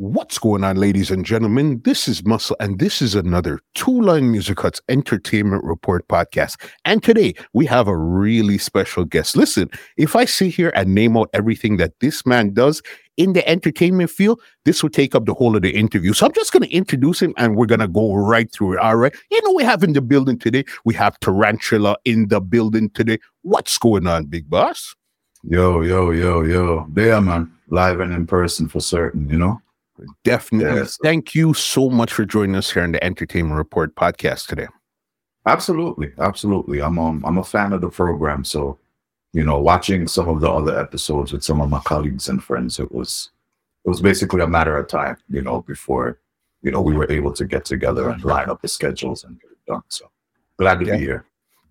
What's going on, ladies and gentlemen? This is Muscle, and this is another Two Line Music Hut's Entertainment Report podcast. And today we have a really special guest. Listen, if I sit here and name out everything that this man does in the entertainment field, this would take up the whole of the interview. So I'm just going to introduce him and we're going to go right through it. All right. You know, we have in the building today, we have Tarantula in the building today. What's going on, big boss? Yo, yo, yo, yo. There, man. Live and in person for certain, you know? Definitely. Yes. Thank you so much for joining us here on the Entertainment Report podcast today. Absolutely, absolutely. I'm um, I'm a fan of the program, so you know, watching some of the other episodes with some of my colleagues and friends, it was it was basically a matter of time, you know, before you know we were able to get together and line up the schedules and get it done. So glad to Yeah. be here.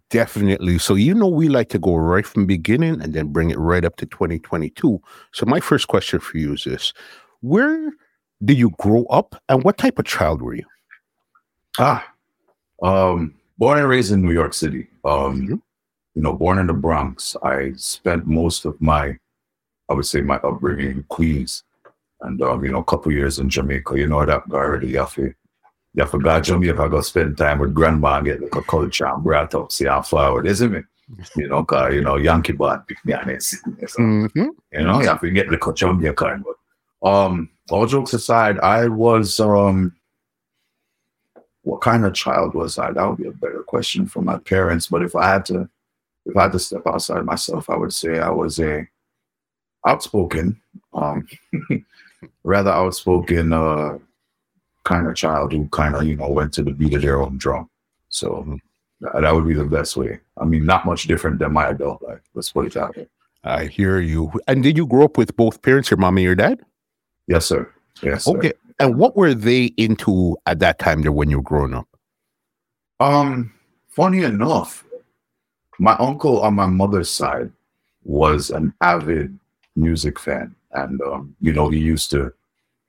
Definitely. So you know we like to go right from beginning and then bring it right up to 2022. So my first question for you is this. Where did you grow up and what type of child were you? Ah, um, born and raised in New York City. Um, Mhm. you know, born in the Bronx. I spent most of my, I would say, my upbringing in Queens, and um, you know, a couple years in Jamaica. You know that already. You have to, you have to go Jamaica, spend time with grandma and get like a culture and brought up, see how forward, isn't it? You know, 'cause, you know, Yankee bad me and it's, so, Mhm. you know, you have to get the culture Jamaica. But um, all jokes aside, I was um what kind of child was I? That would be a better question for my parents. But if I had to, if I had to step outside myself, I would say I was a outspoken, um, rather outspoken uh, kind of child who kind of you know went to the beat of their own drum. So that, would be the best way. I mean, not much different than my adult life. Let's put it that way. I hear you. And did you grow up with both parents, your mom and your dad? Yes, sir. Yes. Sir. Okay. And what were they into at that time there when you were growing up? Um, funny enough, my uncle on my mother's side was an avid music fan, and um, you know, he used to,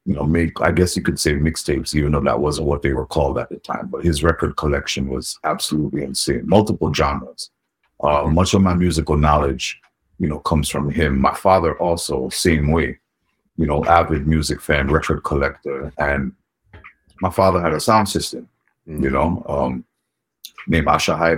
you know, make I guess you could say mixtapes, even though that wasn't what they were called at the time. But his record collection was absolutely insane, multiple genres. Uh, much of my musical knowledge, you know, comes from him. My father also, same way, you know, avid music fan, record collector, and my father had a sound system you know, um, named Asha High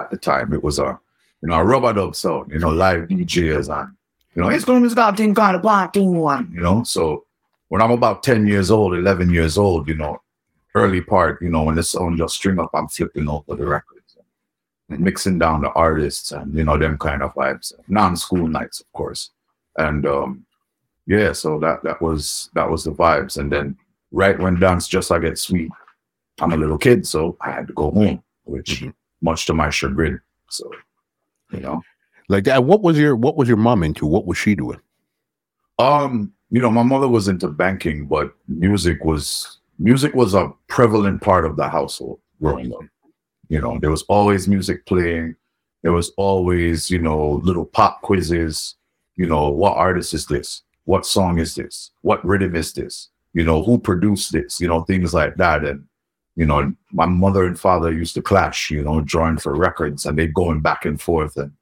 at the time. It was a, you know, a rub-a-dub sound, you know, live DJs and, you know, it's going to that thing kind of black thing one, you know. So when I'm about 10 years old, 11 years old, you know, early part, you know, when the sound just string up, I'm flipping over the records and mixing down the artists and, you know, them kind of vibes. Non-school nights, of course. And um, yeah, so that that was that was the vibes. And then right when dance just I get sweet, I'm a little kid, so I had to go home, which Mhm. much to my chagrin. So, you know, Like that. What was your what was your mom into? What was she doing? um, you know, my mother was into banking, but music was music was a prevalent part of the household growing up. You know, there was always music playing. There was always, you know, little pop quizzes. You know, what artist is this? What song is this? What rhythm is this? You know, who produced this? You know, things like that. And you know, my mother and father used to clash, you know, drawing for records and they going back and forth. And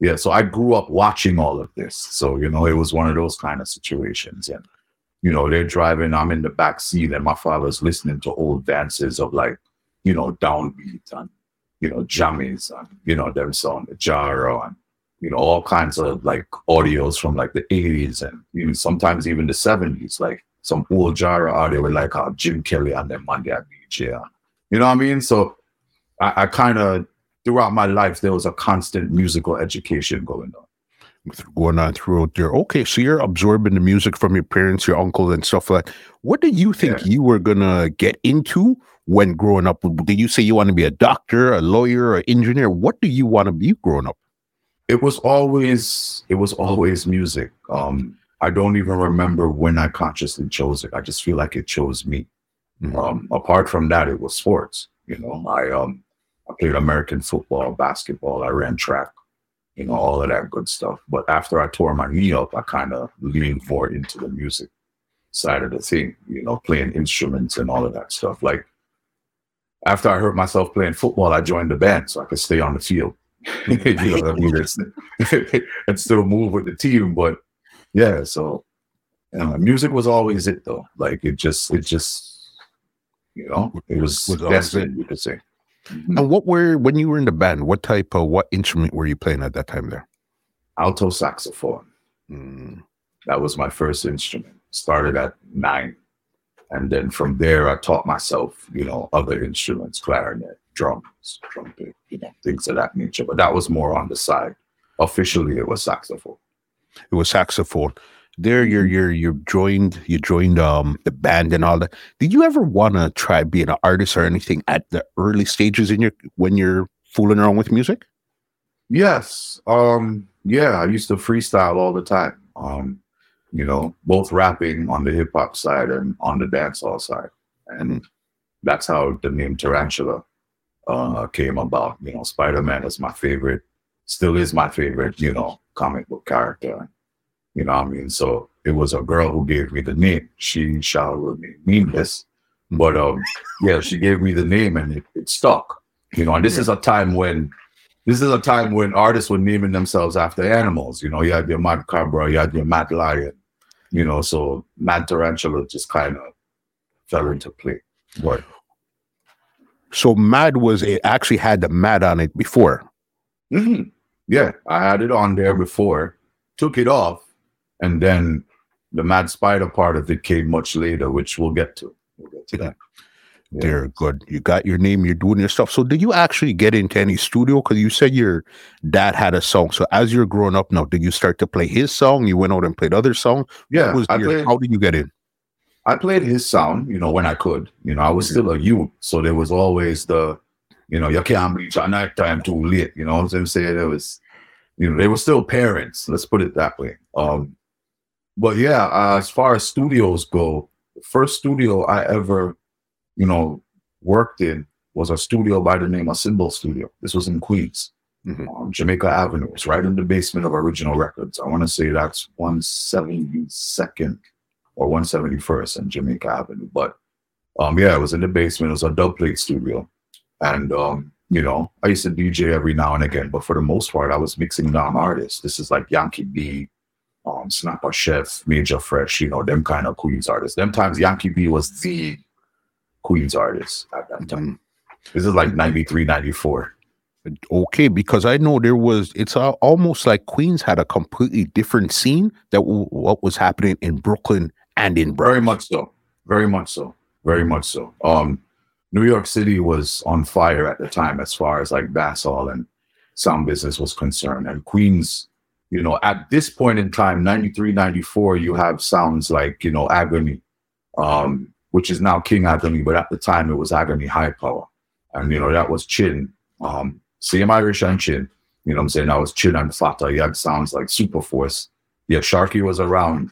yeah, so I grew up watching all of this. So, you know, it was one of those kind of situations. And, you know, they're driving, I'm in the back seat, and my father's listening to old dances of like, you know, downbeat and, you know, jammies and, you know, them song, the Jaro and, you know, all kinds of like audios from like the 80s and you know, sometimes even the 70s, like some old Jaro audio with like how Jim Kelly and them on their DJ. and- You know what I mean? So I, I kind of throughout my life there was a constant musical education going on. going on throughout there. Okay, so you're absorbing the music from your parents, your uncle, and stuff like that. What did you think Yeah. you were gonna get into when growing up? Did you say you want to be a doctor, a lawyer, or engineer? What do you want to be growing up? It was always it was always music. Um I don't even remember when I consciously chose it. I just feel like it chose me. Mhm. Um, apart from that, it was sports. You know, I um I played American football, basketball, I ran track, you know, all of that good stuff. But after I tore my knee up, I kind of leaned more into the music side of the thing, you know, playing instruments and all of that stuff. Like after I hurt myself playing football, I joined the band so I could stay on the field. you know I mean? It's, and still move with the team. But yeah, so uh, music was always it though. Like it just, it just, you know, it was, Was always destined, you could say. Mhm. And what were when you were in the band? What type of what instrument were you playing at that time? There. Alto saxophone. Mm. That was my first instrument. Started at nine. And then from there, I taught myself, you know, other instruments, clarinet, drums, trumpet, you know, things of that nature. But that was more on the side. Officially, it was saxophone. It was saxophone. There, you're you're you joined you joined um the band and all that. Did you ever want to try being an artist or anything at the early stages in your when you're fooling around with music? Yes. Um, yeah, I used to freestyle all the time. Um, you know, both rapping on the hip hop side and on the dancehall side. And that's how the name Tarantula uh came about. You know, Spider-Man is my favorite, still is my favorite, you know, comic book character. You know what I mean? So it was a girl who gave me the name. She shall remain nameless. But um, yeah, she gave me the name and it, it stuck. You know, and this is a time when this is a time when artists were naming themselves after animals. You know, you had your Mad Cobra, you had your Mad Lion, you know, so Mad Tarantula just kind of fell into play. But So Mad was it actually had the Mad on it before. Mhm. yeah, I had it on there before, took it off, and then the Mad Spider part of it came much later, which we'll get to. We'll get to that. Yeah. They're good. You got your name, you're doing your stuff. So did you actually get into any studio? Because you said your dad had a song. So as you're growing up now, did you start to play his song? You went out and played other songs? Yeah, your- played, how did you get in? I played his sound, you know, when I could. You know, I was still a youth, so there was always the, you know, you can't reach at night time too late. You know what I'm saying? There was, you know, they were still parents. Let's put it that way. Um, but yeah, uh, as far as studios go, the first studio I ever, you know, worked in was a studio by the name of Symbol Studio. This was in Queens, Mhm. um, Jamaica Avenue. It's right in the basement of Original Records. I want to say that's 172nd or 171st and Jamaica Avenue. But um, yeah, it was in the basement. It was a dub plate studio. And um, you know, I used to DJ every now and again, but for the most part, I was mixing down artists. This is like Yankee B, um, Snapper Chef, Major Fresh, you know, them kind of Queens artists. Them times Yankee B was the Queens artist at that time. This is like 93, 94. Okay, because I know there was. It's almost like Queens had a completely different scene that w- what was happening in Brooklyn and in Bronx. Very much so. Very much so. Very much so. Um, New York City was on fire at the time as far as like dancehall and sound business was concerned. And Queens, you know, at this point in time, 93, 94, you have sounds like, you know, Agony, um, which is now King Agony, but at the time it was Agony High Power. And, you know, that was Chin. Um, same Irish and Chin. You know what I'm saying? That was Chin and Fata. You had sounds like Super Force. Yeah, Sharky was around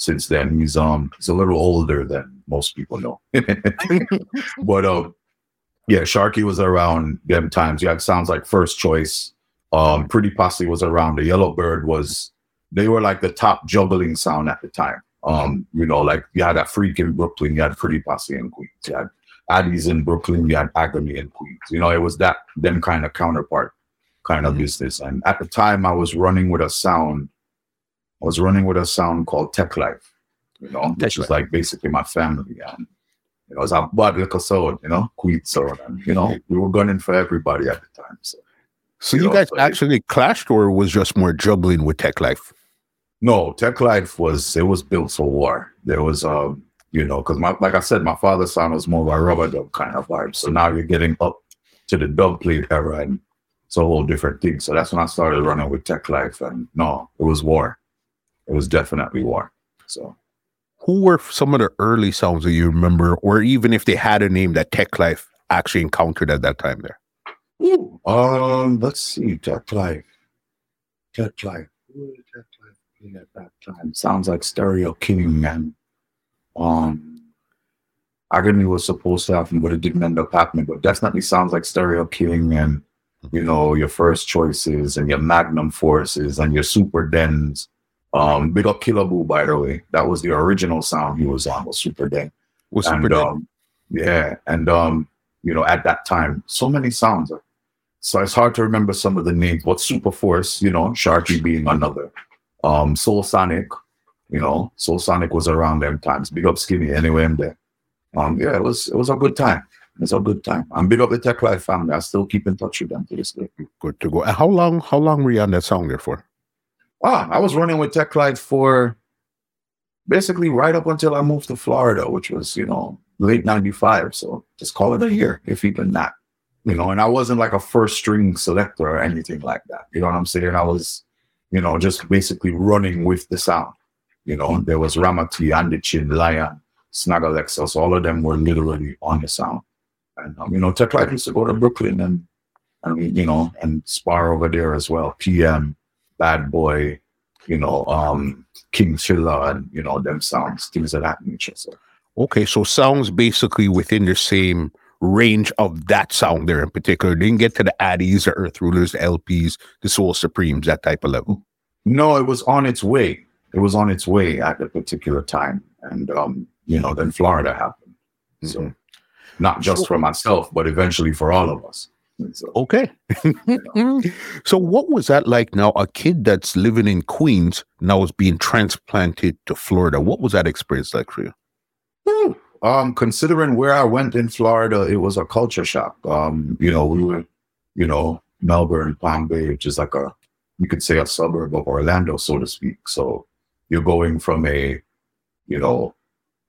since then. He's um he's a little older than most people know. but um yeah, Sharky was around them times. Yeah, had sounds like first choice. Um Pretty Posse was around. The Yellow Bird was they were like the top juggling sound at the time. Um, you know, like you had that freak in Brooklyn, you had Pretty Posse in Queens, you had Addies in Brooklyn, you had Agony in Queens. You know, it was that them kind of counterpart kind of Mhm. business. And at the time I was running with a sound I was running with a sound called Tech Life, you know, Tech which was like basically my family. And it was a bad little sound, you know, Queen sound. And you know, we were gunning for everybody at the time. So So you you know, guys so it- actually clashed, or was just more juggling with Tech Life? no, Tech Life was it was built for war. There was um, you know, because my like I said, my father's sound was more of a rub-a-dub kind of vibe. So now you're getting up to the dub plate era and it's a whole different thing. So that's when I started running with Tech Life and no, it was war. It was definitely war. So Who were some of the early sounds that you remember, or even if they had a name that Tech Life actually encountered at that time? There, Um, let's see, Tech Life. Tech Life. Who Tech Life at that time? Sounds like Stereo King and um Agony was supposed to happen, but it didn't end up happening. But definitely sounds like Stereo King and you know, your first choices and your magnum forces and your super dens. Um, big up Killer Boo, by the way. That was the original sound he was on, was Super Den was Super Dead. um, yeah, and um, you know, at that time, so many sounds. So it's hard to remember some of the names. But Super Force, you know, Sharky being another. Um, Soul Sonic, You know, Soul Sonic was around them times. Big up Skinny anyway. I'm there. Um, yeah, it was it was a good time. It's a good time. I'm big up the Tech Life family. I still keep in touch with them to this day. Good to go. How long? How long were you on that song there for? Ah, I was running with Tech Life for basically right up until I moved to Florida, which was you know late '95. So just call it a year, if even that. You know, and I wasn't like a first string selector or anything like that. You know what I'm saying? I was, you know, just basically running with the sound. You know, there was Ramati, Andy Chin, Lion, Snag Alexis, all of them were literally on the sound. And um, you know, Tech used to go to Brooklyn and and you know and spar over there as well. PM, Bad Boy, you know, um, King Chilla, and you know them sounds, things of that nature. So okay, so sounds basically within the same range of that sound there in particular. Didn't get to the Addies, the Earth Rulers, the LPs, the Soul Supremes, that type of level. No, it was on its way. It was on its way at a particular time, and um, you know, then Florida happened. So. Mm-hmm not just for myself, but eventually for all of us. So, okay. so, what was that like now? A kid that's living in Queens now is being transplanted to Florida. What was that experience like for you? Um, considering where I went in Florida, it was a culture shock. Um, you know, we were, you know, Melbourne, Palm Bay, which is like a, you could say a suburb of Orlando, so to speak. So you're going from a, you know,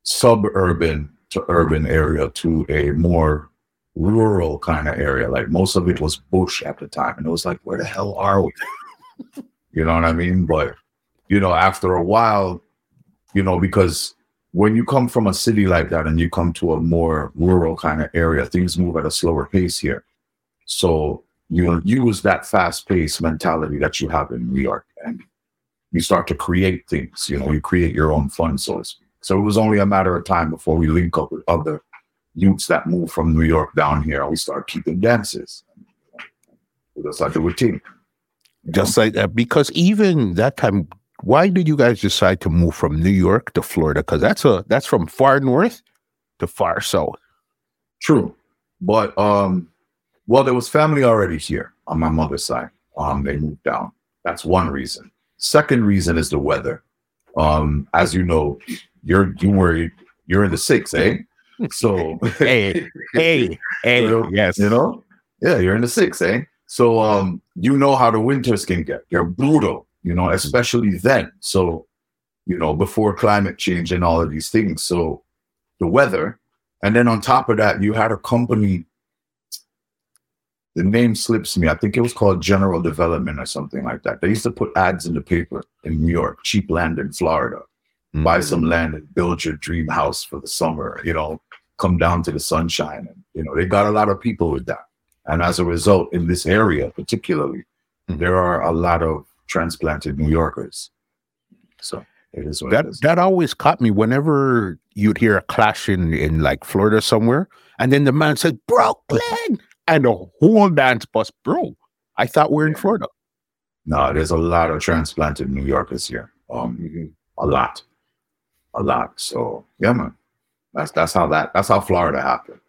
suburban to urban area to a more rural kind of area. Like most of it was bush at the time. And it was like, where the hell are we? you know what I mean? But, you know, after a while, you know, because when you come from a city like that and you come to a more rural kind of area, things move at a slower pace here. So you use that fast paced mentality that you have in New York and you start to create things, you know, you create your own fun, source. So it was only a matter of time before we link up with other youths that move from New York down here. We start keeping dances. That's like a routine. Just like that, because even that time, why did you guys decide to move from New York to Florida? Because that's a that's from far north to far south. True, but um, well, there was family already here on my mother's side. Um, they moved down. That's one reason. Second reason is the weather. Um, as you know, you're you were you're in the six, eh? So hey, hey, hey, you know, yes, you know, yeah, you're in the six, eh? So um, you know how the winters can get. They're brutal, you know, especially then. So, you know, before climate change and all of these things. So the weather, and then on top of that, you had a company. The name slips me. I think it was called General Development or something like that. They used to put ads in the paper in New York, cheap land in Florida mm-hmm. buy some land and build your dream house for the summer, you know, come down to the sunshine. And, you know, they got a lot of people with that. And as a result, in this area particularly, mm-hmm. there are a lot of transplanted New Yorkers. So it is that that always caught me whenever you'd hear a clash in, in like Florida somewhere, and then the man said Brooklyn, and the whole dance bus, bro. I thought we are in Florida. No, there's a lot of transplanted New Yorkers here. Um, a lot a lot. So yeah, man, that's that's how that that's how Florida happened.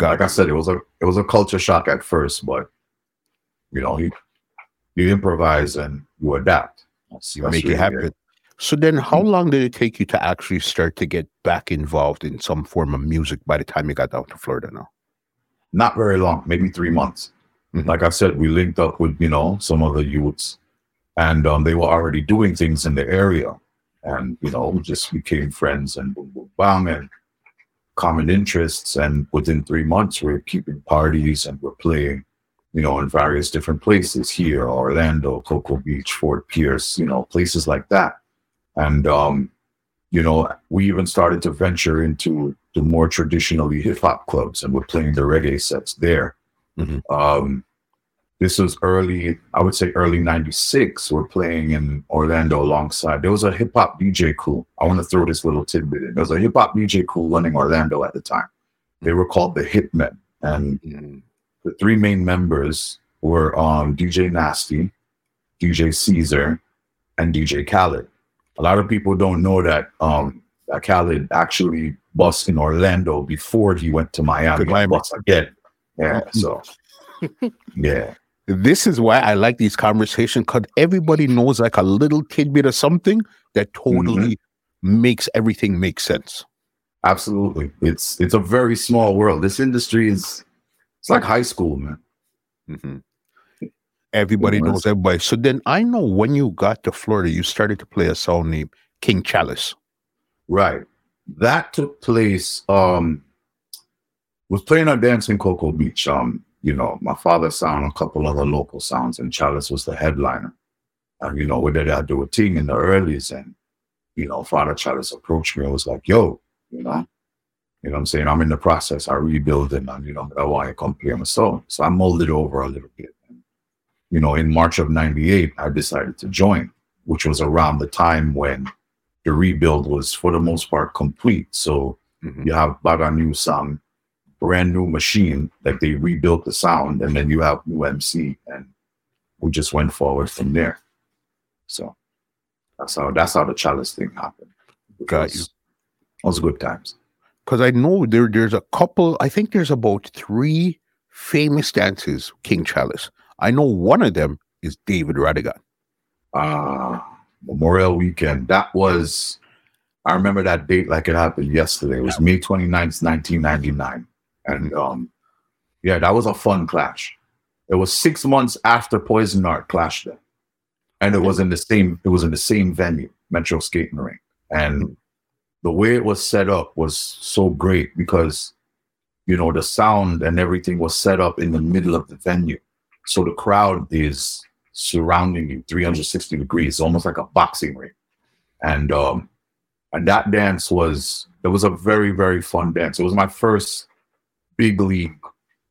like I said, it was a it was a culture shock at first, but you know, you you improvise and you adapt. That's, you that's make really it happen. Good. So then, how mm-hmm. long did it take you to actually start to get back involved in some form of music by the time you got down to Florida? Now, not very long, maybe three months. Mm-hmm. Like I said, we linked up with you know some of the youths, and um, they were already doing things in the area and you know just became friends and boom boom bang and common interests and within three months we're keeping parties and we're playing you know in various different places here orlando cocoa beach fort pierce you know places like that and um you know we even started to venture into the more traditionally hip-hop clubs and we're playing the reggae sets there mm-hmm. um this was early, I would say early 96. We're playing in Orlando alongside. There was a hip hop DJ crew. I want to throw this little tidbit in. There was a hip hop DJ crew running Orlando at the time. They were called the Hitmen. And the three main members were um, DJ Nasty, DJ Caesar, and DJ Khaled. A lot of people don't know that um, that Khaled actually bust in Orlando before he went to Miami. Miami. Bust again. Yeah. So, yeah. This is why I like these conversations because everybody knows like a little tidbit of something that totally makes everything make sense. Absolutely. It's it's a very small world. This industry is it's like high school, man. Mhm. Everybody knows everybody. So then I know when you got to Florida, you started to play a song named King Chalice. Right. That took place um was playing a dance in Cocoa Beach. Um, you know, my father sound a couple other local sounds and Chalice was the headliner. And you know, we did I do a thing in the earlies and you know, Father Chalice approached me and was like, yo, you know, you know what I'm saying? I'm in the process, I rebuilding and you know, I want to come play my song. So I molded over a little bit. And, you know, in March of ninety-eight, I decided to join, which was around the time when the rebuild was for the most part complete. So Mhm. you have Baga new sound, brand new machine, like they rebuilt the sound, and then you have new MC, and we just went forward from there. So that's how that's how the chalice thing happened. Got you. It was good times. Because I know there there's a couple, I think there's about three famous dances, King Chalice. I know one of them is David Rodigan. uh Memorial Weekend. That was I remember that date like it happened yesterday. It was May 29th, 1999. And um yeah, that was a fun clash. It was six months after Poison Dart clashed them. And it was in the same it was in the same venue, Metro Skating Rink. And the way it was set up was so great because you know the sound and everything was set up in the middle of the venue. So the crowd is surrounding you 360 degrees, almost like a boxing ring. And um and that dance was it was a very, very fun dance. It was my first big league,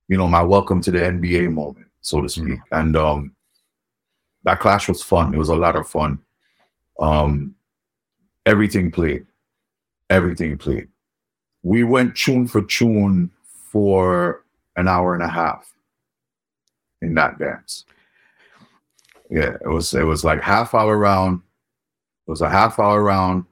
you know, my welcome to the NBA moment, so to speak. And um that clash was fun. It was a lot of fun. Um everything played. Everything played. We went tune for tune for an hour and a half in that dance. Yeah, it was it was like half hour round. It was a half hour round,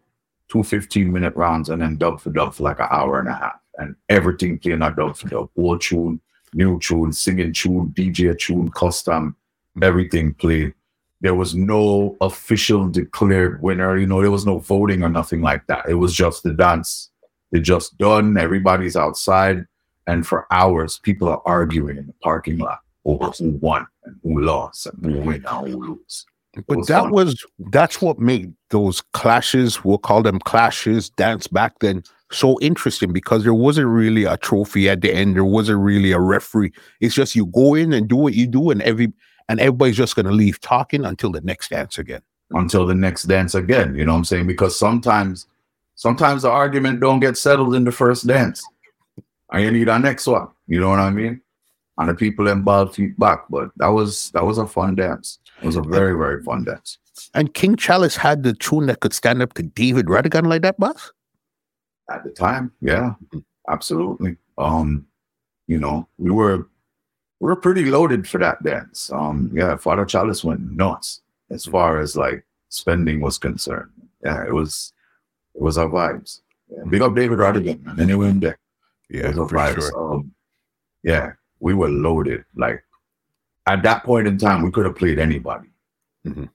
two 15 minute rounds, and then dub for dub for like an hour and a half. And everything playing a dub for dub. Old tune, new tune, singing tune, DJ tune, custom, mm-hmm. everything played. There was no official declared winner, you know, there was no voting or nothing like that. It was just the dance. It just done, everybody's outside, and for hours people are arguing in the parking lot over who won and who lost and who mm-hmm. win and who lose. But was that fun. was that's what made those clashes, we'll call them clashes, dance back then so interesting because there wasn't really a trophy at the end. There wasn't really a referee. It's just you go in and do what you do, and every and everybody's just gonna leave talking until the next dance again. until the next dance again. You know what I'm saying? Because sometimes, sometimes the argument don't get settled in the first dance, and you need a next one. You know what I mean? And the people in ball feet back. But that was that was a fun dance. It was a very very fun dance. And King Chalice had the tune that could stand up to David Rodigan like that, boss. At the time. Yeah, absolutely. Um, you know, we were we were pretty loaded for that dance. Um, yeah, Father Chalice went nuts as far as like spending was concerned. Yeah, it was it was our vibes. Yeah, big up David Rodigan, man. Anyway, in there. Yeah, It was for our vibes. sure. Um, yeah, we were loaded. Like at that point in time, we could have played anybody. Mhm.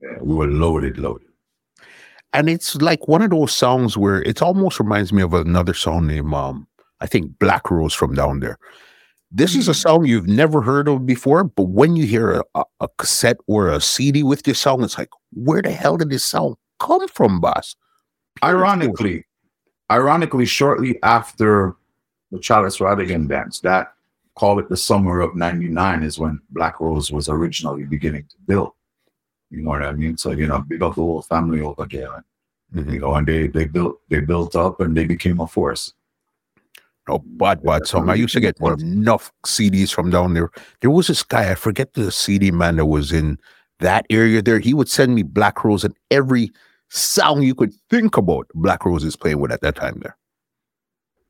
Yeah, we were loaded, loaded. And it's like one of those songs where it almost reminds me of another song named um, I think Black Rose from down there. This is a song you've never heard of before, but when you hear a, a, cassette or a CD with this song, it's like, where the hell did this song come from, boss? ironically, ironically, shortly after the Chalice Rodigan dance, that call it the summer of '99 is when Black Rose was originally beginning to build. You know what I mean? So you know, big up the whole family over there, and, you know, and they they built they built up and they became a force. No, bad, bad song. I used to get enough CDs from down there. There was this guy, I forget the CD man that was in that area there. He would send me Black Rose and every song you could think about, Black Rose is playing with at that time there.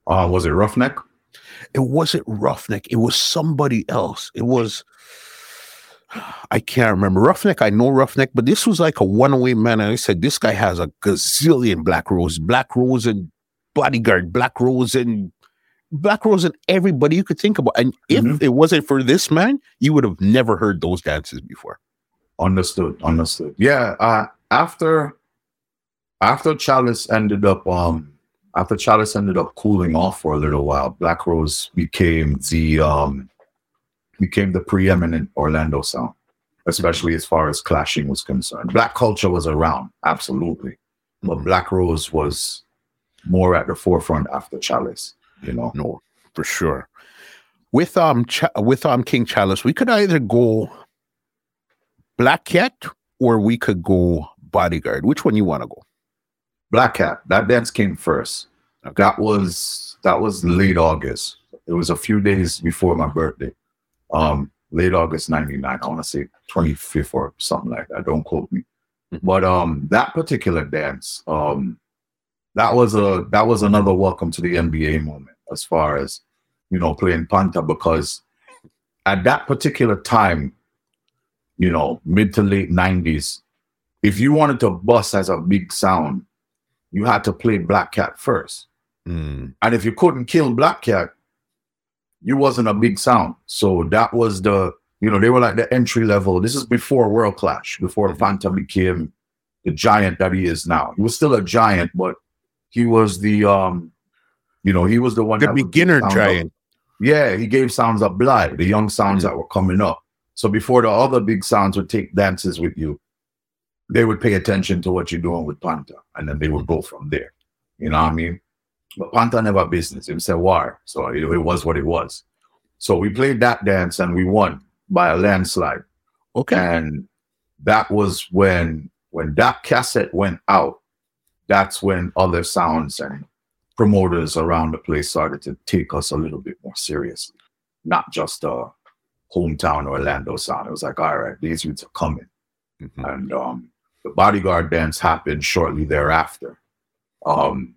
Uh, was it Roughneck? It wasn't Roughneck, it was somebody else. It was, I can't remember. Roughneck, I know Roughneck, but this was like a one-way man. And I said, this guy has a gazillion Black Rose, Black Rose and Bodyguard, Black Rose and Black Rose and everybody you could think about. And if Mhm. it wasn't for this man, you would have never heard those dances before. Understood. Understood. Yeah. Uh, after after Chalice ended up um after Chalice ended up cooling off for a little while, Black Rose became the um became the preeminent Orlando sound, especially as far as clashing was concerned. Black culture was around, absolutely, but. Black Rose was more at the forefront after Chalice. You know. No, for sure. With um Ch- with um King Chalice, we could either go Black Cat or we could go Bodyguard. Which one you want to go? Black Cat. That dance came first. That was that was late August. It was a few days before my birthday. Um, late August '99. I want to say 25th or something like that. Don't quote me. Mhm. But um, that particular dance, um, that was a that was another welcome to the NBA moment as far as you know playing Panta because at that particular time, you know, mid to late '90s, if you wanted to bust as a big sound, you had to play Black Cat first. Mm, And if you couldn't kill Black Cat, you wasn't a big sound. So that was the, you know, they were like the entry level. This is before World Clash, before Phantom became the giant that he is now. He was still a giant, but he was the um, you know, he was the one the beginner up- giant. yeah, he gave sounds up blind, the young sounds that were coming up. So before the other big sounds would take dances with you, they would pay attention to what you're doing with Panta, and then they would go from there. You know what I mean? But Panta never business. He said war. So it, it was what it was. So we played that dance and we won by a landslide. Okay. And that was when when that cassette went out, that's when other sounds and promoters around the place started to take us a little bit more seriously. Not just a hometown Orlando sound. It was like, all right, these youths are coming. Mhm. And um, the bodyguard dance happened shortly thereafter. Um,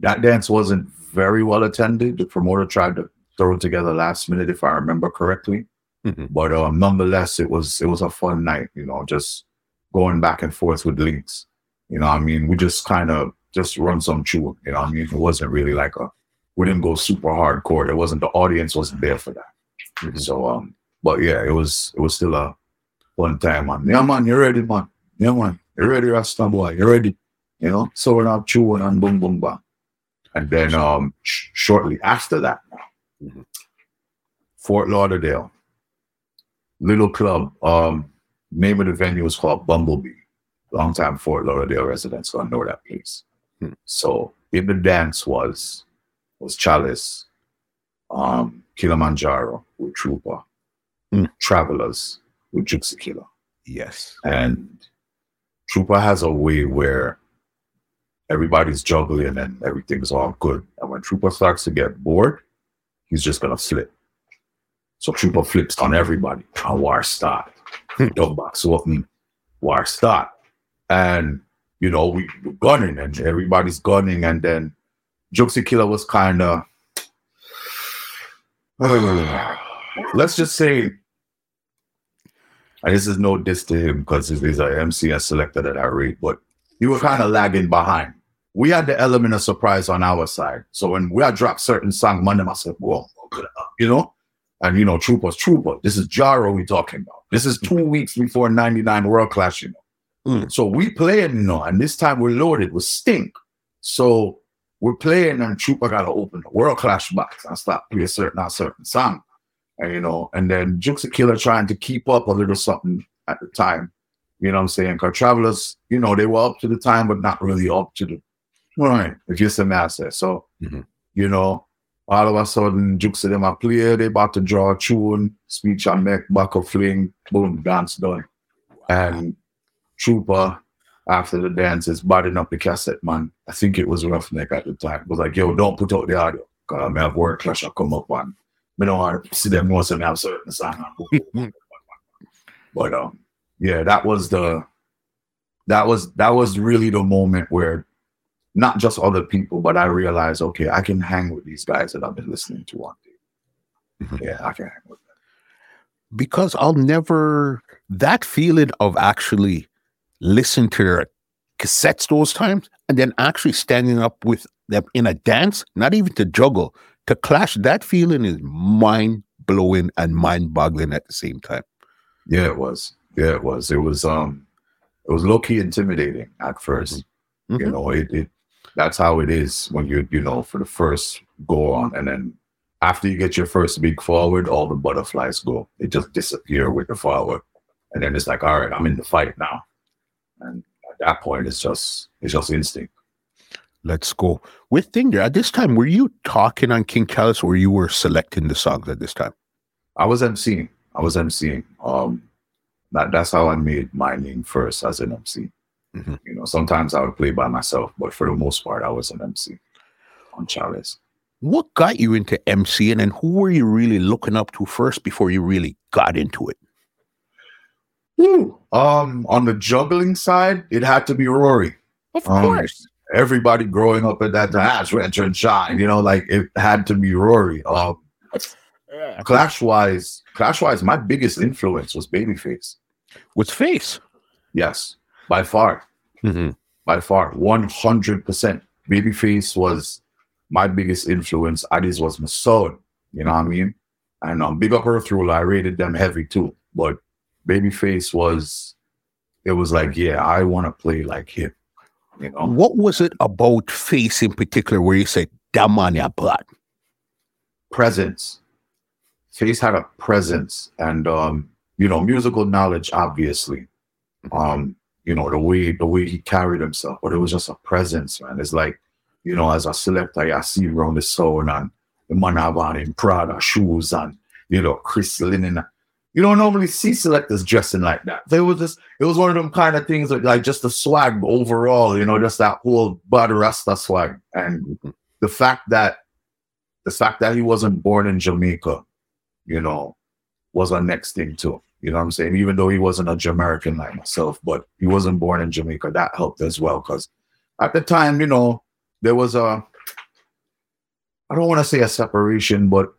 that dance wasn't very well attended. The promoter tried to throw it together last minute, if I remember correctly Mhm. but um, nonetheless, it was it was a fun night. You know, just going back and forth with links. You know, what I mean, we just kind of just run some tune. You know, what I mean, it wasn't really like a we didn't go super hardcore. It wasn't the audience wasn't there for that. Mhm. So um, but yeah, it was it was still a fun time, man. Yeah, man, you ready, man? Yeah, man, you ready, Rasta boy? You ready? You know, so we're not chewing and boom, boom, bang. And then um, sh- shortly after that, Mhm. Fort Lauderdale, little club. Um, name of the venue was called Bumblebee. Long time Fort Lauderdale residents gonna know that place. Hmm. So in the dance was was Chalice, um, Kilimanjaro with Trooper, Hmm. Travelers with Juxi Killer. Yes. And Trooper has a way where everybody's juggling and everything's all good. And when Trooper starts to get bored, he's just gonna flip. So Trooper flips on everybody. A war start. Don't box open. War start. And you know, we were gunning and everybody's gunning, and then Juxi Killer was kind of let's just say and this is no diss to him because he's an MCS selected at that rate, but he was kind of lagging behind. We had the element of surprise on our side. So when we had dropped certain song, man, I said, whoa, you know? And you know, Troopers, Trooper. This is Jaro we talking about. This is two weeks before 99 World Clash, you know. Mm. So we playing, you know, and this time we're loaded with stink. So we're playing and Trooper gotta open the World Clash box and start play a certain a certain song. And you know, and then Juxi Killer trying to keep up a little something at the time. You know what I'm saying? Because travelers, you know, they were up to the time, but not really up to the right. If you see me, I say. So, Mhm. you know, all of a sudden, jukes of them are play, they about to draw a tune, speech and make, back up fling, boom, dance done. And Trooper, after the dance, is biting up the cassette, man. I think it was Roughneck at the time. Was like, yo, don't put out the audio. Because I may have word clash I come up on. Me don't want to see them know some have certain song. but um, yeah, that was the that was that was really the moment where not just other people, but I realized, okay, I can hang with these guys that I've been listening to on day. Mhm. Yeah, I can hang with them. because I'll never that feeling of actually listen to their cassettes those times and then actually standing up with them in a dance, not even to juggle, to clash, that feeling is mind blowing and mind boggling at the same time. Yeah, it was. Yeah, it was. It was um it was low key intimidating at 1st Mhm. You know, it, it that's how it is when you you know for the first go on, and then after you get your first big forward, all the butterflies go. They just disappear with the forward, and then it's like, all right, I'm in the fight now, and at that point, it's just it's just instinct. Let's go. With Thinger, at this time, were you talking on King Chalice or you were selecting the songs at this time? I was emceeing. I was emceeing. Um, that that's how I made my name first as an MC. Mhm. You know, sometimes I would play by myself, but for the most part, I was an MC on Chalice. What got you into MC and then who were you really looking up to first before you really got into it? Um, on the juggling side, it had to be Rory. Of Um, Everybody growing up at that time, Rent and Shine, you know, like it had to be Rory. Um, Clash wise, Clash wise, my biggest influence was Babyface. With Face. Yes, by far. Mhm. by far 100% babyface was my biggest influence. Addies was my son you know what i mean? And um big up earth rule i rated them heavy too. But babyface was it was like yeah i want to play like him you know? What was it about Face in particular where you said, damn on your blood? presence. Face had a presence and um you know musical knowledge obviously. Um you know the way the way he carried himself but it was just a presence man. It's like you know as a selector I see around the sound and the man have on in Prada shoes and you know Chris Linen you don't normally see selectors dressing like that. They was just it was one of them kind of things that, like just the swag overall you know just that whole body rasta swag. And mm-hmm. the fact that the fact that he wasn't born in Jamaica you know, was our next thing too. You know what I'm saying? Even though he wasn't a Jamaican like myself, but he wasn't born in Jamaica, that helped as well. Because at the time, you know, there was a, I don't want to say a separation, but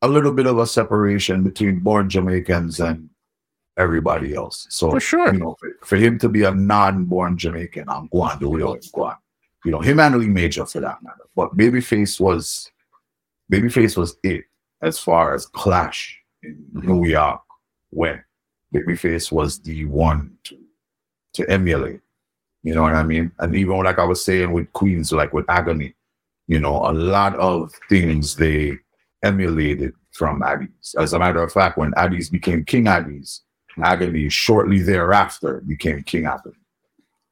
a little bit of a separation between born Jamaicans and everybody else. So, For sure. you know, for, for him to be a non-born Jamaican, I'm going to do it. Go on. You know, him and Lee Major for that matter. But Babyface was, Babyface was it as far as Clash in mm-hmm. New York when Babyface was the one to, to emulate. You know what I mean? And even like I was saying with Queens, like with Agony, you know, a lot of things they emulated from Addies. As a matter of fact, when Addies became King Addies, Agony shortly thereafter became King Agony.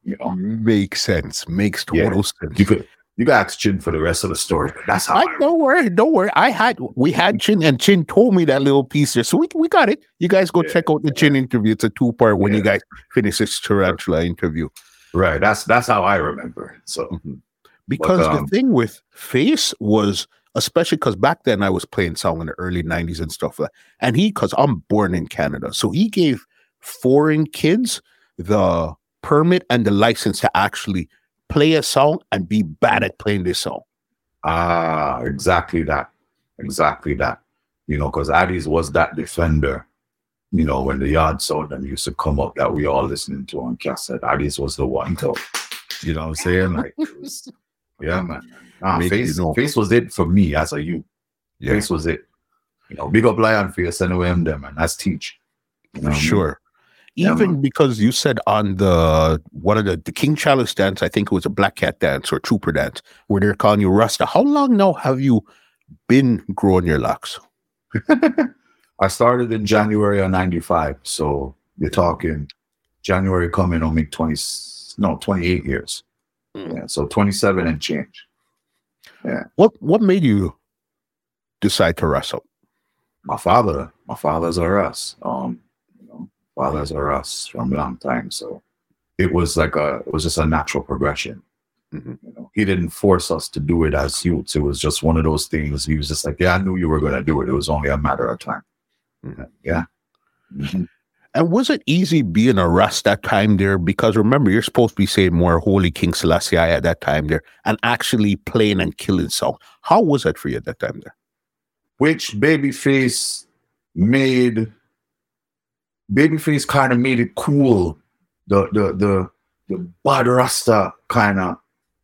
You know, Makes sense. Makes Yeah. total sense. you could you got ask Chin for the rest of the story. That's how I I, don't worry, don't worry. I had we had Chin and Chin told me that little piece there. So we, we got it. You guys go Yeah. check out the Chin interview. It's a two part when you guys finish this tarantula interview. right. That's that's how I remember. So Because um, the thing with Face was especially because back then I was playing song in the early 90s and stuff like and he because I'm born in Canada. So he gave foreign kids the permit and the license to actually play a song and be bad at playing this song. Ah, exactly that. Exactly that. You know, because Addies was that defender. You know, when the yard sound them used to come up that we all listening to on cassette, Addies was the one to, you know what I'm saying? Like, was- yeah, man. Nah, Make face, you know. face was it for me as a youth. Yeah. Face was it. You know, big up Lion Face and OM them, and that's teach. You know Sure. Yeah, Even man. because you said on the one of the, the King Chalice dance, I think it was a Black Cat dance or Trooper dance, where they're calling you Rasta. How long now have you been growing your locks? I started in January of 95. So you're talking January coming on make 20, no, 28 years. Mm. Yeah. So 27 and change. Yeah. What what made you decide to wrestle? My father, my fathers a us. Um, you know, fathers are us from a long time. So it was like a, it was just a natural progression. Mhm. You know, he didn't force us to do it as youths. It was just one of those things. He was just like, yeah, I knew you were going to do it. It was only a matter of time. Mhm. Yeah. Mhm. And was it easy being a Rasta that time there? Because remember, you're supposed to be saying more Holy King Selassie at that time there and actually playing and killing song. How was that for you at that time there? which babyface made babyface kind of made it cool. The the the the bad rasta kind of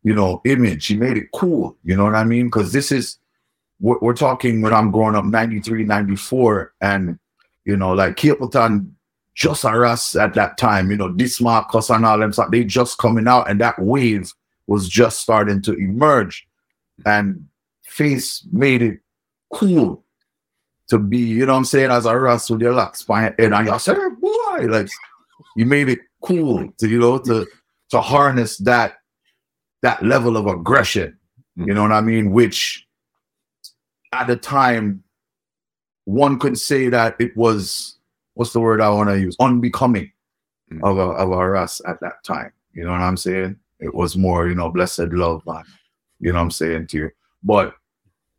you know image. He made it cool you know what i mean? Because this is we're, we're talking when I'm growing up, 93, 94, and you know, like Capleton, just us at that time, you know, Dismarcus and all them stuff, they just coming out, and that wave was just starting to emerge. And Face made it cool to be, you know what I'm saying, as a Russ with your locks by and I said, boy, like you made it cool to, you know, to to harness that that level of aggression. You know what I mean? Which at the time, one could say that it was what's the word I want to use? Unbecoming mm. of a of a Russ at that time. You know what I'm saying? It was more, you know, blessed love, man. You know what I'm saying to you. But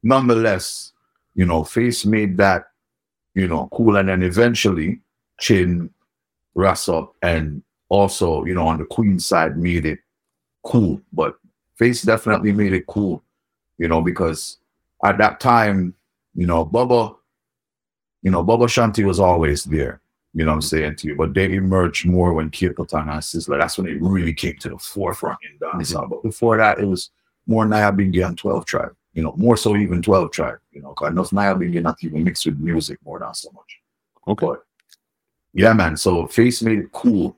nonetheless, you know, Face made that, you know, cool. And then eventually Chin, Russ up, and also, you know, on the Queen side made it cool. But Face definitely made it cool, you know, because at that time, you know, Bobo, you know, Bobo Shanti was always there. You know what I'm saying to you? But they emerged more when Capleton and Sizzla. That's when they really came to the forefront in dancehall. But before that, it was more Nyabinghi and 12 Tribe. You know, more so even 12 track, You know, because I know Nyabinghi not even mixed with music more than so much. Okay. But, yeah, man. So Face made it cool.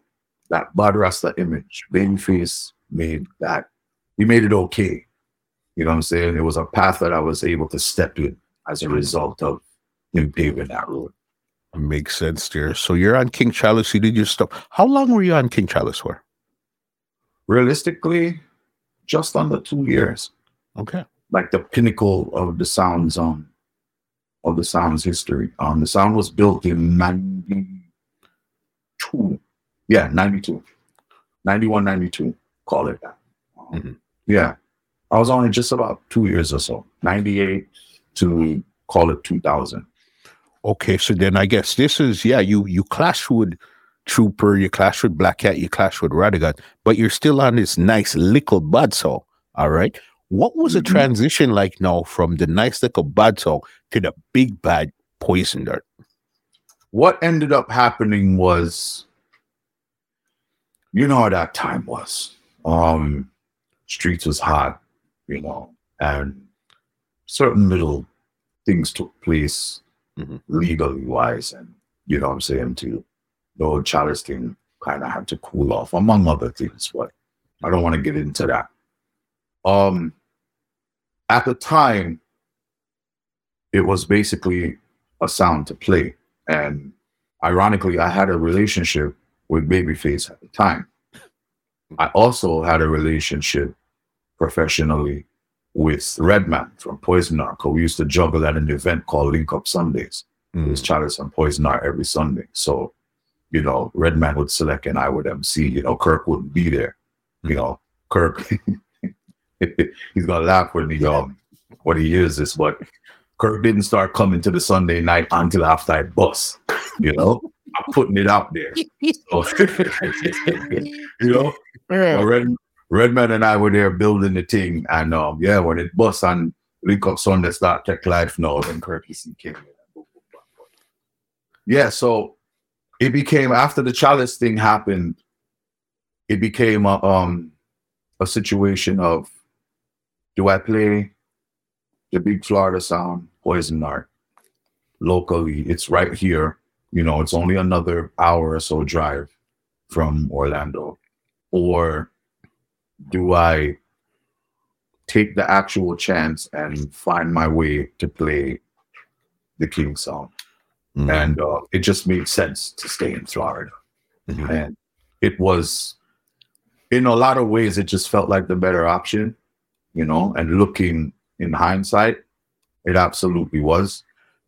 That Bad Rasta image. Babyface made that. He made it okay. You know what I'm saying? It was a path that I was able to step in as a result of him paving that road. Makes sense there. So you're on King Chalice. You did your stuff. How long were you on King Chalice for? Realistically, just under two years. Okay. Like the pinnacle of the sounds um of the sounds history. Um the sound was built in 92. Yeah, 92. 91, 92. Call it that. Um, mm-hmm. Yeah. I was on it just about two years or so, 98 to call it 2000. Okay, so then I guess this is, yeah, you you clash with Trooper, you clash with Black Cat, you clash with Rodigan, but you're still on this nice little song. All right. What was mm-hmm. the transition like now from the nice little bad song to the big bad poison dart? What ended up happening was, you know how that time was. Um, streets was hot you know, and certain little things took place mm-hmm. legally wise, and you know what I'm saying to the whole Chalice thing kind of had to cool off, among other things, but I don't want to get into that. Um, at the time, it was basically a sound to play, and ironically, I had a relationship with Babyface at the time. I also had a relationship professionally with Redman from Poison Dart. We used to juggle at an event called Link Up Sundays. Mm. It was Chalice and Poison Dart every Sunday. So, you know, Redman would select and I would MC. You know, Kirk wouldn't be there. You know, Kirk, he's gonna laugh when he um what he hears this, but Kirk didn't start coming to the Sunday night until after I bus. You know, I'm putting it out there. So, you know, Red, Redman and I were there building the thing, and um, yeah, when it bust and link up Sunday start tech life now, then C came in. Yeah, so it became after the chalice thing happened, it became a um a situation of do I play the big Florida sound, Poison Dart? Locally, it's right here. You know, it's only another hour or so drive from Orlando. Or do I take the actual chance and find my way to play the King song? Mm-hmm. And uh, it just made sense to stay in Florida. Mm-hmm. And it was, in a lot of ways, it just felt like the better option, you know, and looking in hindsight, it absolutely was.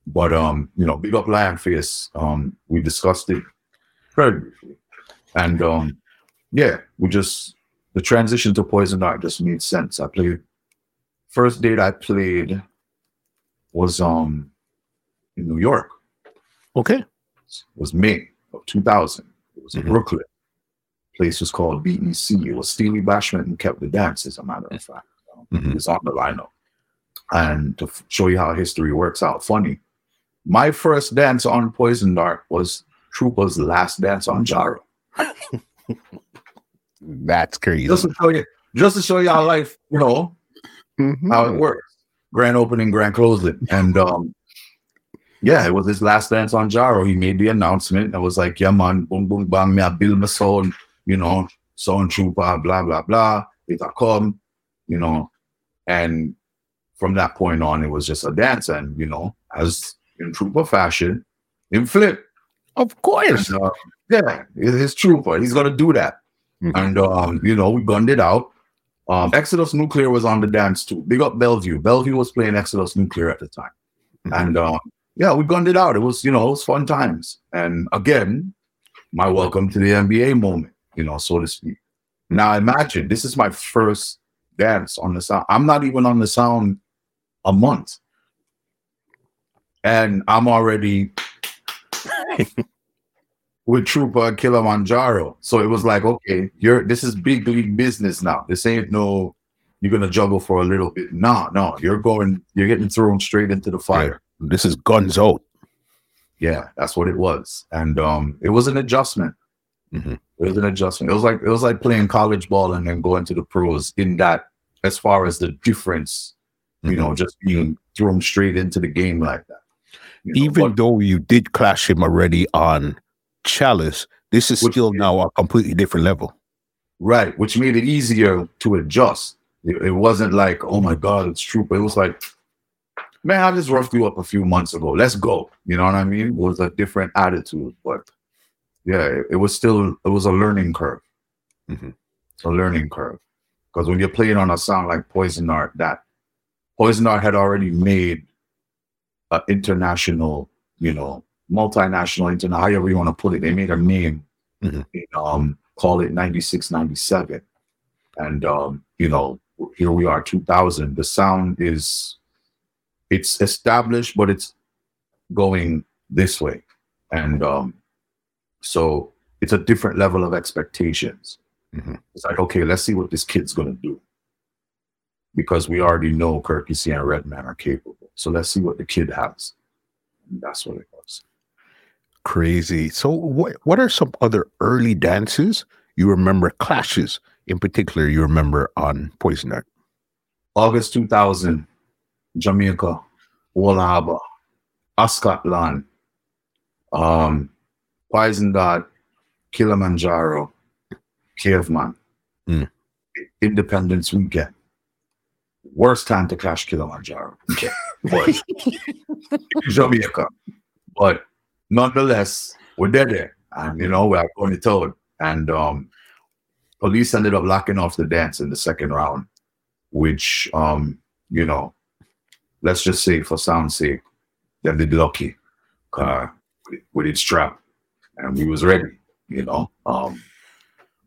But um, you know, big up Lion Face. Um, we discussed it very briefly. And um, yeah, we just the transition to Poison Dart just made sense. I played first date I played was um in New York. Okay. It was May of 2000. It was in mm-hmm. Brooklyn. Place was called BEC. It was Steely Bashment and kept the dance, as a matter of fact. Mm-hmm. It's on the lineup. And to f- show you how history works out, funny. My first dance on Poison Dart was Trooper's last dance on Jaro. That's crazy. Just to show you, just to show you how life, you know, mm-hmm. how it works. grand opening, grand closing, and um, yeah, it was his last dance on Jaro. He made the announcement. I was like, yeah, man, boom, boom, bang, me, I build my sound, you know, sound trooper, blah, blah, blah. It a come, you know, and from that point on, it was just a dance. And, you know, as in trooper fashion, in flip. Of course. And, uh, yeah, his trooper. He's going to do that. Mm-hmm. And, um, you know, we gunned it out. Um, Exodus Nuclear was on the dance too. Big up Bellevue. Bellevue was playing Exodus Nuclear at the time. Mm-hmm. And um, yeah, we gunned it out. It was, you know, it was fun times. And again, my welcome to the NBA moment, you know, so to speak. Now imagine this is my first dance on the sound. I'm not even on the sound a month. And I'm already with Trooper Kilimanjaro. So it was like, okay, you're this is big league business now. This ain't no you're gonna juggle for a little bit. No, no, you're going, you're getting thrown straight into the fire. Yeah. This is guns out. Yeah, that's what it was. And um it was an adjustment. Mm-hmm. It was an adjustment. It was like it was like playing college ball and then going to the pros in that as far as the difference, mm-hmm. you know, just being thrown straight into the game like that. You know, Even but, though you did clash him already on Chalice, this is still now a completely different level. Right, which made it easier to adjust. It, it wasn't like, oh my God, it's true. But it was like, man, I just roughed you up a few months ago. Let's go. You know what I mean? It was a different attitude. But yeah, it, it was still, it was a learning curve. Mm-hmm. A learning curve. Because when you're playing on a sound like Poison Dart, that Poison Dart had already made an international, you know, multinational, international, however you want to put it. They made a name, mm-hmm. in, um, call it 96, 97. And, um, you know, here we are 2000 the sound is it's established but it's going this way and um so it's a different level of expectations. Mm-hmm. it's like okay let's see what this kid's gonna do. Because we already know Kirky C and Redman are capable. So let's see what the kid has. And that's what it was. Crazy. So what what are some other early dances you remember clashes in particular you remember on Poison Dart? August 2000, Jamaica, Wall Harbor, Ascotland, um, Poison Dart, Kilimanjaro, Caveman, mm. Independence Weekend. Worst time to clash Kilimanjaro. Jamaica. But nonetheless, we're there. And, you know, we're going to toad. And um, police ended up locking off the dance in the second round, which, um, you know, let's just say for sound's sake, they did lucky uh, with, with its trap, and we was ready, you know. Um,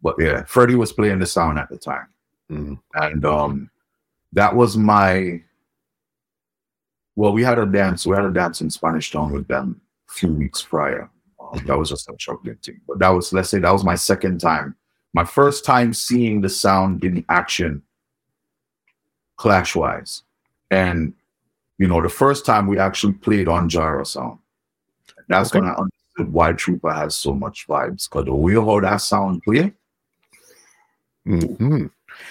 but yeah, Freddie was playing the sound at the time, mm-hmm. and um, that was my. Well, we had a dance. We had a dance in Spanish Town with them a few weeks prior. Um, that was just a chocolate thing. But that was, let's say, that was my second time my first time seeing the sound in action clash wise and you know the first time we actually played on gyro sound that's okay. when i why trooper has so much vibes because the way how that sound play mm-hmm.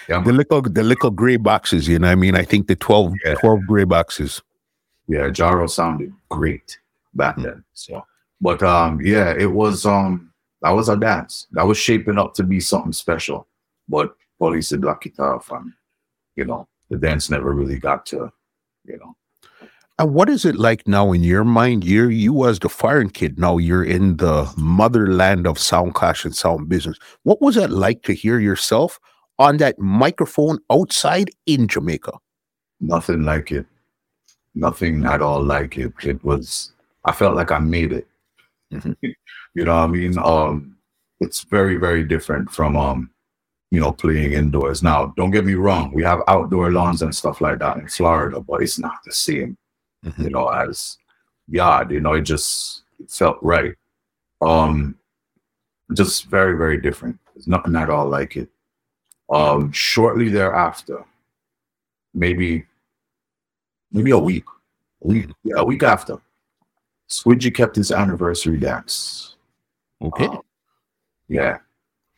yeah, the little the little gray boxes you know i mean i think the 12 yeah. 12 gray boxes yeah Jaro sounded great back mm-hmm. then so but um yeah it was um that was a dance. That was shaping up to be something special. But police had Black Guitar off and you know, the dance never really got to, you know. And what is it like now in your mind? You're you was the foreign kid. Now you're in the motherland of sound clash and sound business. What was it like to hear yourself on that microphone outside in Jamaica? Nothing like it. Nothing at all like it. It was I felt like I made it. Mm-hmm. You know what I mean? Um, it's very, very different from um, you know, playing indoors. Now, don't get me wrong, we have outdoor lawns and stuff like that in Florida, but it's not the same. You know, as yard. You know, it just it felt right. Um, just very, very different. There's nothing at all like it. Um, shortly thereafter, maybe maybe a week, a week, yeah, a week after, Squingy kept his anniversary dance. Okay. Um, yeah.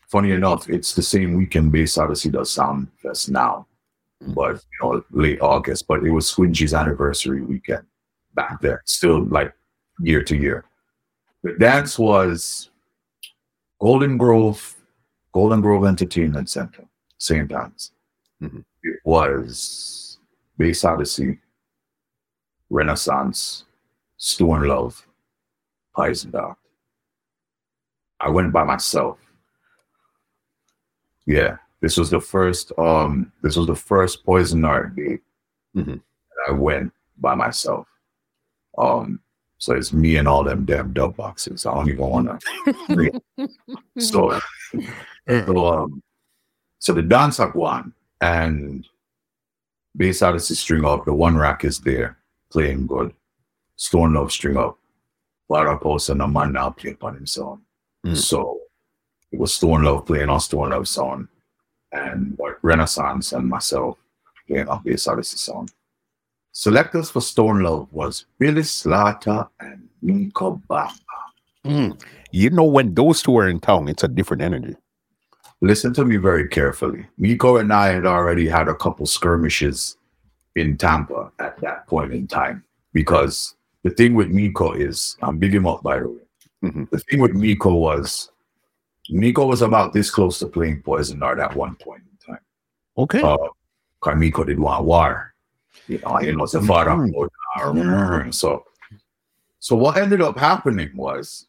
Funny enough, it's the same weekend Bass Odyssey does Sound Fest now. But you know, late August. But it was Squingy's anniversary weekend back there, still like year to year. The dance was Golden Grove, Golden Grove Entertainment Center, St. Anne's. Mhm. It was Bass Odyssey, Renaissance, Stone Love, Heisenberg. I went by myself. Yeah, this was the first. Um, this was the first Poison Dart date Mhm. that I went by myself. Um, so it's me and all them damn dub boxes. I don't even wanna. so, so, um, so the dance have won, and Bass Odyssey string up. The one rack is there playing good. Stone Love string up. Lara Post and a man now playing on himself. Mm. So it was Stone Love playing on Stone Love song, and what Renaissance and myself playing on Bass Odyssey song. Selectors for Stone Love was Billy Slaughter and Nico Bamba. Mm. You know, when those two are in town, it's a different energy. Listen to me very carefully. Miko and I had already had a couple skirmishes in Tampa at that point in time because the thing with Miko is, I'm big him up by the way. Mhm. The thing with Miko was, Miko was about this close to playing Poison Dart at one point in time. Okay. Uh, cause Miko did want war. You know, you know, it's a. Mhm. So, so what ended up happening was,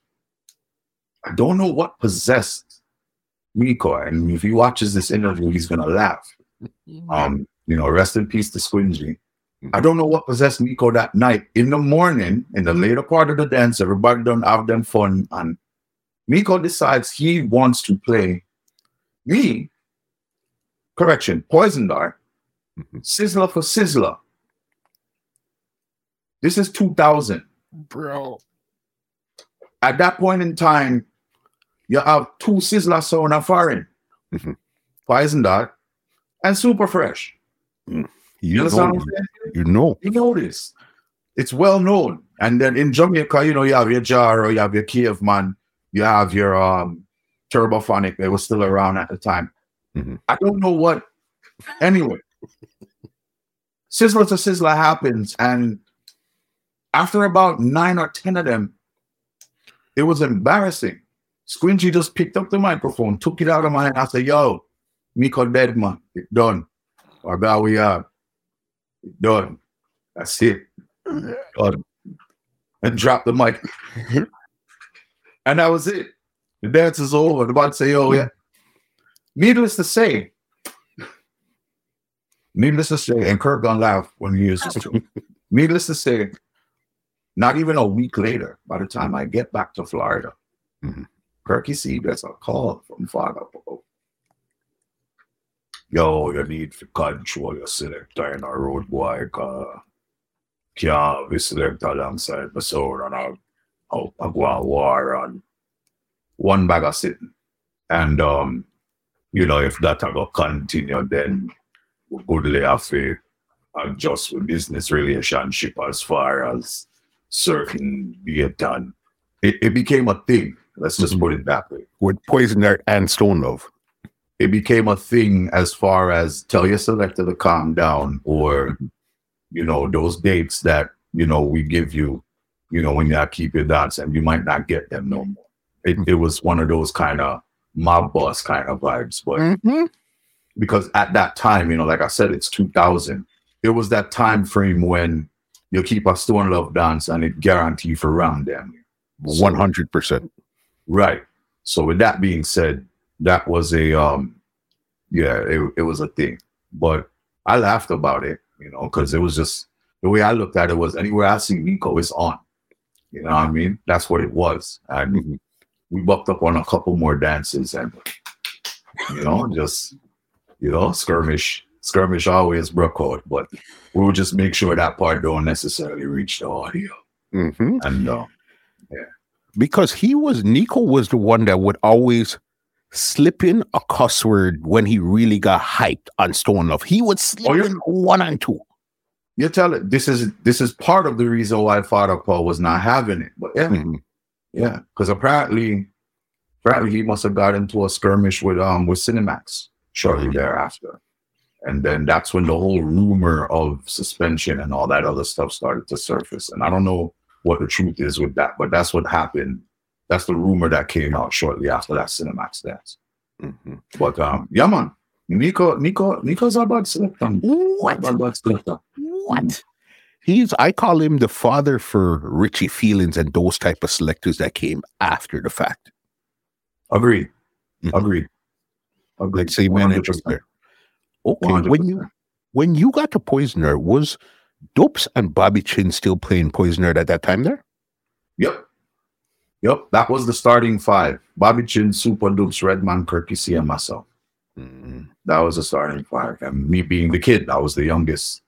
I don't know what possessed Miko. And if he watches this interview, he's gonna laugh. Um, you know, rest in peace to Squingy. I don't know what possessed Miko that night. In the morning, in the later part of the dance, everybody done have them fun, and Miko decides he wants to play me. Correction, Poison Dart, Mhm. Sizzla for Sizzla. This is 2000. Bro. At that point in time, you have two Sizzla sound of foreign. Mhm. Poison Dart and Super Fresh. You, You know, what I'm saying? you know. You know this. It's well known. And then in Jamaica, you know, you have your Jaro, you have your Caveman, you have your um Turbophonic. They were still around at the time. Mhm. I don't know what. Anyway, Sizzla to Sizzla happens. And after about nine or 10 of them, it was embarrassing. Squingy just picked up the microphone, took it out of my hand. I said, Yo, Miko dead, man. It done. Or about we are. It done. That's it. Done. And dropped the mic. And that was it. The dance is over. The to say, oh yeah. Needless to say, needless to say, and Kirk gonna laugh when he to. needless to say, not even a week later, by the time I get back to Florida, Mhm. See gets a call from Father. Paul. Yo, you need to control your selector in a road boy, cause can't be select alongside the soul and I, I, I go on war on one bag of sitting. And um, you know, if that will continue, then we goodly have to adjust with business relationship as far as certain get done. It, it became a thing. Let's just put it that way. With Poison and Stone Love. It became a thing as far as tell your selector to calm down or you know, those dates that, you know, we give you, you know, when you keep your dots and you might not get them no more. It, it was one of those kind of mob boss kind of vibes. But Mm-hmm. because at that time, you know, like I said, it's 2000. It was that time frame when you keep a Stone Love dance and it guarantee for round them. One hundred percent. Right. So with that being said, that was a um yeah, it, it was a thing. But I laughed about it, you know, because it was just the way I looked at it was anywhere I see Nico it's on. You know what I mean? That's what it was. And Mhm. we bucked up on a couple more dances and you know, just you know, skirmish. Skirmish always broke out, but we would just make sure that part don't necessarily reach the audio. Mm-hmm. And uh, yeah. Because he was Nico was the one that would always slip in a cuss word when he really got hyped on Stone Love. He would slip Oh, in one and two. You tell it this is this is part of the reason why Father Paul was not having it. But yeah, Mhm. yeah, because apparently, apparently he must have got into a skirmish with um with Cinemax shortly Mhm. thereafter, And then that's when the whole rumor of suspension and all that other stuff started to surface. And I don't know what the truth is with that, but that's what happened. That's the rumor that came out shortly after that Cinemax dance. Mm-hmm. But um, yeah, man, Nico, Nico, Nico's a bad selector. What? Bad, bad selector. What? He's I call him the father for Richie Feelings and those type of selectors that came after the fact. Agreed. Mhm. Agreed. Agreed. Like say man and 100%. there. Okay, when you when you got to Poisoner, was Dupes and Bobby Chin still playing Poisoner at that time there? Yep. Yep. That was the starting five. Bobby Chin, Super Dupes, Redman, Kirky C, and myself. Mm, That was the starting five. And me being the kid, I was the youngest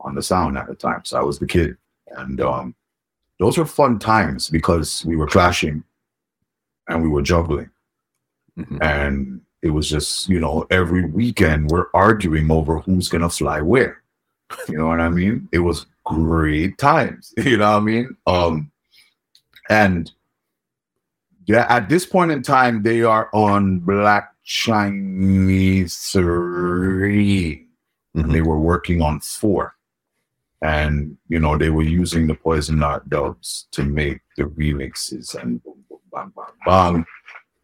on the sound at the time. So I was the kid. And um, those were fun times because we were clashing and we were juggling. mhm. And it was just, you know, every weekend we're arguing over who's going to fly where. You know what I mean? It was great times. You know what I mean? Um, and yeah, at this point in time, they are on Black Chinese 3 and they were working on four. And you know, they were using the poison dart dubs to make the remixes and boom, boom, bang, bang, bang.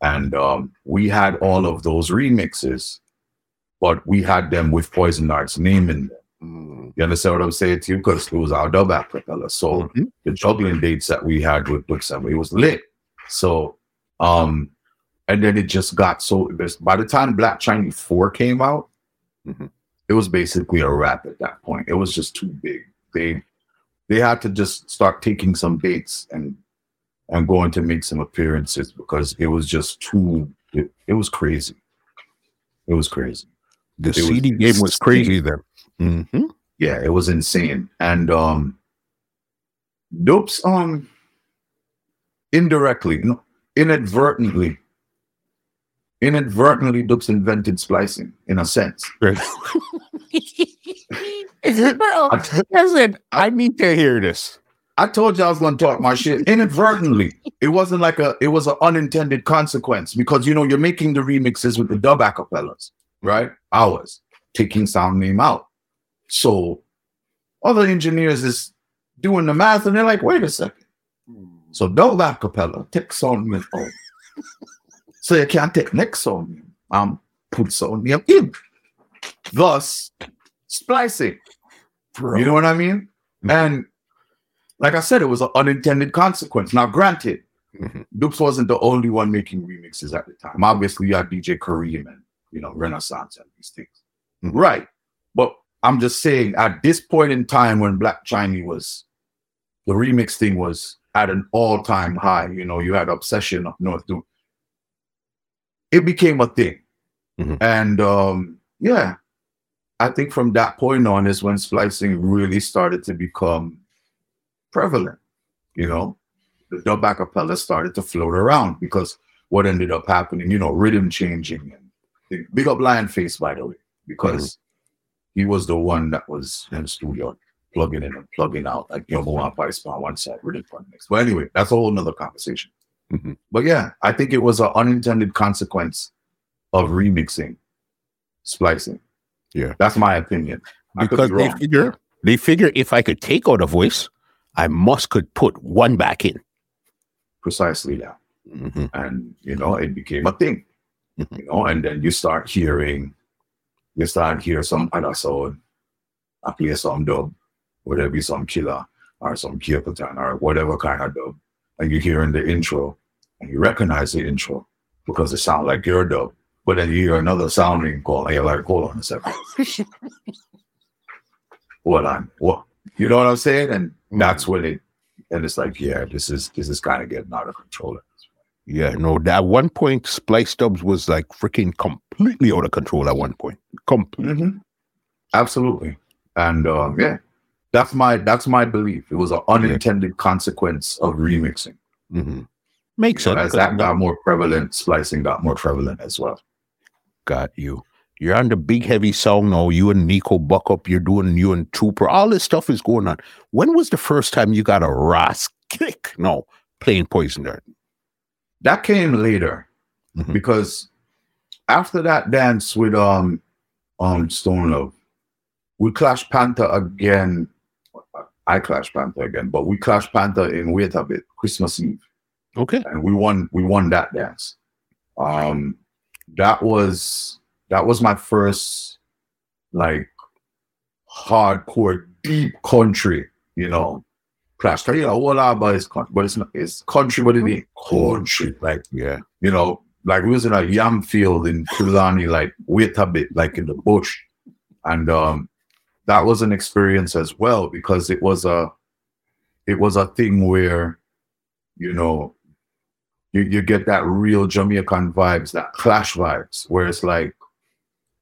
And um, we had all of those remixes, but we had them with Poison Dart's name in them. Mm, You understand what I'm saying to you? Because it was our dub act propeller. So mhm. the juggling dates that we had with Books and it was lit. So um and then it just got so by the time Black Chinese 4 came out, Mhm. It was basically a wrap at that point. It was just too big. They they had to just start taking some dates and and going to make some appearances because it was just too it, it was crazy. It was crazy. The It was CD game was crazy there. Mhm. yeah, it was insane. And um Dupes um indirectly, no, inadvertently, inadvertently Dupes invented splicing in a sense. Right. Bro, listen, I need to hear this. I told you I was gonna talk my shit inadvertently. It wasn't like a it was an unintended consequence because you know you're making the remixes with the dub acapellas, right? Ours taking sound name out. So other engineers is doing the math and they're like, wait a second. So dub acapella, take sound name out. so you can't take next sound name. Um put name in. Thus splicing. Bro. You know what I mean? And like I said, it was an unintended consequence. Now, granted, Mhm. Dupes wasn't the only one making remixes at the time. Obviously, you had DJ Kareem and you know Renaissance and these things, Mhm. right? But I'm just saying, at this point in time, when Black Chinese was the remix thing was at an all-time high, you know, you had Obsession up North Doom. It became a thing, Mhm. and um, yeah, I think from that point on is when splicing really started to become prevalent. You know, the dub acapella started to float around because what ended up happening, you know, rhythm changing and big up Lion Face, by the way, because he was the one that was in the studio plugging in and plugging out like Yomo One Pice on one side, rhythm on next. But anyway, that's a whole nother conversation. Mhm. But yeah, I think it was an unintended consequence of remixing, splicing. Yeah. That's my opinion. I because be they figure they figure if I could take out a voice, I must could put one back in. precisely that. Mhm. and you know it became a thing Mhm. you know and then you start hearing you start hear some other sound I play some dub whether it be some killer or some Capleton or whatever kind of dub and you hear in the intro and you recognize the intro because it sounds like your dub but then you hear another sounding call and you're like hold on a second hold on what you know what I'm saying and that's when it and it's like yeah this is this is kind of getting out of control Yeah, no, at one point, Splice Dubs was like freaking completely out of control at one point. Completely. Mhm. Absolutely. And um, yeah, that's my that's my belief. It was an unintended consequence of remixing. hmm Makes sense. As that got more prevalent, splicing got more prevalent as well. Got you. You're on the big heavy song now. You and Nico buck up. You're doing you and Trooper. All this stuff is going on. When was the first time you got a Ross kick? No, playing Poison Dart. That came later Mhm. because after that dance with um um Stone Love. We Clash Panther again. I Clash Panther again, but we Clash Panther in Wait a Bit, Christmas Eve. Okay. And we won we won that dance. Um that was that was my first like hardcore deep country, you know. Clash. 'Cause, You know, all about is country, but it's not it's country, but it ain't country. Like Yeah. you know, like we was in a yam field in Kulani, like wait a bit, like in the bush. And um that was an experience as well because it was a it was a thing where, you know, you, you get that real Jamaican vibes, that clash vibes, where it's like,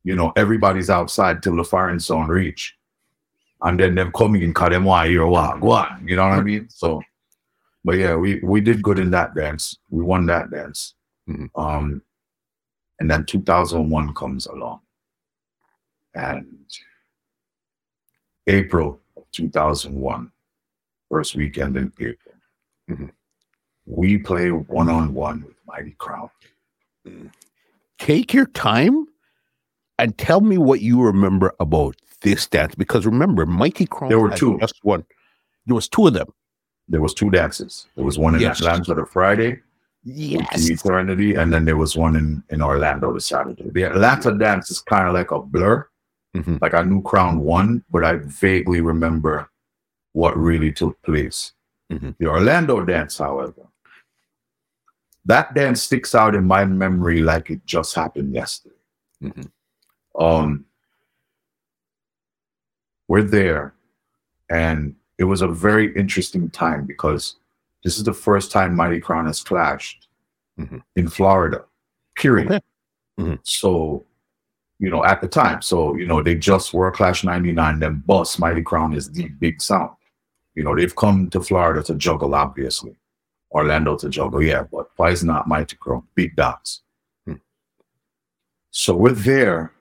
you know, everybody's outside till the firing sound reach. And then them coming in cause them want hear what, you know what I mean? So but yeah, we we did good in that dance. We won that dance. Mhm. Um, and then 2001 comes along, and April of 2001, first weekend in April, Mhm. we play one on one with Mighty Crown. Take your time and tell me what you remember about this dance because remember, Mighty Crown There were two. just one. There was two of them. There was two dances. There was one in Yes. Atlanta the Friday, Yes. Eternity, and then there was one in, in Orlando the Saturday. The Atlanta dance is kind of like a blur. Mhm. Like I knew Crown won, but I vaguely remember what really took place. Mhm. The Orlando dance, however, that dance sticks out in my memory like it just happened yesterday. Mhm. Um, we're there, and it was a very interesting time because this is the first time Mighty Crown has clashed Mhm. in Florida. Period. Mhm. So, you know, at the time, so you know, they just were Clash 99, then bust Mighty Crown is the big sound. You know, they've come to Florida to juggle, obviously. Orlando to juggle, yeah, but why is not Mighty Crown? Big dogs. Hmm. So we're there,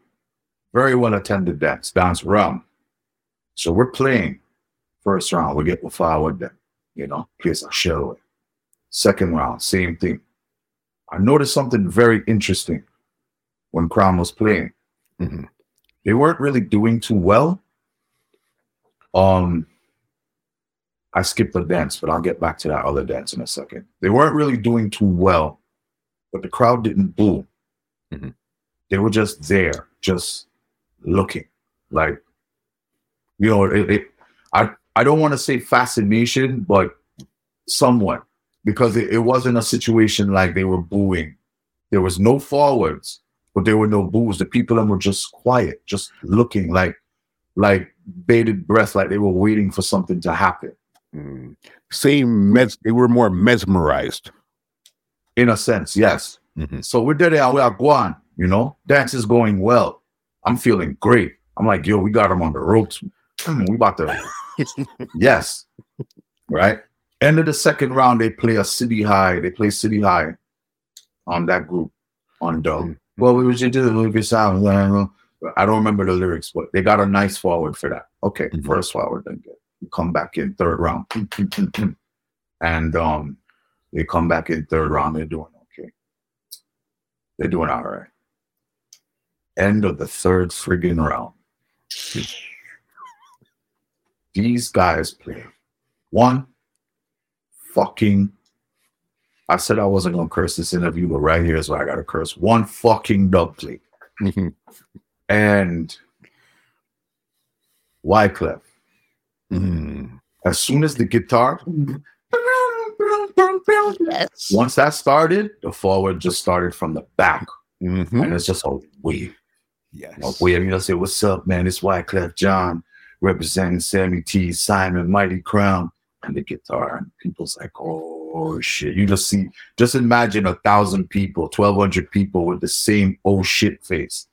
very well attended dance, dance round. So we're playing first round, we get forward them, you know, place a shell away. Second round, same thing. I noticed something very interesting when Crown was playing. Mhm. They weren't really doing too well. Um, I skipped a dance, but I'll get back to that other dance in a second. They weren't really doing too well, but the crowd didn't boo. Mhm. They were just there, just looking like, you know, it, it, I, I don't want to say fascination, but somewhat because it, it wasn't a situation like they were booing. There was no forwards, but there were no boos. The people them were just quiet, just looking like like bated breath, like they were waiting for something to happen. Mm. Same mes- they were more mesmerized. In a sense, yes. Mhm. So we're there we are going, you know, dance is going well. I'm feeling great. I'm like, yo, we got them on the ropes. Hmm, We about to, yes, right. End of the second round, they play a city high. They play city high on that group on Doug. Well, we was just do a good sound. I don't remember the lyrics, but they got a nice forward for that. Okay, Mhm. first forward, then good. Come back in third round, and um, they come back in third round. They're doing okay. They're doing all right. End of the third friggin' round. These guys play one fucking. I said I wasn't gonna curse this interview, but right here is why I gotta curse. One fucking dub play. Mhm. And Wyclef. Mm. As soon as the guitar, Yes. once that started, the forward just started from the back, Mhm. and it's just a wave. Yes. A wave. You know, say, "What's up, man? It's Wyclef Jean representing Sammy T, Simon, Mighty Crown, and the guitar." And people's like, "Oh shit!" You just see, just imagine a thousand people, twelve hundred people with the same oh shit face,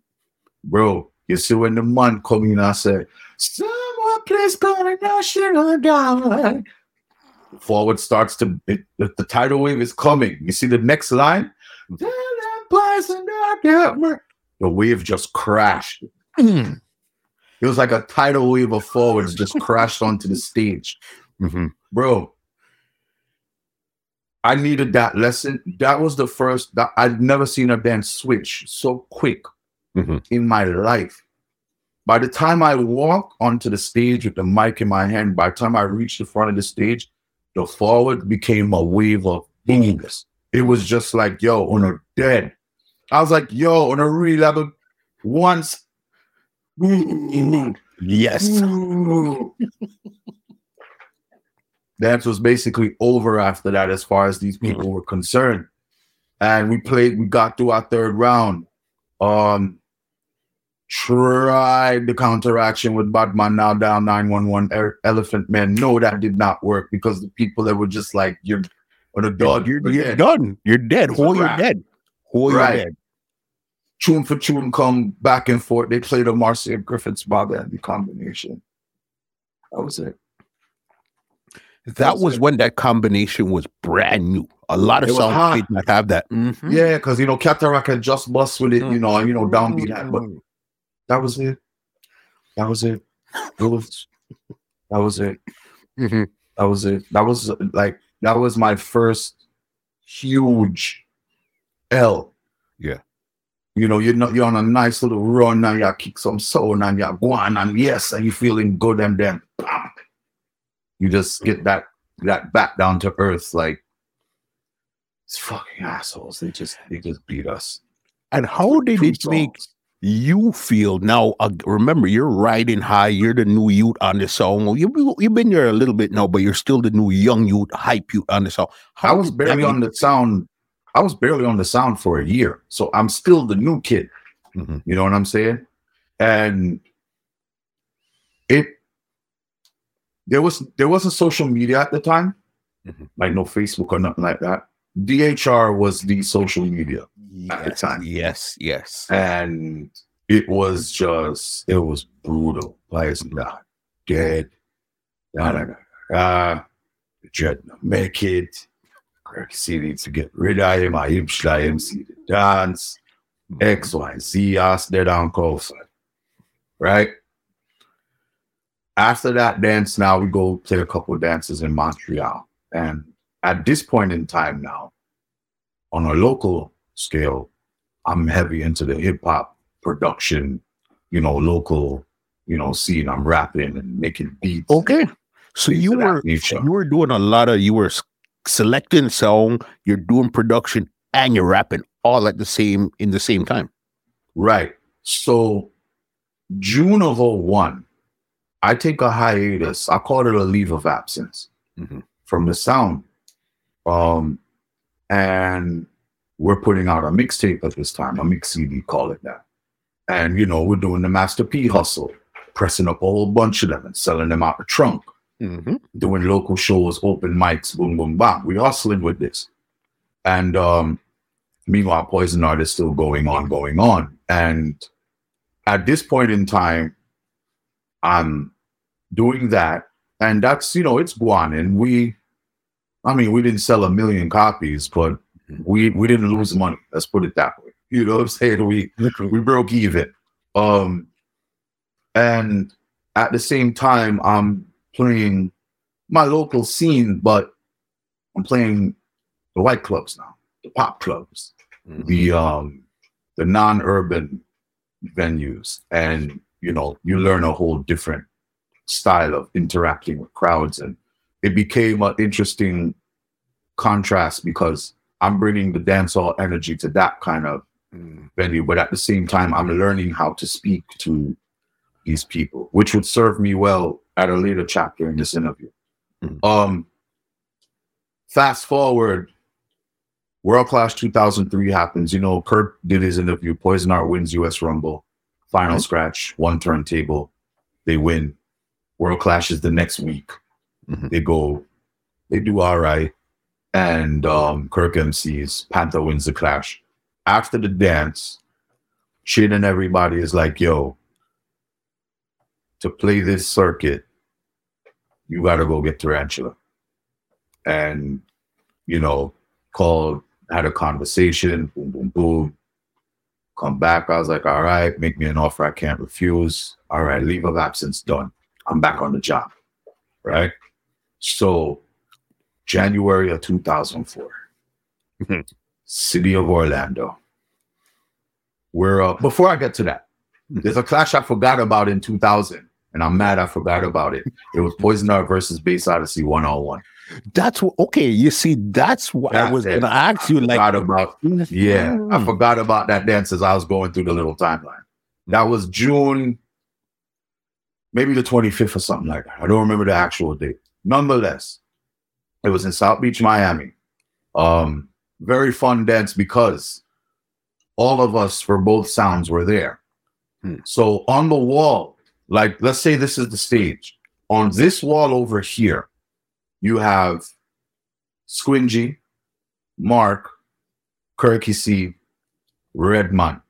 bro. You see when the man come in and say, "Someone please call a national guard." Forward starts to it, the, tidal wave is coming. You see the next line. Tell them and not get mur- The wave just crashed. Mm. It was like a tidal wave of forwards just crashed onto the stage. Mhm. Bro, I needed that lesson. That was the first that I'd never seen a band switch so quick Mhm. in my life. By the time I walk onto the stage with the mic in my hand, by the time I reach the front of the stage, the forward became a wave of booms. It was just like, yo, on a dead. I was like, yo, on a real level, once. Yes. Dance was basically over after that, as far as these people were concerned. And we played, we got to our third round. Um, tried the counteraction with Batman now down 911 er- Elephant Man. No, that did not work because the people that were just like, you're on a dog, you're, You're dead. done. You're dead. It's Who you're dead. Who you're dead. Tune for tune come back and forth. They played a Marcia Griffiths Bob Andy combination. That was it. That was was it. when that combination was brand new. A lot of It was songs did not have that. Mhm. Yeah, because you know, Cataract had just bust with it, you know, and you know, downbeat that, but that was it. That was it. It was that was it. Mhm. That was it. That was like that was my first huge L. Yeah. You know, you're not you're on a nice little run and you kick some soul and you're going and yes, and you're feeling good and then bam, you just get that that back down to earth like it's fucking assholes. They just they just beat us. And how did it make you feel now? Uh, remember, you're riding high. You're the new youth on the song. You, you've been there a little bit now, but you're still the new young youth, hype youth on the song. I was barely on the sound. I was barely on the sound for a year, so I'm still the new kid. Mhm. You know what I'm saying? And it there was there wasn't social media at the time, Mhm. like no Facebook or nothing like that. DHR was the social media, At the Yes, time. yes, yes. and it was just it was brutal. Like it's not dead. Da, da, da, da. Dread make it. Kirky C needs to get rid of him. I him shy MC the dance. X, Y, Z, dead on coast. Right? After that dance, now we go play a couple of dances in Montreal. And at this point in time now, on a local scale, I'm heavy into the hip hop production, you know, local, you know, scene. I'm rapping and making beats. Okay, so you were nature. you were doing a lot of you were selecting song, you're doing production, and you're rapping all at the same in the same time. Right. So June of 01, I take a hiatus. I call it a leave of absence Mhm. from the sound. Um, and we're putting out a mixtape at this time, a mix CD, call it that. And you know, we're doing the Master P hustle, pressing up a whole bunch of them and selling them out the trunk, Mm-hmm. doing local shows, open mics, boom, boom, bam. We're hustling with this. And um, meanwhile, Poison Dart is still going on, going on. And at this point in time, I'm doing that. And that's, you know, it's Guan. And we, I mean, we didn't sell a million copies, but we we didn't lose money. Let's put it that way. You know what I'm saying? We we broke even. Um and at the same time, I'm playing my local scene, but I'm playing the white clubs now, the pop clubs the um the non-urban venues and you know you learn a whole different style of interacting with crowds and it became an interesting contrast because i'm bringing the dancehall energy to that kind of Mhm. venue but at the same time i'm learning how to speak to these people which would serve me well at a later chapter in this interview Mhm. um fast forward World Clash 2003 happens. You know, Kurt did his interview. Poison Dart wins US Rumble. Final scratch, one turntable. They win. World clashes the next week. Mhm. They go, they do all right. And um, Kirk MCs, Panther wins the clash. After the dance, Shane and everybody is like, yo, to play this circuit, you got to go get Tarantula. And, you know, called, had a conversation, boom, boom, boom. Come back. I was like, all right, make me an offer I can't refuse. All right, leave of absence done. I'm back on the job. Right. So, January of 2004, Mhm. city of Orlando. Where uh, before I get to that, there's a clash I forgot about in 2000, and I'm mad I forgot about it. It was Poison Dart versus Bass Odyssey one on one. That's what, okay. You see, that's what I was going to ask you. Like, Forgot about yeah, I forgot about that dance as I was going through the little timeline. That was June, maybe the 25th or something like that. I don't remember the actual date. Nonetheless, it was in South Beach, Miami. Um, very fun dance because all of us for both sounds were there. Hmm. So on the wall, like let's say this is the stage. On this wall over here, you have Squingy, Mark, Kirky C, Redman.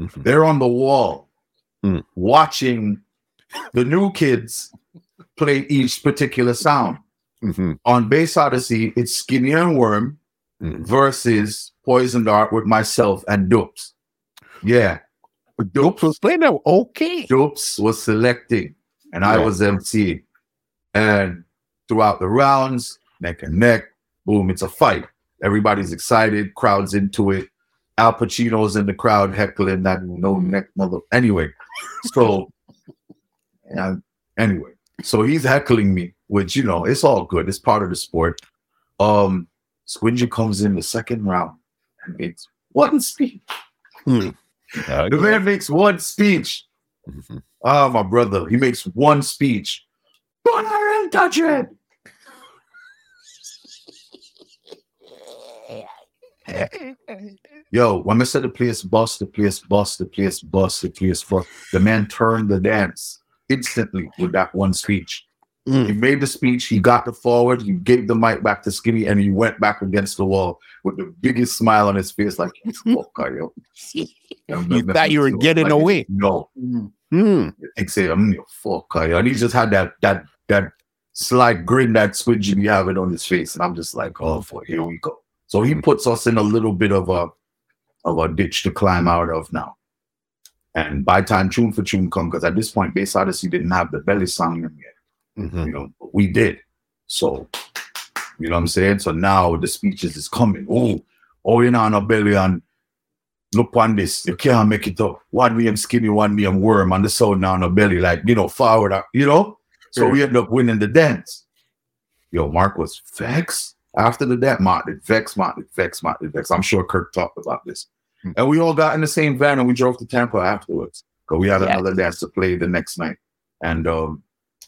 Mhm. They're on the wall Hmm. watching the new kids play each particular sound. Mhm. On Bass Odyssey, it's Skinny and Worm Mhm. versus Poison Dart with myself and Dupes. Yeah, Dupes was playing now. Okay. Dupes was selecting and I was MC. And throughout the rounds, neck and neck, boom, it's a fight. Everybody's excited, crowd's into it. Al Pacino's in the crowd heckling that no neck mother. Anyway, so yeah, anyway, so he's heckling me, which you know, it's all good. It's part of the sport. Um, Squingy comes in the second round and makes one speech. Hmm. The man makes one speech. Mhm. Ah, my brother, he makes one speech. But I ain't touch Yo, when I said the place bust, the place bust, the place bust, the place bust, the man turned the dance instantly with that one speech. Mm. He made the speech, he got the forward, he gave the mic back to Skinny, and he went back against the wall with the biggest smile on his face, like, fuck, yo. You thought you were getting Like, away. No, Hmm. and say, I'm your fuck, yo. And he just had that that that slight grin that Squingy be having on his face. And I'm just like, oh, for here we go. So he puts us in a little bit of a of a ditch to climb out of now. And by time tune for tune come, because at this point, Bass Odyssey didn't have the belly song in yet. Mhm. You know, but we did. So, you know what I'm saying? So now the speeches is coming. Oh, oh, you know, on a belly and look on this. You can't make it up. One me am skinny, one me am worm, and the sound now on a belly, like, you know, forward, you know? So we end up winning the dance. Yo, Mark was vexed after the dance. Mark did vex, Mark did vex, Mark did vex. I'm sure Kirk talked about this. Hmm. And we all got in the same van and we drove to Tampa afterwards. Because we had Yeah. another dance to play the next night. And um,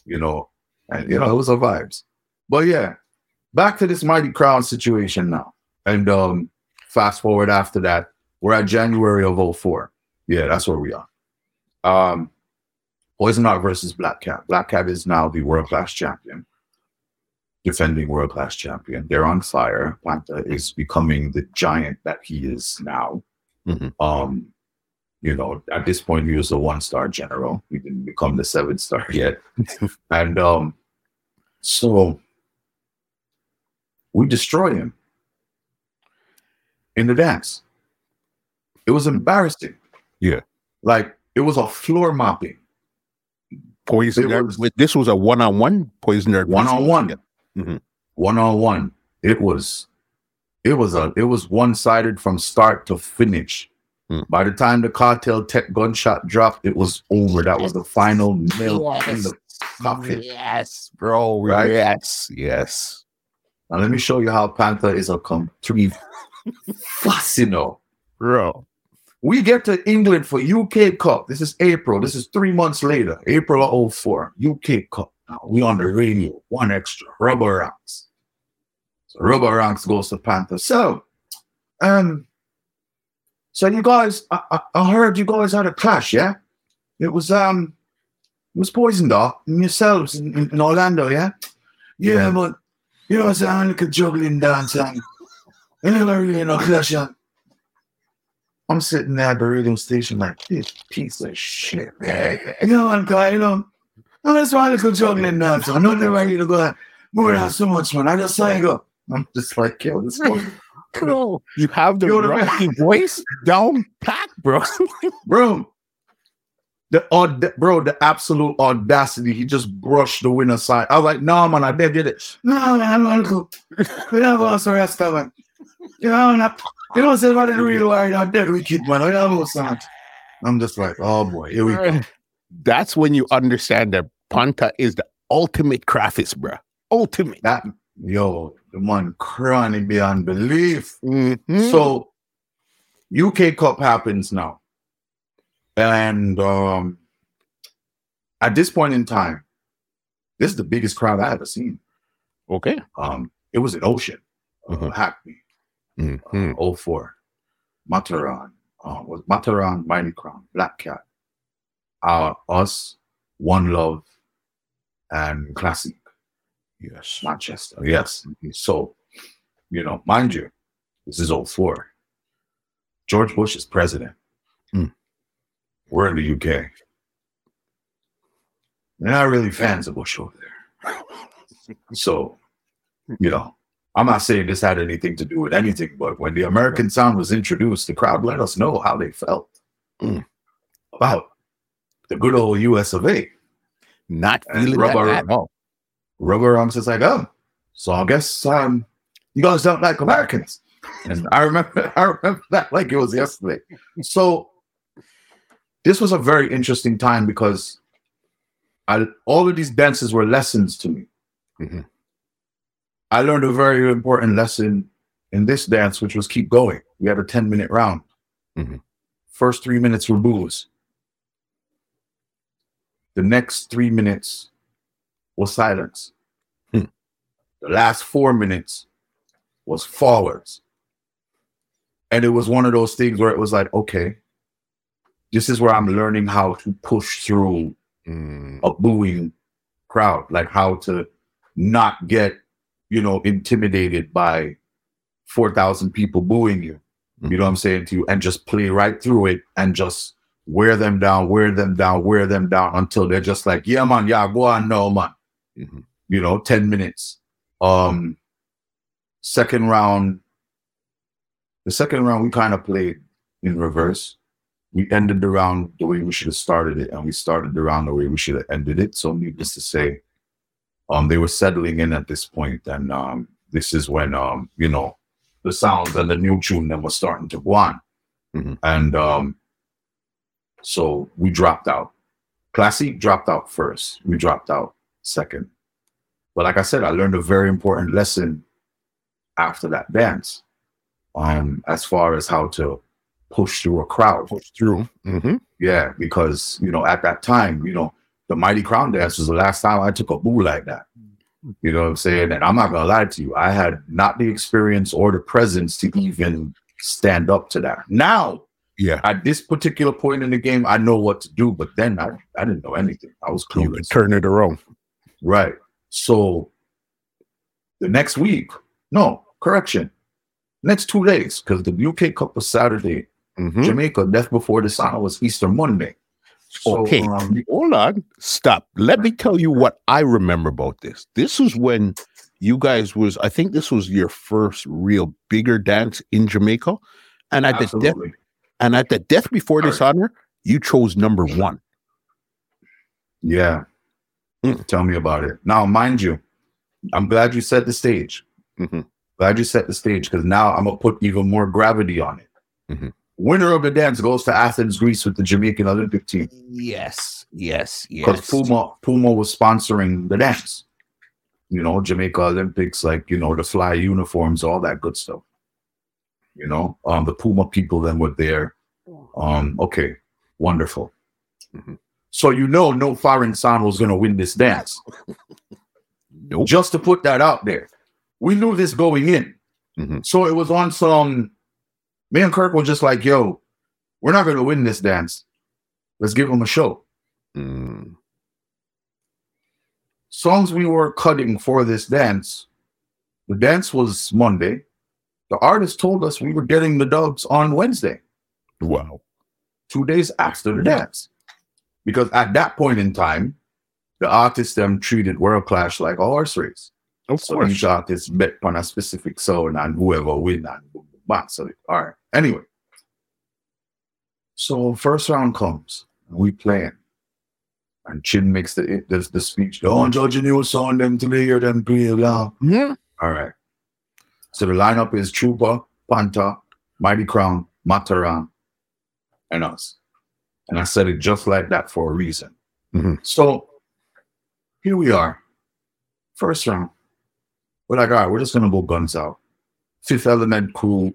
you know, and you know, it was a vibes. But yeah, back to this mighty crown situation now. And um, fast forward after that, we're at January of 04. Yeah, that's where we are. Um, Poison Dart versus Black Cat. Black Cat is now the world class champion, defending world class champion. They're on fire. Panther is becoming the giant that he is now. Mhm. Um, you know, at this point, he was a one star general. He didn't become the seven star yet. and um, so we destroy him in the dance. It was embarrassing. Yeah. Like it was a floor mopping. Poison was- This was a one-on-one poison dart. one on one. One on one. It was, it was a, it was one sided from start to finish. Hmm. By the time the cartel tech gunshot dropped, it was over. That was the final nail in the coffin. Yes, bro. Right? Yes, yes. Now let me show you how Panther is a complete fascino. Bro. We get to England for UK Cup. This is April. This is three months later, April of 04, UK Cup. We on the radio, one extra, rubber ranks. So rubber ranks goes to Panther. So, um, so you guys, I, I, I heard you guys had a clash, yeah? It was um, it was Poison Dart and yourselves in, in, in Orlando, yeah? Yeah, but you know, it's a like a juggling dance and never really no clash. yeah. I'm sitting there at the radio station like this piece of shit. Man. You know, I'm you know, I'm just trying to go juggling dance. I'm not ready to go more than so much, fun. I just say go. I'm just like, yo, this Bro, you have the Yo, the- rocky voice down pat, bro. bro. The aud- bro, the absolute audacity. He just brushed the winner side. I was like, no, man, I did it. No, man, I'm gonna go. We have also rest of it. Yeah, not, you know, say what the real why not dead wicked man. I almost not. I'm just like, oh boy, here we go. That's when you understand that Panta is the ultimate craftist, bruh. Ultimate. That yo, the man crying beyond belief. Mhm. So UK Cup happens now. And um at this point in time, this is the biggest crowd I ever seen. okay. Um, it was an ocean, uh, Mhm. Hackney, Mhm. uh, 04, Mataran, uh, was Mataran, Mighty Crown, Black Cat, uh, us, One Love, and Classic, Yes. Manchester. Yes. So, you know, mind you, this is 04. George Bush is president. Mm. We're in the UK. They're not really fans of Bush over there. So, you know, I'm not saying this had anything to do with anything, but when the American sound was introduced, the crowd let us know how they felt Mm. about the good old US of A. Not feeling rubber- that at all. Rubber arms is like, oh, so I guess um, you guys don't like Americans. And I remember, I remember that like it was yesterday. So this was a very interesting time because I, all of these dances were lessons to me. Mhm. I learned a very important lesson in this dance, which was keep going. We had a 10 minute round. Mhm. First three minutes were booze. The next three minutes was silence. Hmm. The last four minutes was forwards. And it was one of those things where it was like, okay, this is where I'm learning how to push through Mm. a booing crowd, like how to not get, you know, intimidated by 4,000 people booing you. You know what I'm saying to you? And just play right through it and just wear them down, wear them down, wear them down until they're just like, yeah, man, yeah, go on, no, man. Mhm. You know, 10 minutes. Um, second round, the second round we kind of played in reverse. We ended the round the way we should have started it, and we started the round the way we should have ended it. So, needless to say, um, they were settling in at this point, and um, this is when um, you know, the sounds and the new tune then was starting to go on, Mhm. and um, so we dropped out. Classic dropped out first. We dropped out second. But like I said, I learned a very important lesson after that dance, um, as far as how to push through a crowd. Push through. Mhm. Yeah, because you know, at that time, you know, the Mighty Crown dance was the last time I took a boo like that. You know what I'm saying? And I'm not gonna lie to you, I had not the experience or the presence to even stand up to that. Now, Yeah. at this particular point in the game, I know what to do, but then I, I didn't know anything. I was clueless. You could turn it around. Right. So the next week, no, correction. Next two days, because the UK Cup was Saturday, Mhm. Jamaica, Death Before Dishonor was Easter Monday. So, Okay. um, Hold on. Stop. Let me tell you what I remember about this. This was when you guys was, I think this was your first real bigger dance in Jamaica. And at the death absolutely. And at the death before dishonor, you chose number one. Yeah. Mm. Tell me about it. Now, mind you, I'm glad you set the stage. Mhm. Glad you set the stage because now I'm gonna put even more gravity on it. Mhm. Winner of the dance goes to Athens, Greece with the Jamaican Olympic team. Yes. Yes. yes. because Puma Puma was sponsoring the dance. You know, Jamaica Olympics, like you know, the fly uniforms, all that good stuff. You know, um, the Puma people then were there. Um, okay, wonderful. Mhm. So you know, no foreign sound was gonna win this dance. Nope. Just to put that out there, we knew this going in. Mhm. So it was on some. Me and Kirk were just like, "Yo, we're not gonna win this dance. Let's give them a show." Mm. songs we were cutting for this dance, the dance was Monday. The artist told us we were getting the dubs on Wednesday, Wow. two days after the dance. Because at that point in time, the artists them treated World Clash like a horse race. Of So course. each artist bet on a specific sound and whoever win and boom. So all right. Anyway. So first round comes, and we playing. And Chin makes the the, the speech. Don't judge a new song them till they hear them play. Blah. Yeah. All right. So the lineup is Trooper, Panta, Mighty Crown, Mataran, and us. And I said it just like that for a reason. Mhm. So here we are. First round. We're like, all right, we're just gonna go guns out. Fifth element crew,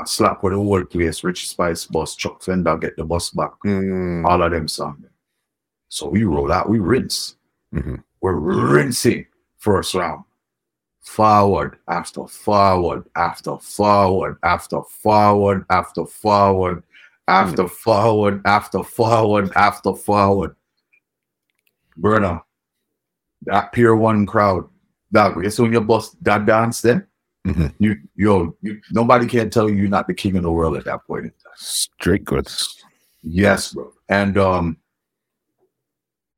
I slap with the whole place, Rich Spice bus, Chuck Fender, get the bus back. Mm. All of them songs. So we roll out, we rinse. Mhm. We're rinsing first round. Forward after forward after forward after forward after forward after forward after forward after forward. Burner, that Pier One crowd, that it's when you bust that dance then. Mhm. You yo, you, nobody can tell you you're not the king of the world at that point. Straight goods. Yes, bro. And um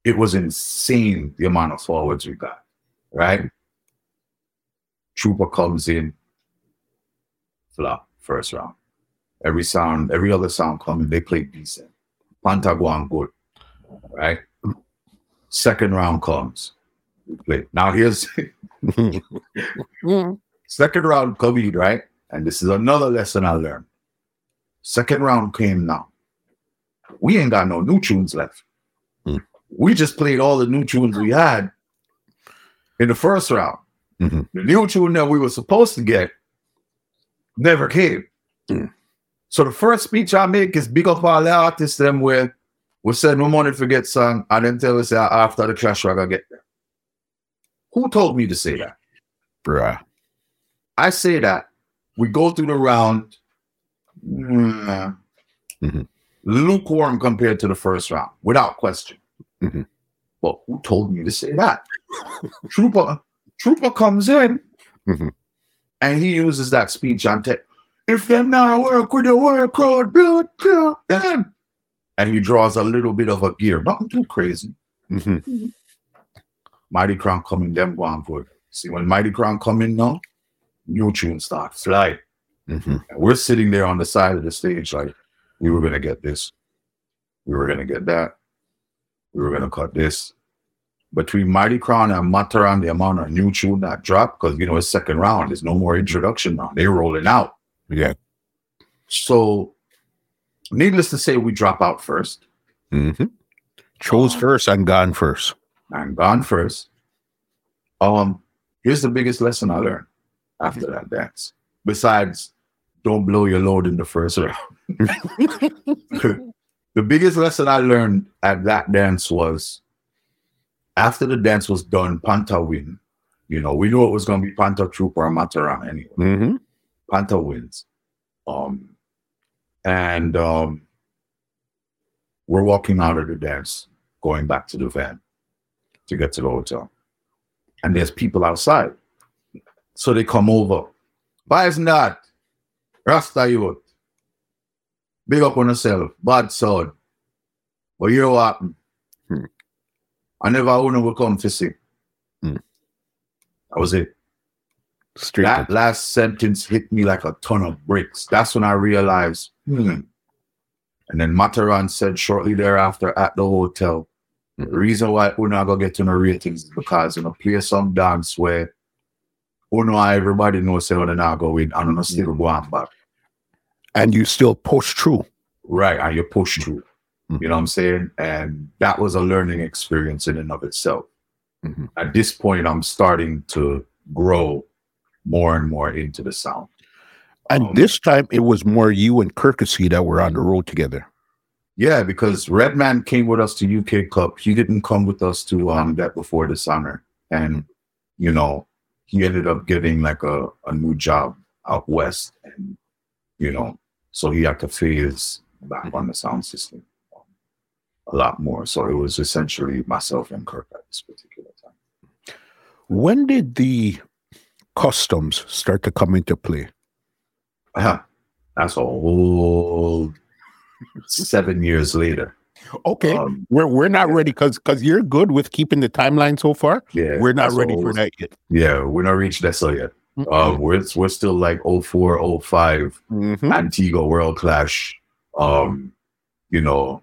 it was insane the amount of forwards we got, right? Trooper comes in, flop, first round. Every sound, every other sound coming, they play decent. Pantagwan good, right? Second round comes, we play. Now here's second round coming, right? And this is another lesson I learned. Second round came now. We ain't got no new tunes left. Hmm. We just played all the new tunes we had in the first round. Mhm. The new tune that we were supposed to get never came. Hmm. So the first speech I make is big up all the artists them where we said no money to get song and then tell us that after the crash we're gonna get there. Who told me to say that? Bruh. I say that we go through the round mm, Mhm. lukewarm compared to the first round, without question. Mhm. But who told me to say that? Trooper, Trooper comes in Mhm. and he uses that speech on tech. If them not work with the work crowd, blood clot them. And he draws a little bit of a gear, nothing too crazy. Mhm. Mighty Crown coming, them going good. See, when Mighty Crown come in now, new tune start fly. Mhm. We're sitting there on the side of the stage like, we were gonna get this, we were gonna get that, we were gonna cut this. Between Mighty Crown and Mataran, the amount of new tune that dropped, because you know it's second round, there's no more introduction round. They're rolling out. Yeah. So needless to say, we drop out first. Mhm. Chose Oh. first and gone first. I'm gone first. Um, here's the biggest lesson I learned after that dance. Besides, don't blow your load in the first round. the biggest lesson I learned at that dance was after the dance was done, Panta win. You know, we knew it was gonna be Panta Trooper or Mataran anyway. Mhm. Panta wins. Um, and um, we're walking out of the dance, going back to the van to get to the hotel. And there's people outside. So they come over. Why isn't that? Rasta youth. Big up on yourself. Bad sound. But you know what happened? Hmm. I never come to see. Hmm. That was it. Straight That last sentence hit me like a ton of bricks. That's when I realized, hmm. And then Mataran said shortly thereafter at the hotel, the reason why we're not gonna get to no ratings is because you know play some dance where oh no everybody knows say when not go win and no still go on back. And you still push through. Right, and you push through. Mhm. You know what I'm saying? And that was a learning experience in and of itself. Mhm. At this point, I'm starting to grow more and more into the sound. And Um, this time it was more you and Kirky C that were on the road together. Yeah, because Redman came with us to UK Cup. He didn't come with us to um that before the summer. And you know, he ended up getting like a, a new job out west. And you know, so he had to phase back on the sound system a lot more. So it was essentially myself and Kirk at this particular time. When did the customs start to come into play? Yeah, that's a whole seven years later. Okay. Um, we're we're not ready because because you're good with keeping the timeline so far. yeah, we're not ready for that yet. Yeah, we're not reached that so yet. Mm-mm. Um, we're we're still like 04, 05, Mhm. Antigua World Clash. Um, you know,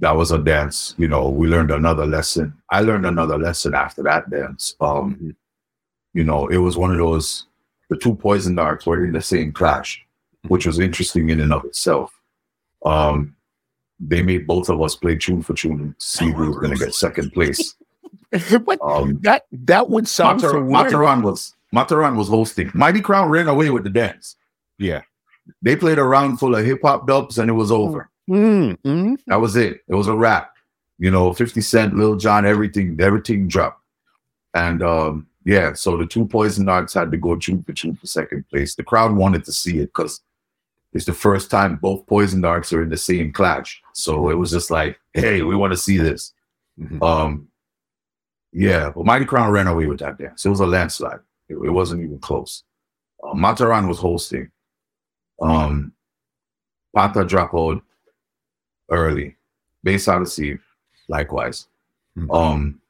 that was a dance. You know, we learned another lesson. I learned another lesson after that dance. Um, Mhm. you know, it was one of those. The two poison darts were in the same clash. which was interesting in and of itself. Um, they made both of us play tune for tune to see who was going to get second place. but Um, that that would sound so Matar- weird. Mataran was Mataran was hosting. Mighty Crown ran away with the dance. Yeah. They played a round full of hip hop dubs and it was over. Mm, mm. That was it. It was a wrap. You know, 50 Cent, Lil Jon, everything, everything dropped. And um, yeah, so the two Poison Darts had to go tune for tune for second place. The crowd wanted to see it because it's the first time both Poison Darts are in the same clash. So it was just like, hey, we want to see this. Mhm. Um, yeah, but Mighty Crown ran away with that dance. It was a landslide. It, it wasn't even close. Uh, Mataran was hosting. Um, Pata dropped out early. Bass Odyssey, likewise. Hmm. Um,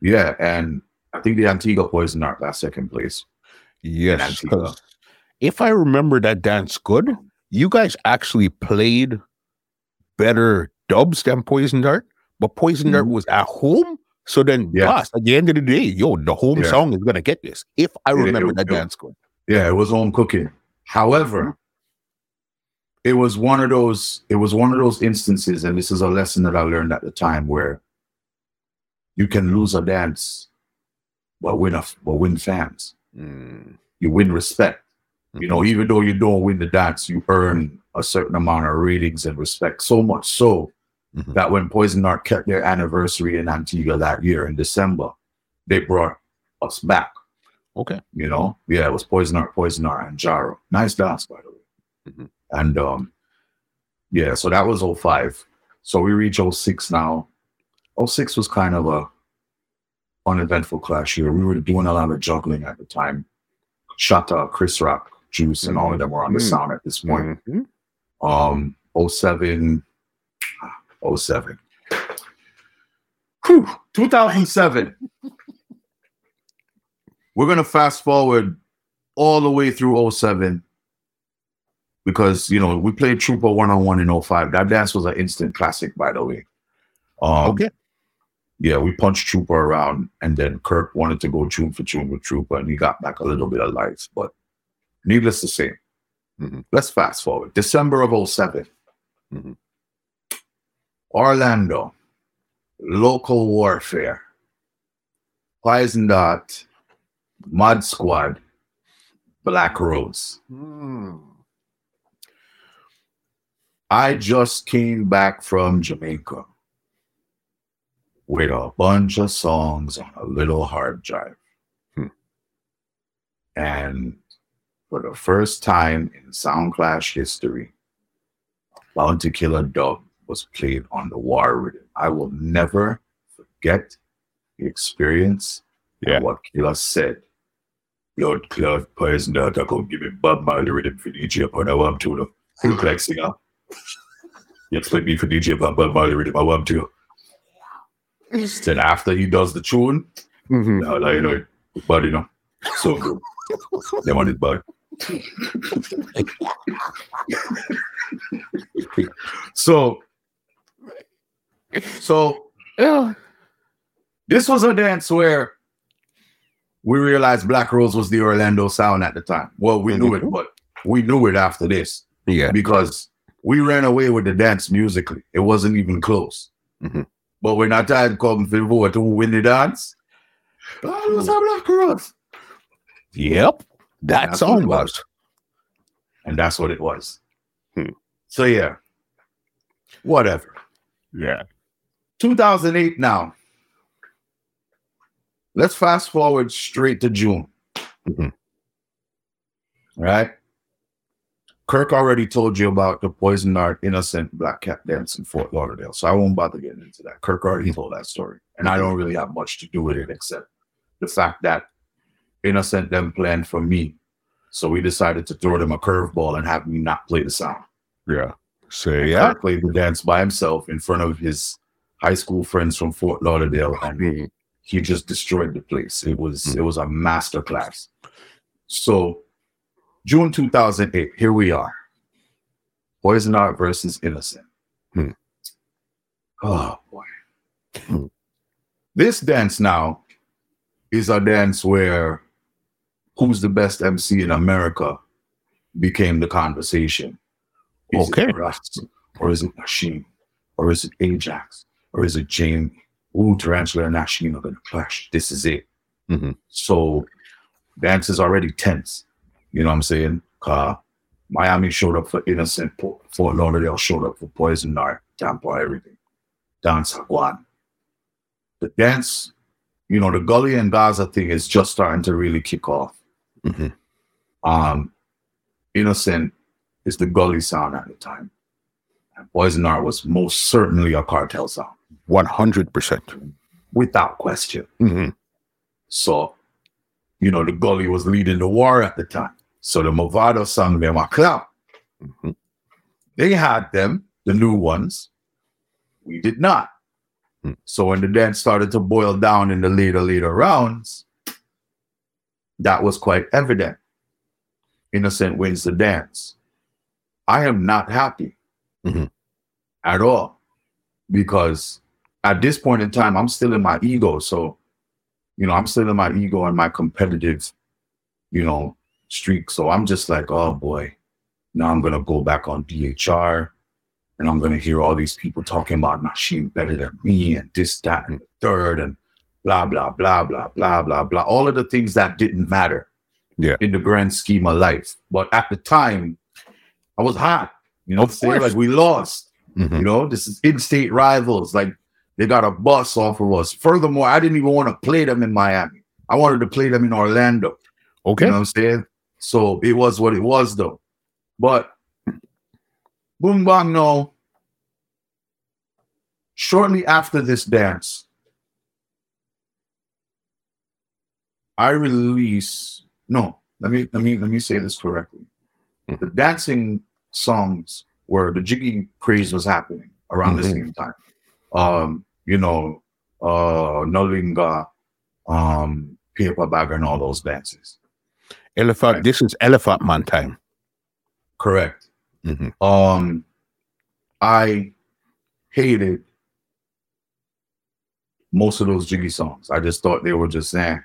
yeah, and I think the Antigua Poison Dart got second place. Yes, if I remember that dance good, you guys actually played better dubs than Poison Dart, but Poison Dart Mhm. was at home. So then, Yeah. boss, at the end of the day, yo, the home Yeah. song is gonna get this. If I It- remember it- that it- dance good, Yeah, it was home cooking. However, it was one of those, it was one of those instances, and this is a lesson that I learned at the time where you can lose a dance but win a but win fans. Mm, You win respect. You know, even though you don't win the dance, you earn a certain amount of ratings and respect. So much so Mhm. that when Poison Dart kept their anniversary in Antigua that year in December, they brought us back. okay, You know, yeah, it was Poison Dart, Poison Dart, and Jaro. Nice dance, by the way. Mhm. And um, yeah, so that was 05. So we reach 06 now. 06 was kind of a uneventful clash year. We were doing a lot of juggling at the time. Shatta, Chris Rock, Juice, and all of them were on the Mhm. sound at this point. Mhm. Um, 07, 07. Whew, 2007. We're gonna fast forward all the way through 07 because you know we played Trooper one on one in 05. That dance was an instant classic, by the way. Um, okay, yeah, we punched Trooper around, and then Kirk wanted to go tune for tune with Trooper, and he got back a little bit of life. But needless to say, Mhm. let's fast forward. December of 7 Mhm. Orlando, local warfare, Poison Dart, Mod Squad, Black Rose. Mm. I just came back from Jamaica with a bunch of songs on a little hard drive. Hmm. And for the first time in Soundclash history, Bounty Killer Dub was played on the war rhythm. I will never forget the experience Yeah. and what Killer said. Lord Cloud Poison I could give him Bob Marley rhythm for DJ upon want to. know. Look like singer. You expect me for DJ upon Bob Marley rhythm, I want to. Then after he does the tune, Mhm. now like, you know, but you know, so good. They want it back. so, so Yeah. this was a dance where we realized Black Rose was the Orlando sound at the time. Well, we knew it, but we knew it after this Yeah. because we ran away with the dance musically. It wasn't even close. Mhm. But when that time come for vote to win the dance, it was a Black. Yep. That That's song was. was. And that's what it was. Hmm. So yeah, whatever. Yeah. 2008 now. Let's fast forward straight to June. Mhm. Right? Kirk already told you about the Poison Dart Innocent Black Cat dance in Fort Lauderdale, so I won't bother getting into that. Kirk already told that story, and I don't really have much to do with it except the fact that Innocent them planned for me, so we decided to throw them a curveball and have me not play the sound. Yeah. So And yeah. Kirk played the dance by himself in front of his high school friends from Fort Lauderdale, and he just destroyed the place. It was Mm. it was a master class. So June 2008, here we are. Poison Dart versus Innocent. Hmm. Oh boy. Hmm. This dance now is a dance where who's the best MC in America became the conversation. Is Okay. it Russ? Or is it Nashim? Or is it Ajax? Or is it Jamie? Ooh, Tarantula and Nashim are gonna clash. This is it. Mhm. So dance is already tense. You know what I'm saying? Uh, Miami showed up for Innocent, Fort Lauderdale showed up for Poison Dart, Tampa, everything. Dance Guan. The dance, you know, the Gully and Gaza thing is just starting to really kick off. Mhm. Um, Innocent is the Gully sound at the time. And Poison Dart was most certainly a cartel sound, 100%. without question. Mhm. So, you know, the Gully was leading the war at the time. So the Mavado song them a clap. Mhm. They had them, the new ones. We did not. Hmm. So when the dance started to boil down in the later, later rounds, that was quite evident. Innocent wins the dance. I am not happy Mhm. at all because at this point in time, I'm still in my ego. So, you know, I'm still in my ego and my competitive, you know, streak. So I'm just like, oh boy, now I'm gonna go back on DHR and I'm gonna hear all these people talking about Nashim better than me and this, that, and the third, and blah, blah, blah, blah, blah, blah, blah. All of the things that didn't matter Yeah. in the grand scheme of life. But at the time, I was hot. You know Of what I'm saying? course. Like we lost. Mhm. You know, this is in-state rivals. Like they got a bus off of us. Furthermore, I didn't even want to play them in Miami. I wanted to play them in Orlando. Okay. You know what I'm saying? So it was what it was, though. But boom bang no. Shortly after this dance, I release no, let me let me let me say this correctly. Mhm. The dancing songs where the jiggy craze was happening around the Mhm. same time. Um, you know, uh Nolinga, um, paper bag and all those dances. Elephant. Right. This is Elephant Man time. Correct. Mhm. Um, I hated most of those jiggy songs. I just thought they were just eh,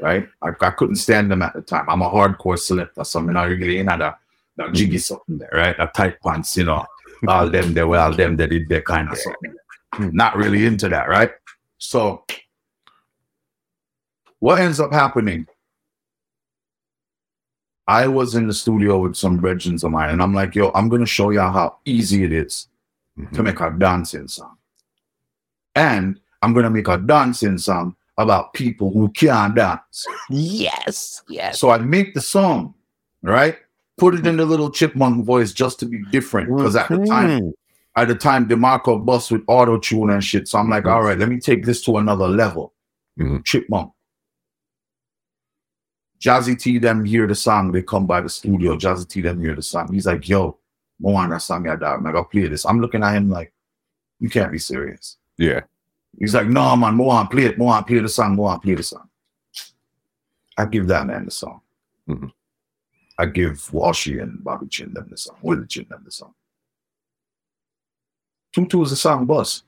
right? I, I couldn't stand them at the time. I'm a hardcore selector, so I'm not really in that, that jiggy something there, right? That tight pants, you know, all them they were all them that did that kind of something. Not really into that, right? So what ends up happening? I was in the studio with some brethren of mine, and I'm like, yo, I'm gonna show y'all how easy it is Mhm. to make a dancing song. And I'm gonna make a dancing song about people who can't dance. Yes. Yes. So I make the song, right? Put it in the little chipmunk voice just to be different. Because at the time, at the time, DeMarco bust with auto tune and shit. So I'm like, Mhm. all right, let me take this to another level. Mhm. Chipmunk. Jazzy T them hear the song, they come by the studio. Jazzy T them hear the song. He's like, yo, I want that song, yeah, dog. I gotta play this. I'm looking at him like, you can't be serious. Yeah. He's like, no, man, more on play it, more on play the song, more on play the song. I give that man the song. Mhm. I give Walshy and Bobby Chin them the song, Willie Chin them the song. Tutu is a song bus.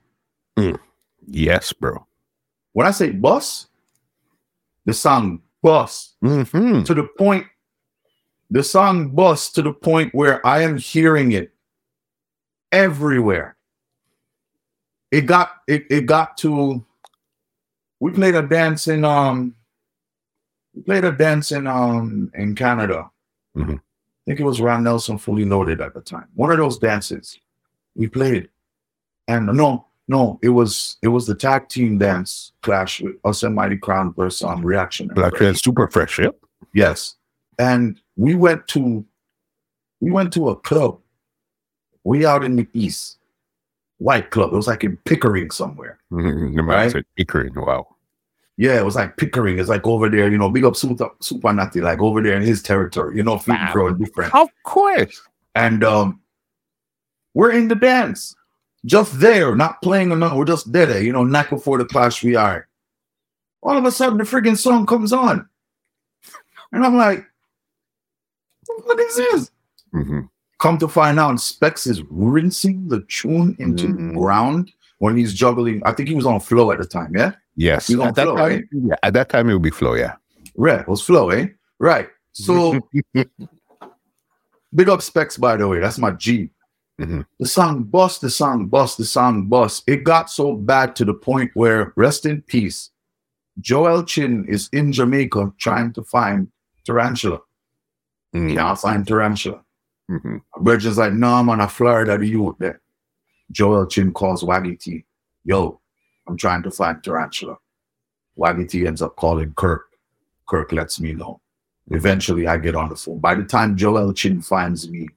Yes, bro. When I say bus, the song bus hmm to the point, the song bus to the point where I am hearing it everywhere. It got it, it got to we played a dance in um we played a dance in um in Canada. Mhm. I think it was Ron Nelson fully loaded at the time. One of those dances we played. And no, no, it was it was the tag team dance clash with us and Mighty Crown versus um, Reaction. Black and super fresh. Yep. Yes. And we went to we went to a club. We out in the east. White club. It was like in Pickering somewhere. Mhm. The Right? Pickering. Wow. Yeah, it was like Pickering. It's like over there, you know, big up Super Super Natty, like over there in his territory, you know, feet Wow. different. Of course. And um we're in the dance. Just there, not playing or nothing. We're just there, you know, night before the clash we are. All of a sudden the friggin' song comes on. And I'm like, what is this? hmm Come to find out, Specs is rinsing the tune into Mhm. the ground when he's juggling. I think he was on flow at the time, yeah? Yes. At that, flow, time, right? yeah, at that time, it would be flow. Yeah. Right, it was flow, eh? Right. So Big up specs, by the way. That's my G. Mhm. The song bust, the song bust, the song bust. It got so bad to the point where, rest in peace, Joel Chin is in Jamaica trying to find Tarantula. Mm. Can't find Tarantula. Mhm. Bridget's like, no, I'm on a Florida, the youth there. Joel Chin calls Waggy T. Yo, I'm trying to find Tarantula. Waggy T ends up calling Kirk. Kirk lets me know. Eventually I get on the phone. By the time Joel Chin finds me,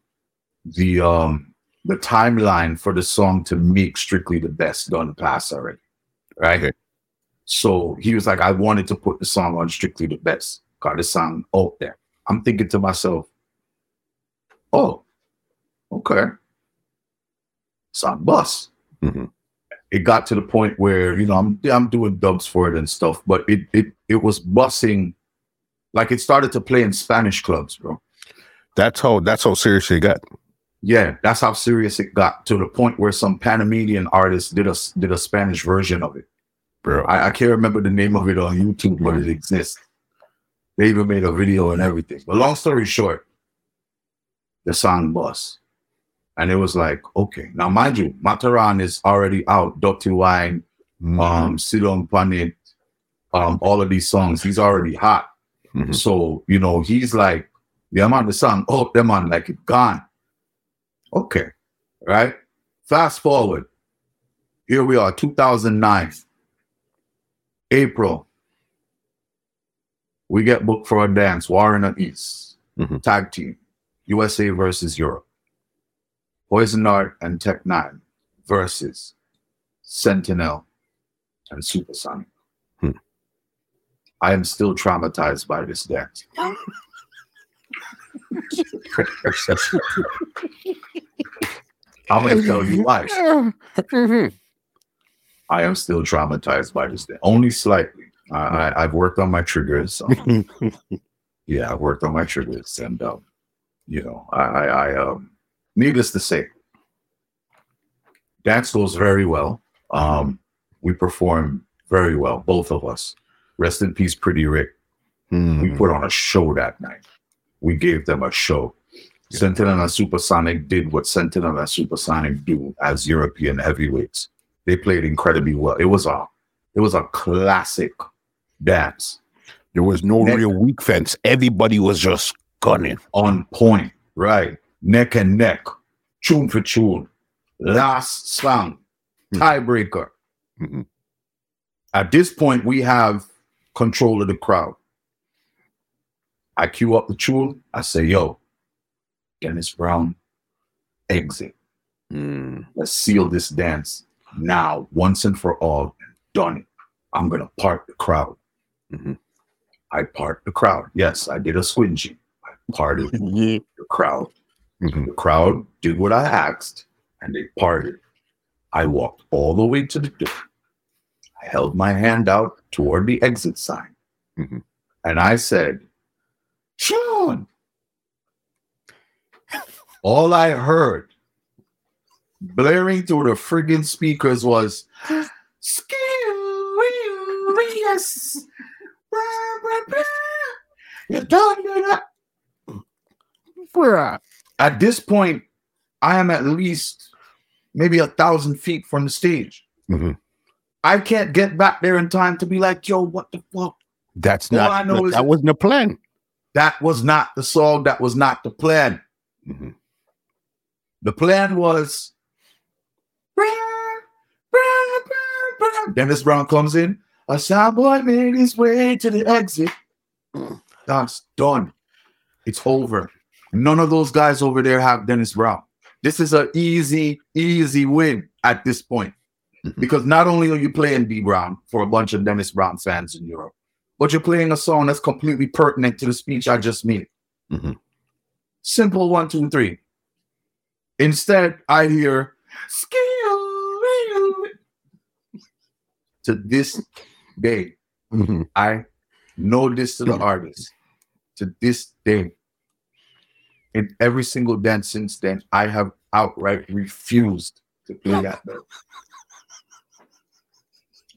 the um the timeline for the song to make strictly the best done pass already. Right? Okay. So he was like, I wanted to put the song on strictly the best. Got the song out there. I'm thinking to myself, oh, okay. Song bus. Mhm. It got to the point where, you know, I'm I'm doing dubs for it and stuff, but it it it was bussing like it started to play in Spanish clubs, bro. That's how that's how serious it got. Yeah, that's how serious it got to the point where some Panamanian artist did a did a Spanish version of it. Bro. I, I can't remember the name of it on YouTube, but it exists. They even made a video and everything. But long story short, the song bus. And it was like, okay. Now, mind you, Mataran is already out. Dirty Wine, Mm-hmm. um, Sit on Planet, um, all of these songs. He's already hot. Mhm. So, you know, he's like, yeah, I'm the song. Oh, them on like it gone. Okay. Right. Fast forward. Here we are, 2009. April. We get booked for a dance, War in the East. Mhm. Tag team. USA versus Europe. Poison Dart and Tech Nine versus Sentinel and Supersonic. Hmm. I am still traumatized by this dance. I'm gonna tell you why. I am still traumatized by this. Only slightly. I, I've worked on my triggers. um, yeah, I worked on my triggers, and um, you know, I, I, I um, needless to say, dance goes very well. Um, we perform very well, both of us. Rest in peace, Pretty Rick. We Mhm. put on a show that night. We gave them a show. Yeah. Sentinel and Supersonic did what Sentinel and Supersonic do as European heavyweights. They played incredibly well. It was a, it was a classic dance. There was no Neck- real weak fence. Everybody was just gunning. on point, right? Neck and neck, tune for tune, last song, Hmm. tiebreaker. Mhm. At this point, we have control of the crowd. I cue up the tune. I say, yo, Dennis Brown, exit. Mm. Let's seal this dance now, once and for all. Done it. I'm going to part the crowd. Mhm. I part the crowd. Yes, I did a squingy. I parted the crowd. Mhm. The crowd did what I asked and they parted. I walked all the way to the door. I held my hand out toward the exit sign Mhm. and I said, Sean. all I heard blaring through the friggin' speakers was, "Skills, You don't do that." Where at? At this point, I am at least maybe a thousand feet from the stage. Mhm. I can't get back there in time to be like, yo, what the fuck? That's All not. I know is- that wasn't the plan. That was not the song. That was not the plan. Mhm. The plan was Dennis Brown comes in. A soundboy made his way to the exit. That's done. It's over. None of those guys over there have Dennis Brown. This is an easy, easy win at this point. Mhm. Because not only are you playing B Brown for a bunch of Dennis Brown fans in Europe, but you're playing a song that's completely pertinent to the speech I just made. Mhm. Simple one, two, three. Instead, I hear skill. To this day, Mhm. I know this to the artist. To this day, in every single dance since then, I have outright refused to play that.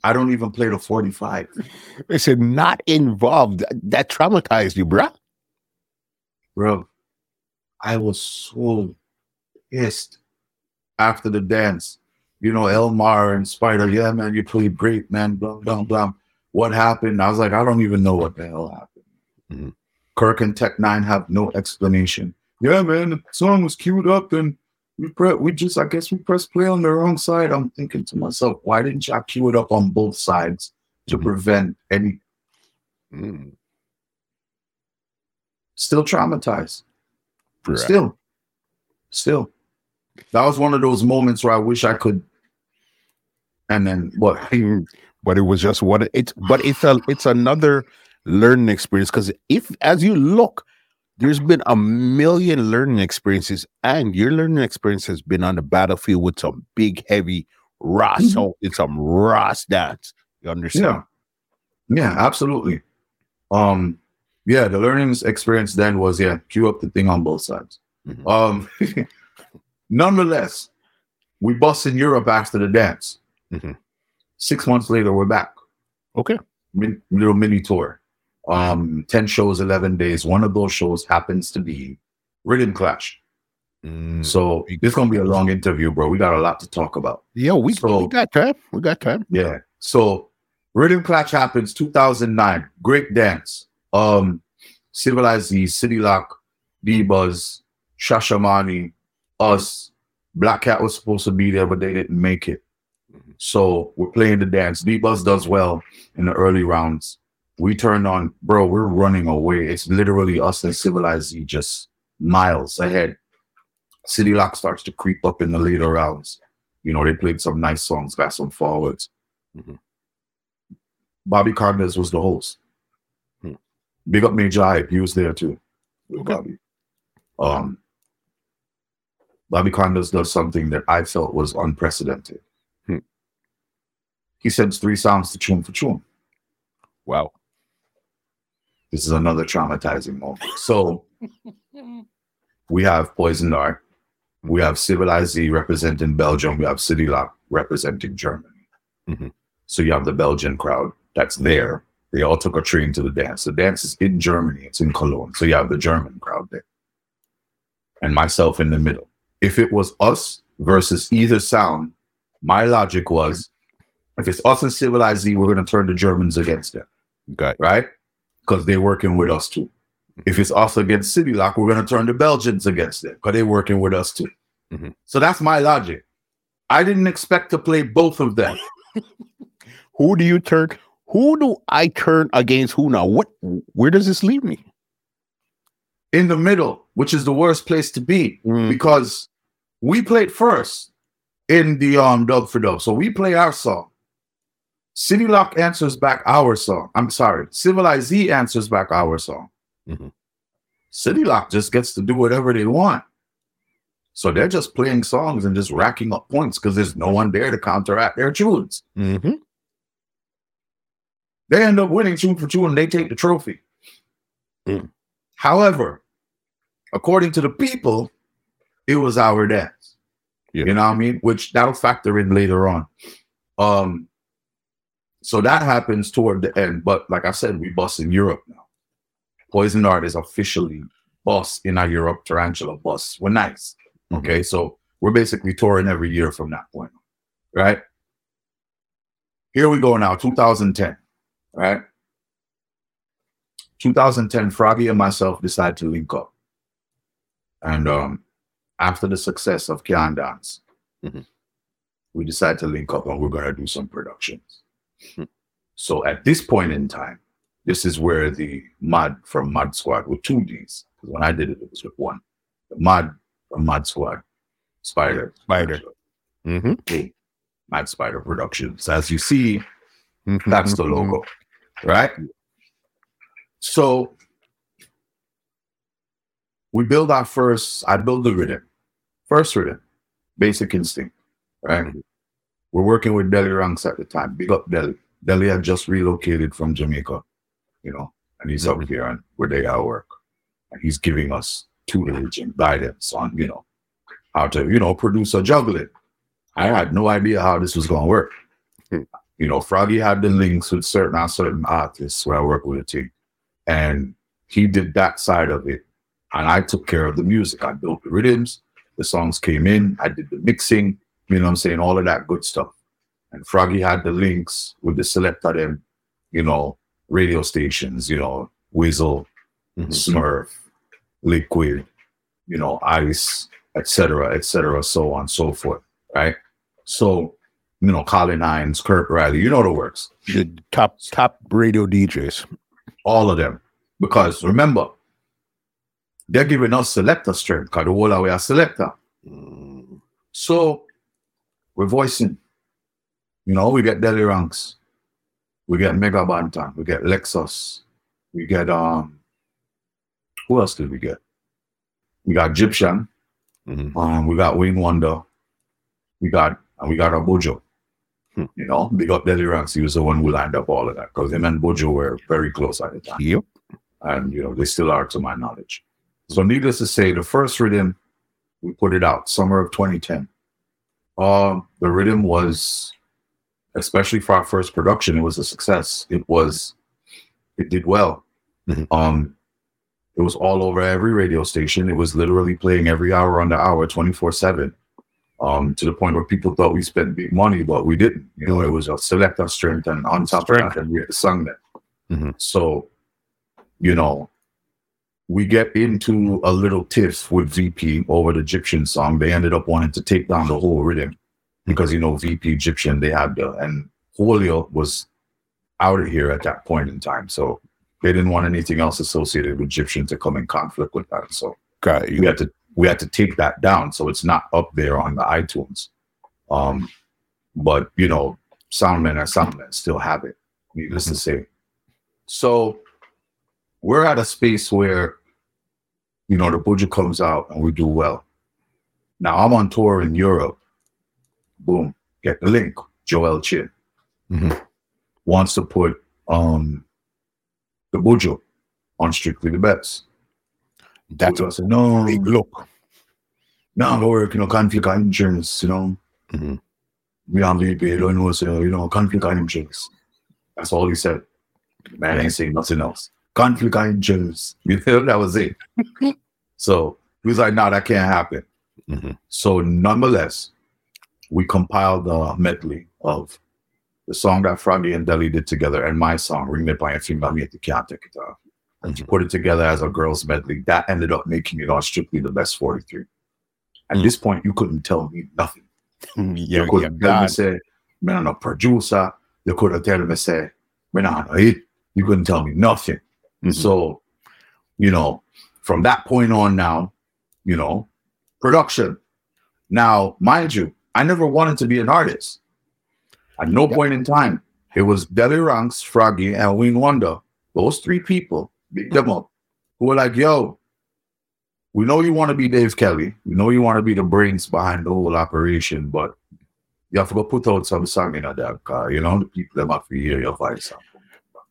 I don't even play the 45. I said not involved. That traumatized you, bruh. Bro, I was so pissed after the dance. You know, Elmar and Spider, yeah, man, you played great, man. Blah blah blah. What happened? I was like, I don't even know what the hell happened. Mhm. Kirk and Tech Nine have no explanation. Yeah, man, the song was queued up and we pre- we just I guess we pressed play on the wrong side. I'm thinking to myself, why didn't y'all queue it up on both sides to Mhm. prevent any Mm. still traumatized? Right. Still. Still. That was one of those moments where I wish I could and then what? But it was just what it's but it's a it's another learning experience because if as you look there's been a million learning experiences and your learning experience has been on the battlefield with some big heavy raw Mhm. so it's some raw stats you understand Yeah. Yeah, absolutely. Um, yeah, the learning experience then was yeah, queue up the thing on both sides. Mhm. Um, nonetheless, we bust in Europe after the dance. Mhm. Six months later, we're back. okay Min- little mini tour. Um, ten shows, eleven days. One of those shows happens to be Rhythm Clash. Mm. So this gonna be a long interview, bro. We got a lot to talk about. yeah we, so- we got time we got time Yeah. So Rhythm Clash happens 2009. Great dance. Um, Civilized Z, City Lock, D Buzz, Shashamani, us. Black Cat was supposed to be there, but they didn't make it. So we're playing the dance. D Buzz does well in the early rounds. We turned on, bro, we're running away. It's literally us and Civilized Z just miles ahead. City Lock starts to creep up in the later rounds. You know, they played some nice songs, got some forwards. Mhm. Bobby Cardenas was the host. Hmm. Big up Major Hype, he was there too. Okay. Bobby. Um, Bobby Cardenas does something that I felt was unprecedented. Hmm. He sends three songs to tune for tune. wow This is another traumatizing moment. So we have Poison Dart, we have Civilized Z representing Belgium, we have City Lock representing Germany. Mhm. So you have the Belgian crowd that's there. They all took a train to the dance. The dance is in Germany, it's in Cologne. So you have the German crowd there. And myself in the middle. If it was us versus either sound, my logic was if it's us and Civilized Z, we're going to turn the Germans against them got right? Because they're working with us too. If it's us against City Lock, we're going to turn the Belgians against them because they're working with us too. Mhm. So that's my logic. I didn't expect to play both of them. who do you turn who do i turn against who now what where does this leave me in the middle, which is the worst place to be Mm, because we played first in the um dub for dub. So we play our song. City Lock answers back our song. I'm sorry, Civilized Z answers back our song. Mhm. City Lock just gets to do whatever they want. So they're just playing songs and just racking up points because there's no one there to counteract their tunes. mhm. They end up winning tune for tune and they take the trophy. Mm. However, according to the people, it was our dance. Yeah. You know what I mean? Which that'll factor in later on. Um, so that happens toward the end. But like I said, we bust in Europe now. Poison Dart is officially bust in our Europe Tarantula bus. We're nice. Okay, so we're basically touring every year from that point, right? Here we go now, 2010, right? 2010, Froggy and myself decide to link up. And um, after the success of Can Dance, Mhm. we decide to link up and we're going to do some productions. So at this point in time, this is where the Mod from Mod Squad with two Ds, because when I did it, it was with one. The Mod from Mod Squad, Spider, Spider. Mhm. Hey, Mad Spider Productions. As you see, Mhm. that's the logo, right? So we build our first, I build the rhythm, first rhythm, basic instinct, right? We're working with Deli Ranks at the time. Big up Deli. Deli had just relocated from Jamaica, you know, and he's up Mhm. here and where they are work. And he's giving us tutelage and guidance on, you know, how to, you know, produce a juggling. I had no idea how this was gonna work. Hmm. You know, Froggy had the links with certain certain artists where I work with a team. And he did that side of it. And I took care of the music. I built the rhythms, the songs came in, I did the mixing, you know what I'm saying, all of that good stuff. And Froggy had the links with the selector them, you know, radio stations, you know, Weasel, Mhm. Smurf, Liquid, you know, Ice, etc., etc., so on and so forth, right? So, you know, Colin Hines, Kurt Riley, you know the works, The top top radio DJs. all of them. Because remember, they're giving us selector strength because the whole of we are selector. Mm. So we're voicing. You know, we get Deli Ranks, we get Mega Banton, we get Lexus, we get um who else did we get? We got Egyptian, Mhm. um, we got Wayne Wonder, we got and we got a Buju. Hmm. You know, big up Deli Ranks, he was the one who lined up all of that because him and Buju were very close at the time Yep. and you know they still are to my knowledge. So needless to say, the first rhythm we put it out summer of 2010. Um, the rhythm was, especially for our first production, it was a success. It was, it did well. Mhm. Um, it was all over every radio station. It was literally playing every hour on the hour, 24 seven. Um, to the point where people thought we spent big money, but we didn't. You know, it was a selector strength, and on top Strength. of that, and we had sung that. Mhm. So, you know, we get into a little tiff with VP over the Egyptian song. They ended up wanting to take down the whole rhythm because you know VP Egyptian they had the and Julio was out of here at that point in time, so they didn't want anything else associated with Egyptian to come in conflict with that. So Got we you. had to we had to take that down so it's not up there on the iTunes. Um, but you know, Soundman and Soundman still have it. Needless to say. So we're at a space where you know the budget comes out and we do well. Now I'm on tour in Europe. Boom, get the link. Joel Chin Mhm. wants to put um the Buju on Strictly the Best. That's what I said, no, big look. no, I'm work, you know, conflict interest, you know. We on VP, you don't know, so, you know, conflict interest. That's all he said. Man ain't saying nothing else. Conflict of interest. You know, that was it. so he was like, no, that can't happen. Mhm. So nonetheless, we compiled a medley of the song that Froggy and Deli did together and my song, Ring by Pine Finger Me at the Can't It Off. And to put it together as a girls medley, that ended up making it on strictly the best 43. At Mm. this point, you couldn't tell me nothing. Yeah, You couldn't tell me say, man, I'm a producer. You couldn't tell me say, man, I'm a hit. You couldn't tell me nothing. Mhm. So, you know, from that point on now, you know, production. Now, mind you, I never wanted to be an artist. At no point in time. It was Deli Ranks, Froggy, and Wayne Wonder. Those three people, big them up, who were like, yo, we know you want to be Dave Kelly. We know you want to be the brains behind the whole operation, but you have to go put out some song in that car. You know, the people them have to hear your voice.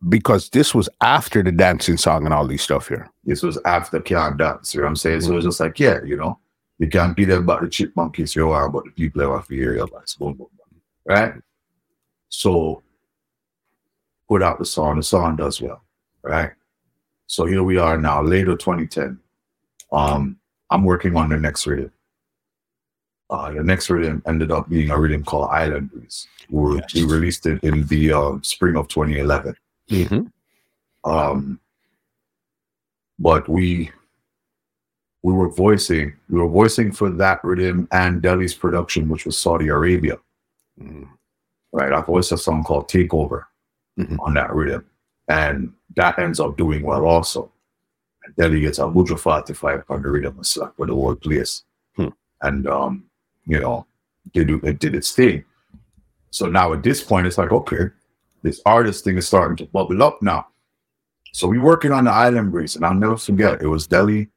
Because this was after the dancing song and all these stuff here. This was after Can't Dance, you know what I'm saying? So it was just like, yeah, you know, you can't be there about the chipmunkies you are, but the people that have to hear your voice. Boom, boom, boom. Right? So put out the song, the song does well, right? So here we are now, later 2010. Um, I'm working on the next rhythm. Uh, the next rhythm ended up being a rhythm called Island Breeze. We, Yes. we released it in the uh, spring of 2011. Mm-hmm. Um, but we we were voicing we were voicing for that rhythm and Deli's production, which was Saudi Arabia. Mm-hmm. Right, I voiced a song called Takeover Mhm. on that rhythm, and that ends up doing well also. And Deli gets a Buju 45 on the rhythm and slap with the whole place, Hmm. and um, you know, did it did its thing. So now at this point, it's like okay, this artist thing is starting to bubble up now. So we working on the Island Breeze, and I'll never forget it was Deli,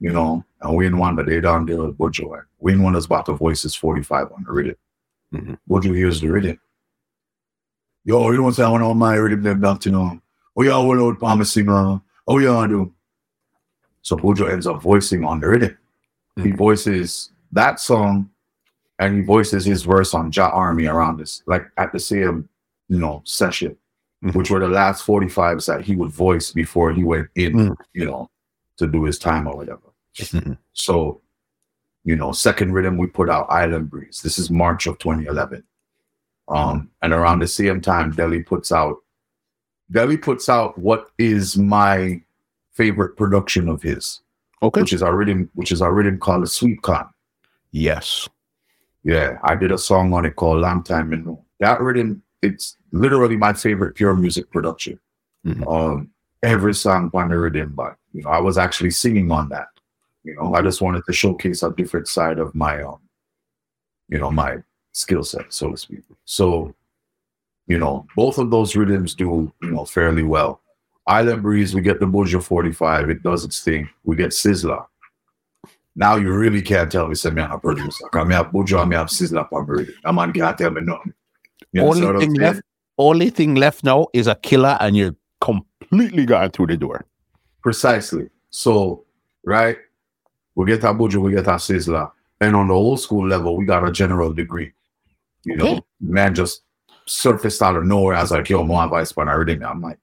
you know, and we Wayne Wonder. They down there with Buju. And Wayne Wonder's about to voice his 45 on the rhythm. Mhm. Buju hears the rhythm. Yo, you don't say I want all my rhythm them back to know. Oh yeah, what old promising uh oh yeah I do. So Buju ends up voicing on the rhythm. He Mhm. voices that song and he voices his verse on Jah Army around this, like at the same, you know, session, Mhm. which were the last 45s that he would voice before he went in, Mhm. you know, to do his time or whatever. Mhm. So, you know, second rhythm we put out Island Breeze. This is March of 2011. Um, and around the same time, Deli puts out Deli puts out what is my favorite production of his, Okay. which is our rhythm, which is our rhythm called the Sweet Con. Yes. Yeah, I did a song on it called Long Time Know. That rhythm, it's literally my favorite pure music production. Mhm. Um, every song on the rhythm, but you know, I was actually singing on that. You know, I just wanted to showcase a different side of my um, you know, my skill set, so to speak. So, you know, both of those rhythms do, you know, fairly well. Island Breeze, we get the Buju 45, it does its thing. We get Sizzla. Now you really can't tell me say me I'm a producer. Because me have Buju, me have Sizzla on my rhythm. That man can't tell me nothing. Only thing left- Only thing left now is a killer, and you're completely gone through the door. Precisely. So, right, we get our Buju, we get our Sizzla. And on the old school level, we got a General Degree. You know, Okay. man just surfaced out of nowhere. I was like, yo, more advice on everything. I'm like,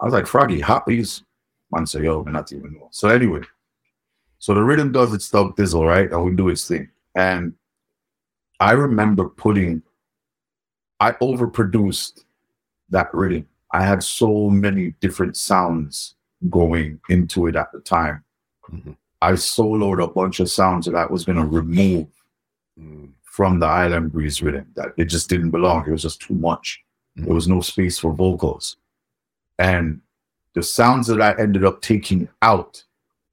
I was like, Froggy, hot these. Man say, yo, man, not even know. So anyway, so the rhythm does its stuff dizzle, right? And we do its thing. And I remember putting, I overproduced that rhythm. I had so many different sounds going into it at the time. Mhm. I soloed a bunch of sounds that I was going to remove from the Island Breeze rhythm that it just didn't belong. It was just too much. There was no space for vocals. And the sounds that I ended up taking out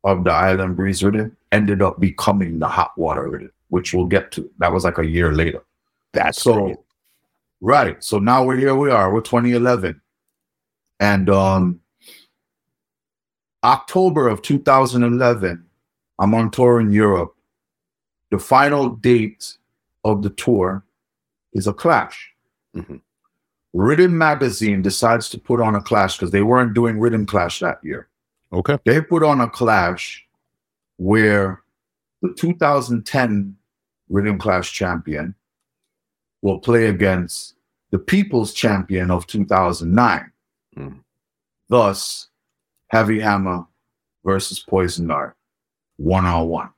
of the Island Breeze rhythm ended up becoming the hot water rhythm, which we'll get to. That was like a year later. That's so great. Right. So now we're here we are. We're 2011. And um October of 2011, I'm on tour in Europe. The final date of the tour is a clash. Mhm. Rhythm Magazine decides to put on a clash because they weren't doing Rhythm Clash that year. Okay. They put on a clash where the 2010 Rhythm Clash champion will play against the People's Champion of 2009. Mm. Thus, Heavy Hammer versus Poison Dart, one on one.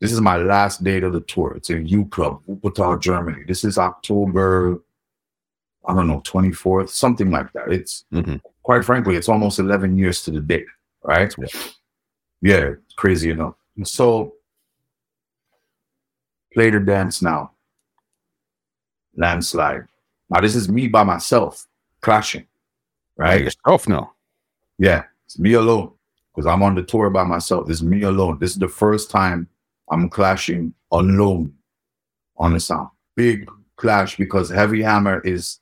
This is my last date of the tour. It's in U Club, Wuppertal, Germany. This is October, I don't know, 24th, something like that. It's Mhm. quite frankly, it's almost 11 years to the date, right? Yeah. Yeah, it's crazy enough. So, play the dance now. Landslide. Now, this is me by myself clashing, Right. right? Yourself now. Yeah, it's me alone because I'm on the tour by myself. This is me alone. This is the first time I'm clashing alone on the sound. Big clash because Heavy Hammer is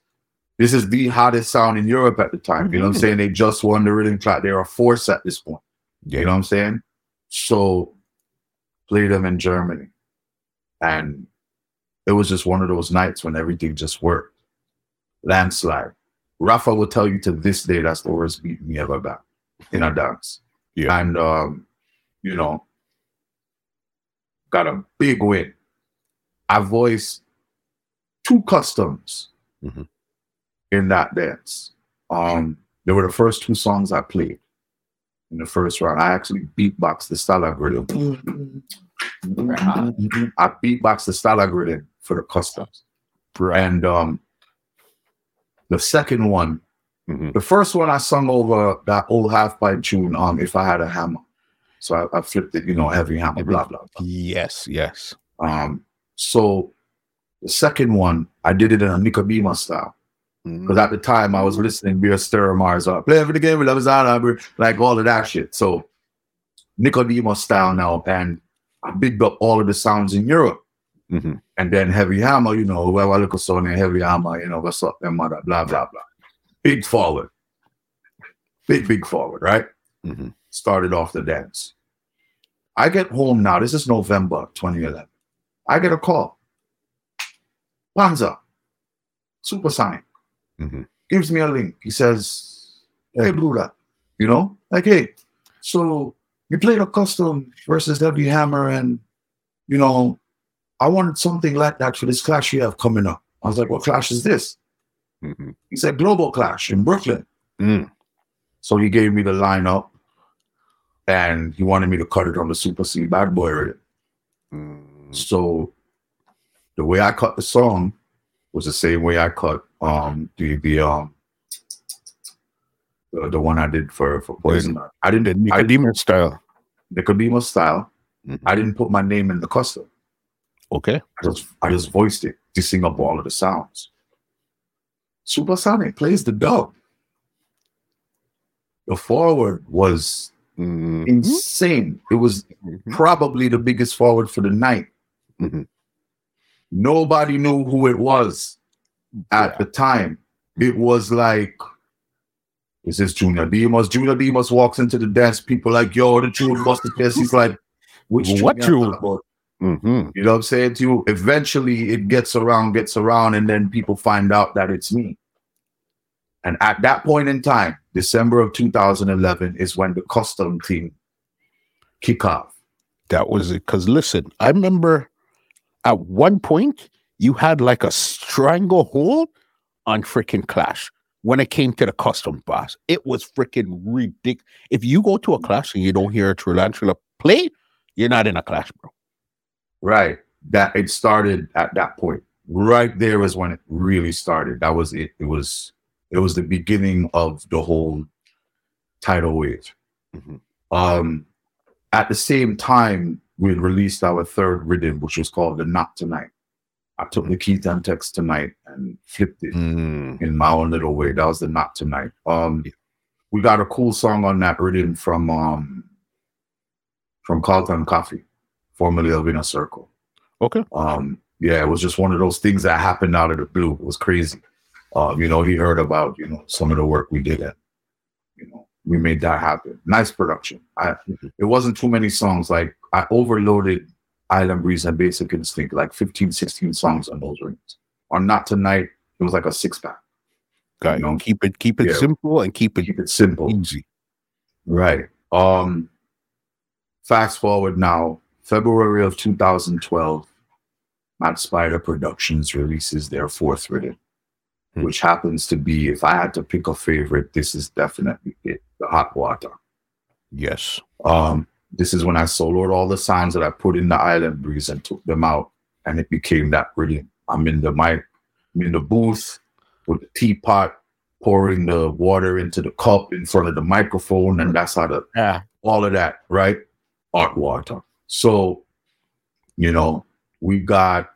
this is the hottest sound in Europe at the time. You know what I'm Mhm. saying? They just won the rhythm clash. They're a force at this point. You know what I'm saying? So play them in Germany. And it was just one of those nights when everything just worked. Landslide. Rafa will tell you to this day that's the worst beat me ever got in a dance. Yeah. And um, you know, got a big win. I voiced two customs Mhm. in that dance. Um, they were the first two songs I played in the first round. I actually beatboxed the style algorithm. I beatbox the style algorithm for the customs. Right. And um, the second one, Mhm. the first one I sung over that old half pipe tune, um, if I had a hammer. So I, I flipped it, you know, heavy hammer, blah, blah, blah. Yes. Yes. Um, so the second one, I did it in a Nicodemus style. Because at the time I was listening to Stir Mars up, playing for the game, we love Zana, like all of that shit. So Nicodemus style now, and I bigged up all of the sounds in Europe. Mhm. And then Heavy Hammer, you know, whoever look at Sony Heavy Hammer, you know, what's up, them mother, blah, blah, blah. Big forward. Big, big forward, right? Mhm. Started off the dance. I get home now. This is November 2011. I get a call. Panzer, Supersonic, Mhm. gives me a link. He says, Hey, Bruda, you know, like, hey, so you played a custom versus Heavy Hammer, and, you know, I wanted something like that for this clash you have coming up. I was like, What clash is this? Mhm. He said, Global Clash in Brooklyn. Mm. So he gave me the lineup. and he wanted me to cut it on the Super C Bad Boy rhythm. Mm. So the way I cut the song was the same way I cut um the the um the, the one I did for for Poison. I didn't I, Nicodemus style. Nicodemus style. Mhm. I didn't put my name in the custom. Okay. I just I just voiced it to sing up all of the sounds. Supersonic plays the dub. The forward was Mhm. insane. It was Mhm. probably the biggest forward for the night. Mhm. Nobody knew who it was at Yeah. the time. It was like, is this Junior Demus? Junior Demus walks into the desk. People like, yo, the tune busted this. He's like, which What tune? tune? you talking about? Mhm. You know what I'm saying to you? Eventually it gets around, gets around, and then people find out that it's me. And at that point in time, December of 2011 is when the custom team kick off. That was it. Because listen, I remember at one point you had like a stranglehold on freaking Clash when it came to the custom boss. It was freaking ridiculous. If you go to a class and you don't hear a Tarantula play, you're not in a class, bro. Right. That it started at that point. Right there was when it really started. That was it. It was it was the beginning of the whole tidal wave. Mhm. Um at the same time, we released our third rhythm, which was called the Not Tonight. I took the Keith and Tex tonight and flipped it Mm. in my own little way. That was the Not Tonight. Um we got a cool song on that rhythm from um from Carlton Coffee, formerly of Inner Circle. Okay. Um, yeah, it was just one of those things that happened out of the blue. It was crazy. Um, you know, he heard about, you know, some of the work we did and you know, we made that happen. Nice production. I it wasn't too many songs. Like I overloaded Island Breeze and Basic Instinct, like 15, 16 songs on those rings. On Not Tonight, it was like a six pack. Guy, You know? keep it keep it Yeah. simple and keep it Keep it simple. easy. Right. Um fast forward now, February of 2012, Mad Spider Productions releases their fourth rhythm, Hmm. which happens to be, if I had to pick a favorite, this is definitely it, the hot water. Yes. Um, this is when I soloed all the signs that I put in the island breeze and took them out, and it became that rhythm. I'm in the mic, I'm in the booth with the teapot, pouring the water into the cup in front of the microphone, and that's how the Yeah. all of that, right? Art water. So, you know, we got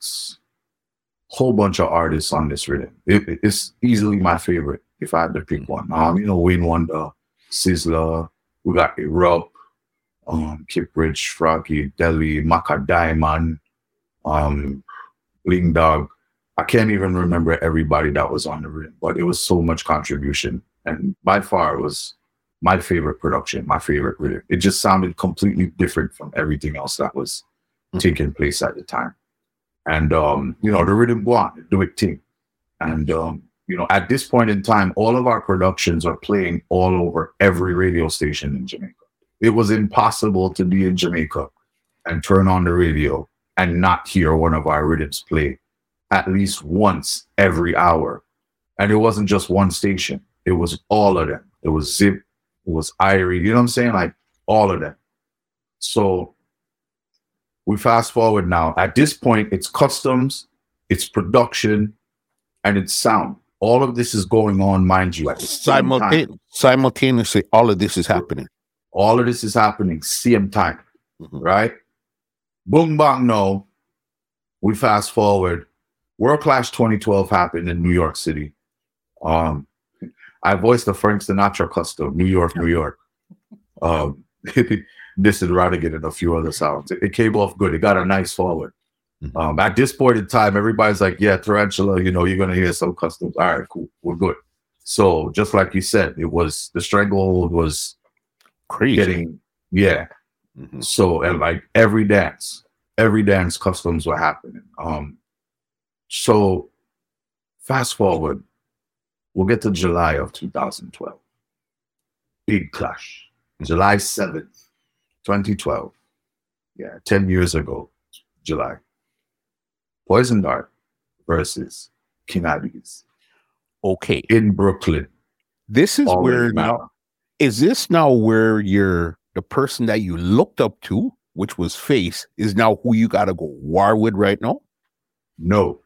a whole bunch of artists on this rhythm. It- it's easily my favorite if I had to pick one. Um, you know, Wayne Wonder, Sizzla, we got Erupt, um, Kip Rich, Froggy, Deli, Maka Diamond, um, Bling Dog. I can't even remember everybody that was on the rhythm, but it was so much contribution. And by far it was my favorite production, my favorite rhythm. It just sounded completely different from everything else that was Mhm. taking place at the time. And um, you know, the rhythm go on, do it thing. And um, you know, at this point in time, all of our productions are playing all over every radio station in Jamaica. It was impossible to be in Jamaica and turn on the radio and not hear one of our rhythms play at least once every hour. And it wasn't just one station, it was all of them. It was Zip, it was Irie, you know what I'm saying? Like all of them. So we fast forward now. At this point, it's customs, it's production, and it's sound. All of this is going on, mind you, at time. Simultaneously, all of this is happening. All of this is happening same time Mhm. right? Boom bang no. We fast forward. World Clash 2012 happened in New York City. Um, I voiced the Frank Sinatra custom, New York, New York. Um, this is Rodigan and a few other sounds. It, it came off good. It got a nice forward. Mhm. Um, at this point in time, everybody's like, "Yeah, Tarantula, you know, you're gonna hear some customs. All right, cool, we're good." So, just like you said, it was the stranglehold was Crazy. getting, yeah, Mhm. so and like every dance, every dance customs were happening. Um so fast forward, we'll get to July of 2012. Big clash. July 7th, 2012. Yeah, 10 years ago, July. Poison Dart versus King Addies Okay. in Brooklyn. This is where now is this now where your the person that you looked up to, which was Face, is now who you got to go war with right now? No,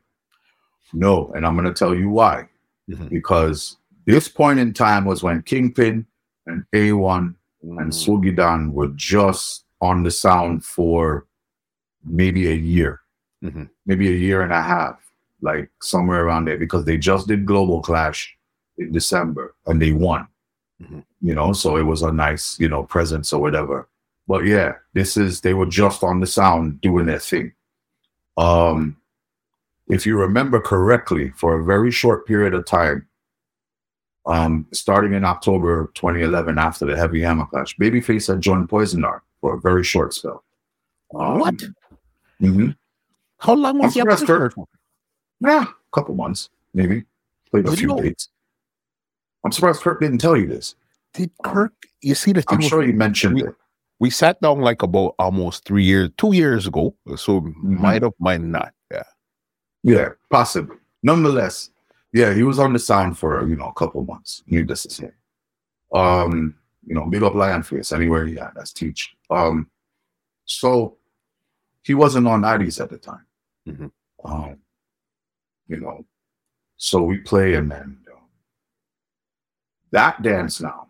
no, and I'm going to tell you why. Mhm. Because this point in time was when Kingpin and A1 and Mm. Swoogie Dan were just on the sound for maybe a year, Mhm. maybe a year and a half, like somewhere around there, because they just did Global Clash in December and they won. Mhm. You know, so it was a nice, you know, presence or whatever. But yeah, this is they were just on the sound doing their thing. Um, if you remember correctly, for a very short period of time, um, starting in October 2011, after the Heavy Hammer Clash, Babyface had joined Poison Dart for a very short spell. Um, What? mhm. How long was the surprised for? Yeah, a couple months, maybe. Played a few dates. I'm surprised Kirk didn't tell you this. Did Kirk? You see the thing. I'm sure you mentioned we- it. we sat down like about almost three years, two years ago. So Mm-hmm. might have, might not. Yeah. Yeah, possibly. Nonetheless, yeah, he was on the sign for you know a couple months. To say, um, you know, big up Lion Face anywhere he at. That's teach. Um, so he wasn't on Addies at the time. Mhm. Um, you know, so we play and then that dance now.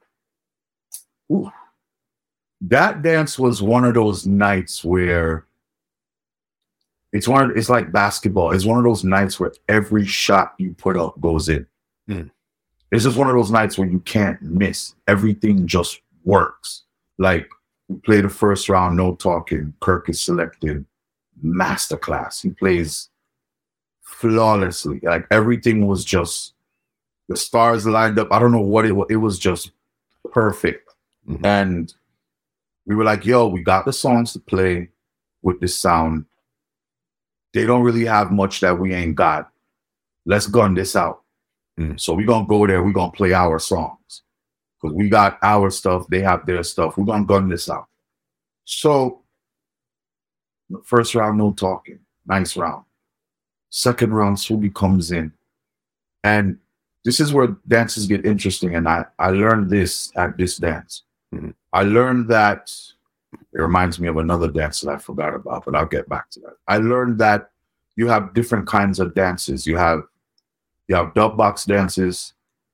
Ooh, that dance was one of those nights where it's one. Of, it's like basketball. It's one of those nights where every shot you put up goes in. Mm. It's just one of those nights where you can't miss. Everything just works. Like we play the first round, no talking. Kirk is selected masterclass. He plays flawlessly. Like everything was just the stars lined up. I don't know what it was. It was just perfect. Mhm. And we were like, yo, we got the songs to play with this sound. They don't really have much that we ain't got. Let's gun this out. Mm. So we're gonna go there, we're gonna play our songs. Because we got our stuff, they have their stuff. We're gonna gun this out. So first round, no talking. Nice round. Second round, Swoogie comes in. And this is where dances get interesting. And I, I learned this at this dance. Mhm. I learned that it reminds me of another dance that I forgot about, but I'll get back to that. I learned that you have different kinds of dances. You have you have dub box dances,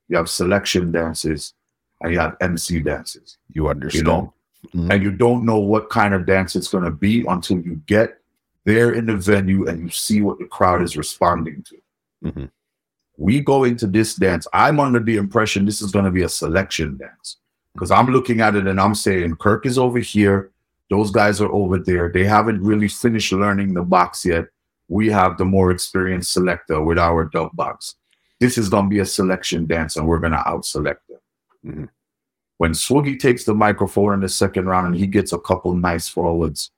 you have selection dances, and you have MC dances. You understand. You know, Mhm. And you don't know what kind of dance it's going to be until you get there in the venue and you see what the crowd is responding to. Mhm. We go into this dance. I'm under the impression this is going to be a selection dance because I'm looking at it and I'm saying Kirk is over here. Those guys are over there. They haven't really finished learning the box yet. We have the more experienced selector with our dub box. This is going to be a selection dance and we're going to out select them. Mhm. When Swoogie takes the microphone in the second round and he gets a couple nice forwards,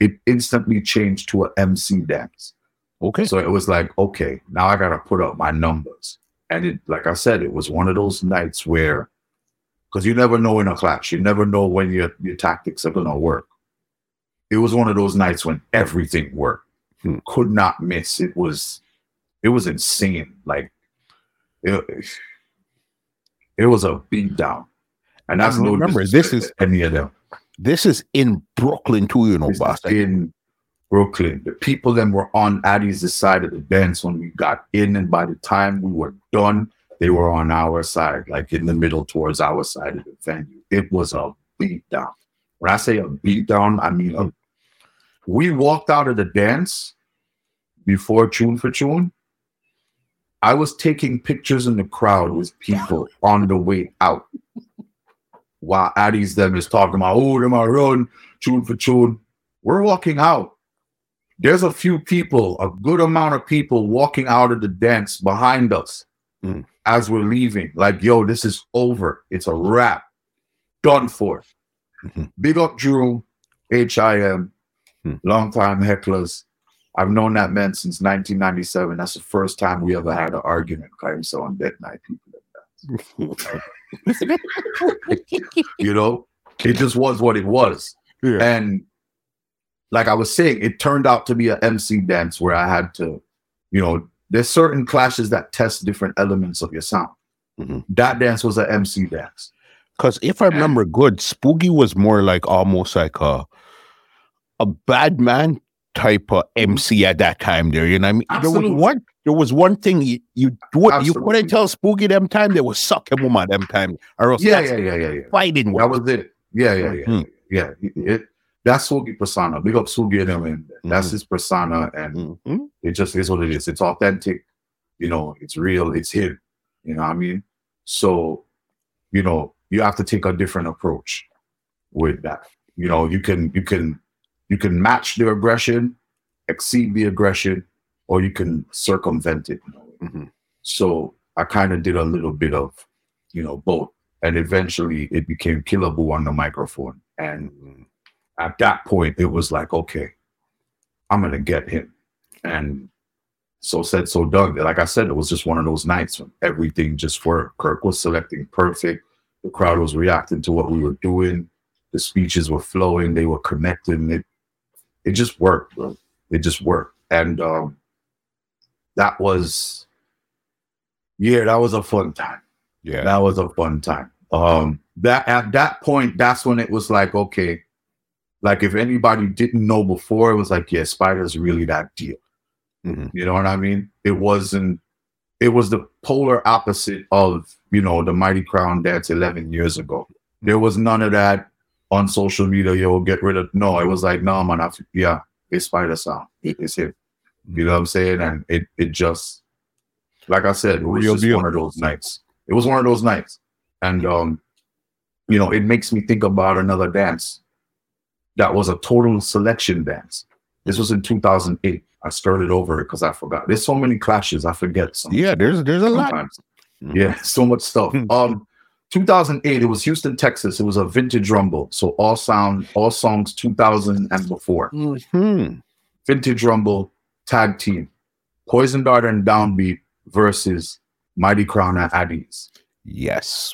it instantly changed to a MC dance. Okay. So it was like, okay, now I gotta put up my numbers. And it, like I said, it was one of those nights where, because you never know in a clash, you never know when your your tactics are gonna work. It was one of those nights when everything worked, Hmm. could not miss. It was, it was insane. Like, it, it was a beat down, and that's no remember, this is- any of them. This is in Brooklyn too, you know, This boss. in Brooklyn. The people that were on Addie's side of the dance when we got in, and by the time we were done, they were on our side, like in the middle towards our side of the venue. It was a beat down. When I say a beat down, I mean a, we walked out of the dance before tune for tune. I was taking pictures in the crowd with people on the way out. While Addie's them is talking about, oh, them are run tune for tune. We're walking out. There's a few people, a good amount of people walking out of the dance behind us Mm. as we're leaving. Like, yo, this is over. It's a wrap. Done for. Mhm. Big up Drew, HIM, Mm. long time hecklers. I've known that man since 1997. That's the first time we ever had an argument. I'm so on that night, people. You know, it just was what it was. Yeah. And like I was saying, it turned out to be a MC dance where I had to, you know, there's certain clashes that test different elements of your sound. Mhm. That dance was an MC dance. Because if I remember good, Spooky was more like almost like a a bad man type of MC at that time. There, you know, what I mean, Absolutely. there was one. There was one thing you you you couldn't tell Spooky them time. They was sucking woman them time, or else Yeah, yeah, yeah, yeah, yeah. fighting. That was it. Yeah, yeah, yeah, Mhm. yeah. It, that's Sugi persona. Big up Sugi and him. and That's Mhm. his persona, and Mhm. it just is what it is. It's authentic. You know, it's real. It's him. You know what I mean? So, you know, you have to take a different approach with that. You know, you can you can you can match the aggression, exceed the aggression, or you can circumvent it. Mhm. So I kind of did a little bit of, you know, both. And eventually it became Killer Boo on the microphone. And at that point, it was like, okay, I'm going to get him. And so said, so done. Like I said, it was just one of those nights when everything just worked. Kirk was selecting perfect. The crowd was reacting to what we were doing. The speeches were flowing. They were connecting. It, it just worked, bro. It just worked. And um, that was, yeah, that was a fun time Yeah. that was a fun time. Um, that at that point, that's when it was like, okay, like if anybody didn't know before, it was like, yeah, Spider's really that deal. Mhm. You know what I mean? It wasn't. It was the polar opposite of you know the Mighty Crown dance eleven years ago. There was none of that on social media. Yo, get rid of. No, it was like, no, man. I, yeah, it's Spider sound. It- it's him. You know what I'm saying? And it it just, like I said, it was Real just deal. one of those nights. It was one of those nights, and um, you know, it makes me think about another dance that was a total selection dance. This was in 2008. I started over because I forgot. There's so many clashes. I forget some. Yeah, there's there's a lot. sometimes. Mhm. Yeah, so much stuff. Hmm. Um, 2008. It was Houston, Texas. It was a vintage rumble. So all sound, all songs 2000 and before. Mhm. Vintage rumble tag team. Poison Dart and Downbeat versus Mighty Crown and Addies. Yes.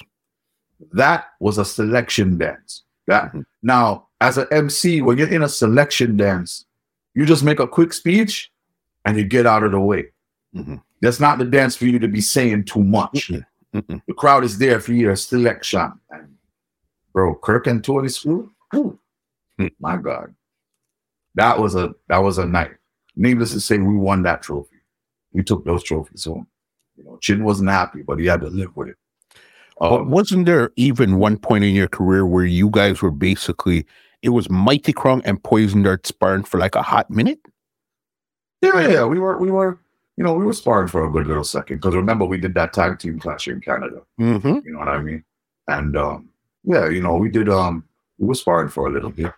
That was a selection dance. That Mhm. now, as an MC, when you're in a selection dance, you just make a quick speech and you get out of the way. Mhm. That's not the dance for you to be saying too much. Mm-mm. The crowd is there for your selection. And bro, Kirk and Tony Screw, Hmm. my God, that was a that was a night. Needless to say, we won that trophy. We took those trophies home. You know, Chin wasn't happy, but he had to live with it. But Um, wasn't there even one point in your career where you guys were basically it was Mighty Crown and Poison Dart sparring for like a hot minute? Yeah, yeah, yeah. We were, we were, you know, we were sparring for a good little second because remember we did that tag team clash in Canada. Mm-hmm. You know what I mean? And um, yeah, you know, we did. Um, we were sparring for a little bit.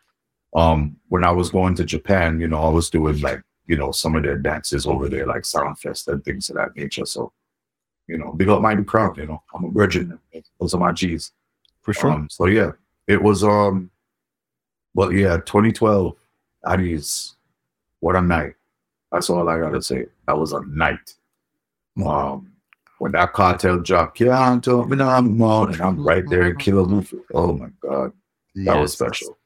Um, when I was going to Japan, you know, I was doing like, you know, some of their dances over there, like Soundfest and things of that nature. So, you know, big up Mighty Crown. You know, I'm a virgin. Those are my G's. For sure. Um, so yeah, it was um well yeah, 2012. That is what a night. That's all I gotta say. That was a night. Um when that cartel dropped, can't tell me I'm on, and I'm right there in Luffy. Oh my god, that was special.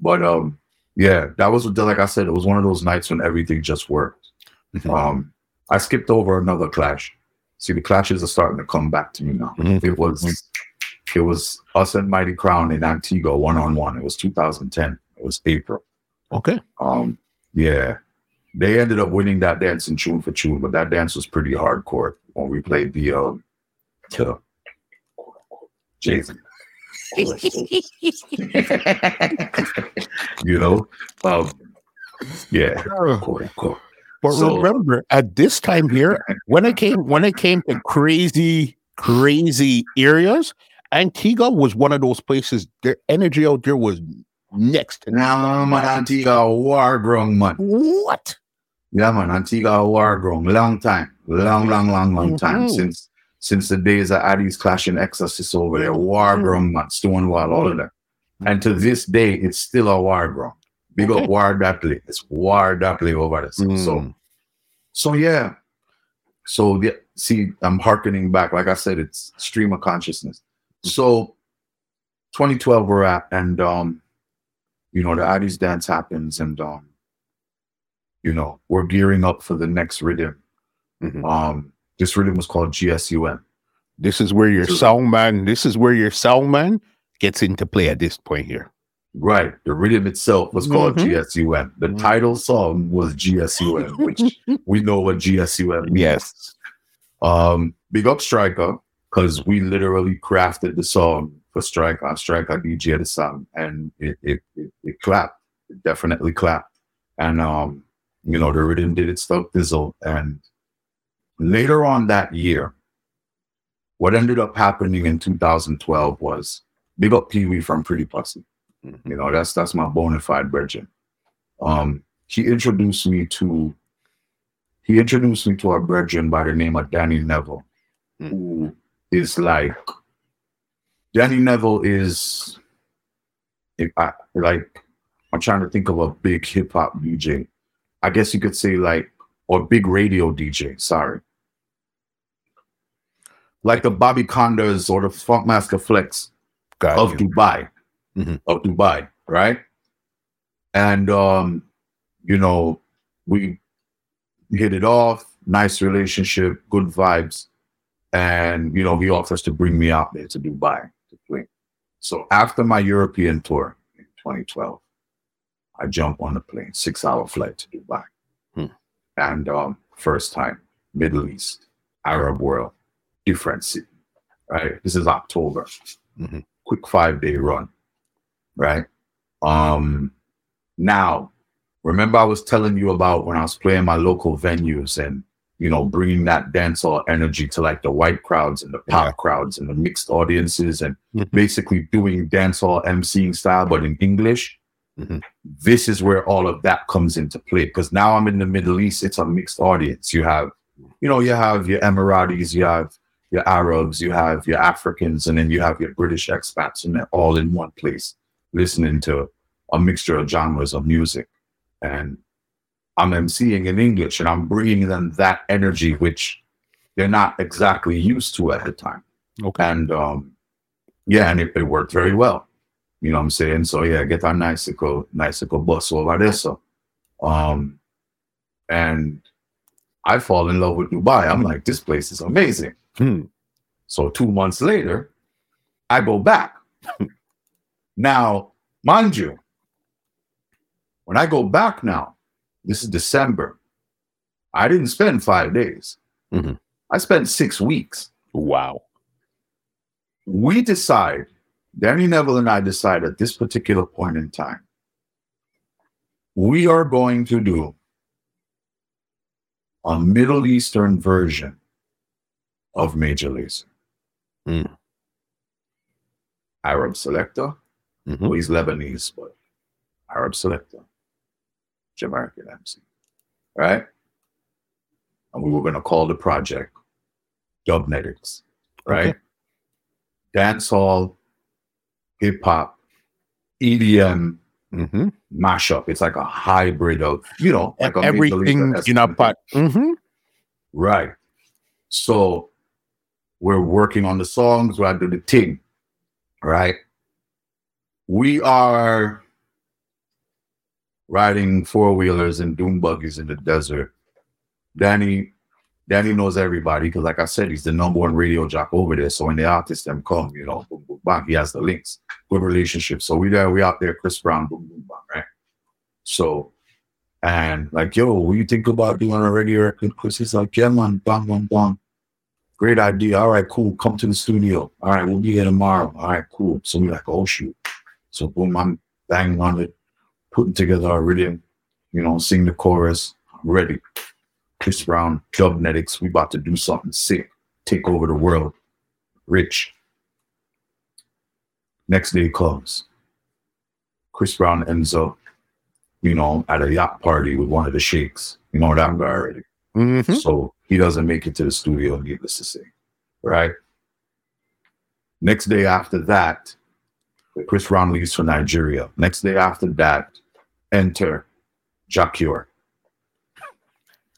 But um, yeah, that was like I said, it was one of those nights when everything just worked. Mhm. Um, I skipped over another clash. See, the clashes are starting to come back to me now. Mhm. It was it was us and Mighty Crown in Antigua one on one. It was 2010. It was April. Okay. Um, yeah, they ended up winning that dance in tune for tune, but that dance was pretty hardcore when we played the um, the Jason. you know, um, yeah. But So- remember, at this time here, when it came when it came to crazy, crazy areas, Antigua was one of those places. Their energy out there was next to Now, man, Antigua war grown man. what? Yeah, man, Antigua war grown. Long time. Long, long, long, long time. Mhm. Since since the days of Addie's clashing exorcists over there. War grown man, Stonewall, all of that. And to this day, it's still a war grown. Big Okay. up War Dapley. It's War Dapley over there. So Mm. so yeah. So the, see, I'm harkening back. Like I said, it's stream of consciousness. So 2012 we're at, and um, you know, the Addies dance happens, and um, you know, we're gearing up for the next rhythm. Mhm. Um, this rhythm was called GSUM. This is where your So- sound man. This is where your sound man gets into play at this point here. Right. The rhythm itself was called Mhm. GSUM. The Mhm. title song was GSUM, which we know what GSUM means. Yes. Um, big up Striker, because we literally crafted the song for Strike on Strike Striker DJ the song, and it it, it, it clapped. It definitely clapped. And um, you know, the rhythm did its Dizzle. And later on that year, what ended up happening in 2012 was big up Pee Wee from Pretty Pussy. Mhm. You know, that's that's my bona fide virgin. Um, he introduced me to he introduced me to a virgin by the name of Danny Neville, Hmm. who is like Danny Neville is if I like I'm trying to think of a big hip hop DJ. I guess you could say like or big radio DJ, sorry. Like the Bobby Konders or the Funkmaster Flex Got of you. Dubai, Mhm. of Dubai, right? And um, you know, we hit it off, nice relationship, good vibes, and you know, he offers to bring me out there to Dubai to play. So after my European tour in 2012, I jump on a plane, six-hour flight to Dubai, Hmm. and um, first time Middle East, Arab world, different city, right? This is October Mhm. quick five day run, right? Um, now, remember I was telling you about when I was playing my local venues and you know bringing that dancehall energy to like the white crowds and the pop Yeah. crowds and the mixed audiences and Mhm. basically doing dancehall emceeing style but in English. Mhm. This is where all of that comes into play because now I'm in the Middle East. It's a mixed audience. You have, you know, you have your Emiratis, you have your Arabs, you have your Africans, and then you have your British expats, and they're all in one place listening to a mixture of genres of music. And I'm emceeing in English, and I'm bringing them that energy, which they're not exactly used to at the time. Okay. And um, yeah, and it, it worked very well. You know what I'm saying? So yeah, get our Nicycle, Nicycle bus over there. So um and I fall in love with Dubai. I'm like, this place is amazing. Hmm. So two months later, I go back. now, mind you, when I go back now, this is December. I didn't spend five days. Mhm. I spent six weeks. Wow. We decide, Danny Neville and I decide at this particular point in time, we are going to do a Middle Eastern version of Major Lazer. Hmm. Arab selector. Mhm. Well, he's Lebanese, but Arab selector. Jamaican MC. Right? And we were going to call the project Dubnetics. Right? Okay. Dancehall, hip hop, EDM Mhm. mashup. It's like a hybrid of, you know, like a Everything in a pot. hmm Right. So we're working on the songs, we're doing the thing. Right. We are riding four wheelers and dune buggies in the desert. Danny, Danny knows everybody because, like I said, he's the number one radio jock over there. So when the artists them come, you know, boom, boom, bang, he has the links, good relationship. So we there, we out there, Chris Brown, boom, boom, bang, right? So and like, yo, what you think about doing a radio record? Chris is like, yeah, man, bang, bang, bang. Great idea. All right, cool. Come to the studio. All right, we'll be here tomorrow. All right, cool. So we're like, oh shoot. So boom, I'm banging on it, putting together a rhythm, you know, sing the chorus. Ready. Chris Brown, Dubnetics, we about to do something sick, take over the world. Rich. Next day comes. Chris Brown ends up you know, at a yacht party with one of the sheiks. You know that guy already. hmm So he doesn't make it to the studio, needless to say. Right? Next day after that, Chris Brown leaves for Nigeria. Next day after that, enter Jah Cure.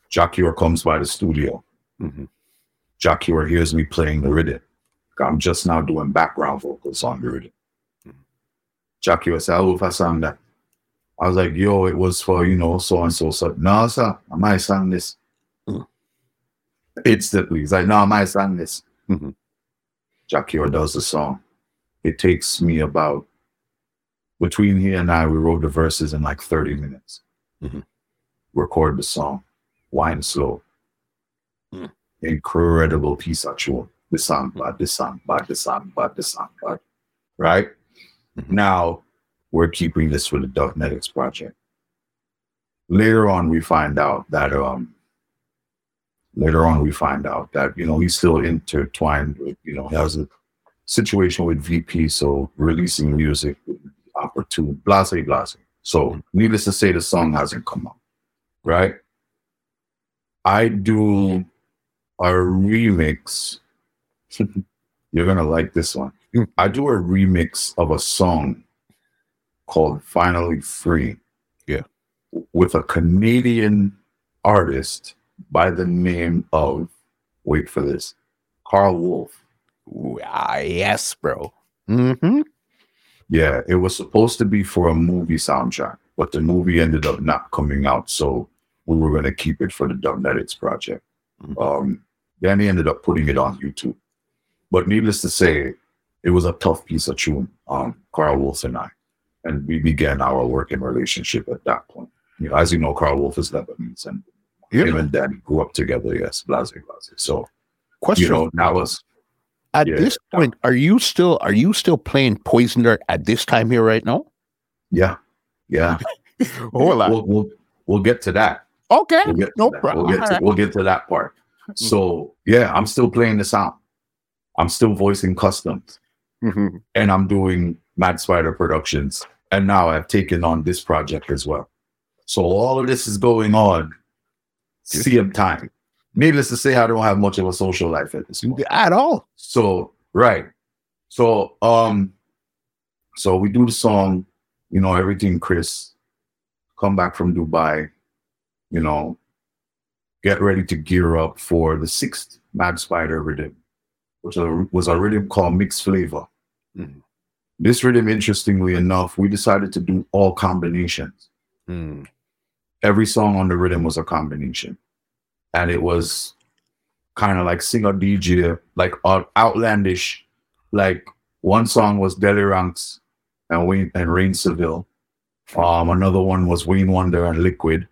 Jacure comes by the studio. hmm Jah Cure hears me playing the rhythm. I'm just now doing background vocals on the rhythm. Jah Cure said, Oh, if I sang that. I was like, yo, it was for, you know, so and so. So, no, sir, I might sang this. Mm. Instantly. He's like, no, I might sang this. Mhm. Jackie does the song. it takes me about between he and I, we wrote the verses in like 30 minutes. Mhm. Record the song, wine slow. Mm. Incredible piece of tune. This song, bad, this song, bad, this song, bad, this song, bad. Right? Mhm. Now we're keeping this for the Dubnetics project. Later on, we find out that um later on we find out that you know he's still intertwined with you know he has a situation with VP, so releasing music opportune, blase blase. So needless to say, the song hasn't come out, right? I do a remix. You're gonna like this one. I do a remix of a song called "Finally Free." Yeah. with a Canadian artist by the name of wait for this, Karl Wolf. Ah, yes, bro. Mm-hmm. Yeah, it was supposed to be for a movie soundtrack, but the movie ended up not coming out, so we were going to keep it for the Dubnetics project. Mhm. Um, then he ended up putting it on YouTube. But needless to say, it was a tough piece of tune on Karl Wolf and I, and we began our working relationship at that point. You know, as you know, Karl Wolf is Lebanese, and him and Daddy grew up together. Yes, blase blase. So Question. you know, that was at yeah. this point, are you still are you still playing Poison Dart at this time here right now? yeah, yeah. We'll, we'll we'll get to that. okay. We'll get to No that. problem. We'll get to, Alright. we'll get to that part. So yeah, I'm still playing the sound. I'm still voicing customs, Mhm. and I'm doing Mad Spider Productions, and now I've taken on this project as well. So all of this is going on same time. Needless to say, I don't have much of a social life at this moment. At all. So right. So um so we do the song, you know, everything Chris come back from Dubai, you know, get ready to gear up for the sixth Mad Spider rhythm, which was a- rhythm called Mixed Flavor. Mhm. This rhythm, interestingly enough, we decided to do all combinations Mm. every song on the rhythm was a combination and it was kind of like singer dj like out- outlandish like one song was Deli Ranks and Wayne and Rain Seville. Um, another one was Wayne Wonder and Liquid.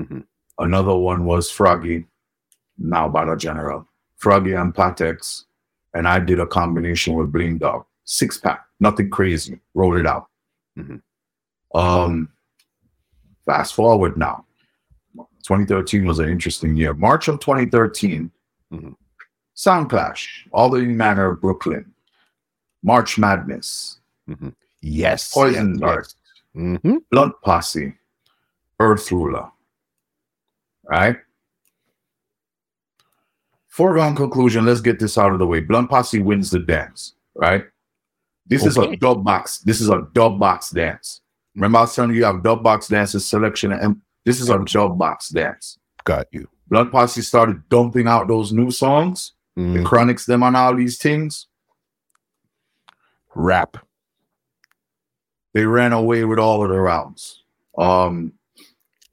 Mhm. Another one was Froggy, now Battle General. Froggy and Patex. And I did a combination with Bling Dog. Six pack, nothing crazy. Rolled it out. Mhm. Um, fast forward now. 2013 was an interesting year. March of 2013, Mhm. Sound Clash, All the Manor of Brooklyn, March Madness, Yes. Poison Dart, Mm-hmm. Blunt Posse, Earth Ruler. Right? Foregone conclusion, let's get this out of the way. Blunt Posse wins the dance, right? This is a dub box. This is a dub box dance. Remember, I was telling you, you have dub box dances, selection, and this is a dub box dance. Got you. Blunt Posse started dumping out those new songs, the Mm. chronics, them, on all these things. Rap. they ran away with all of the rounds. Um,